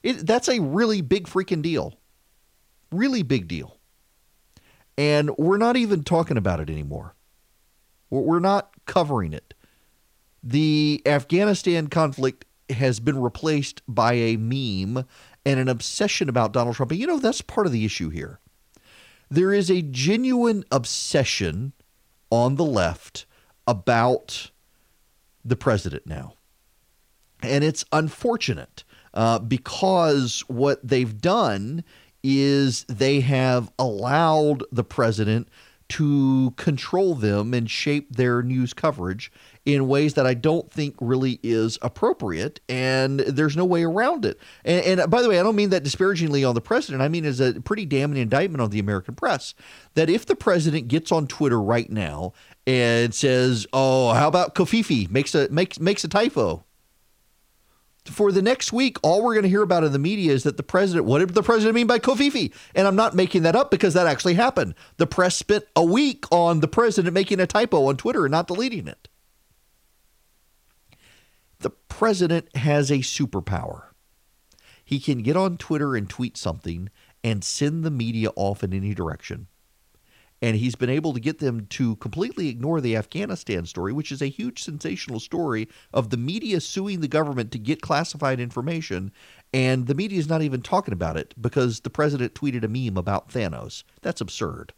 It, that's a really big freaking deal. Really big deal. And we're not even talking about it anymore. We're not covering it. The Afghanistan conflict has been replaced by a meme and an obsession about Donald Trump. And you know, that's part of the issue here. There is a genuine obsession on the left about the president now. And it's unfortunate uh, because what they've done is they have allowed the president to control them and shape their news coverage in ways that I don't think really is appropriate, and there's no way around it. And, and by the way, I don't mean that disparagingly on the president. I mean as a pretty damning indictment on the American press. That if the president gets on Twitter right now and says, "Oh, how about covfefe makes a makes makes a typo," for the next week, all we're going to hear about in the media is that the president, what did the president mean by covfefe? And I'm not making that up because that actually happened. The press spent a week on the president making a typo on Twitter and not deleting it. The president has a superpower. He can get on Twitter and tweet something and send the media off in any direction and he's been able to get them to completely ignore the Afghanistan story, which is a huge sensational story of the media suing the government to get classified information, and the media is not even talking about it because the president tweeted a meme about Thanos. That's absurd.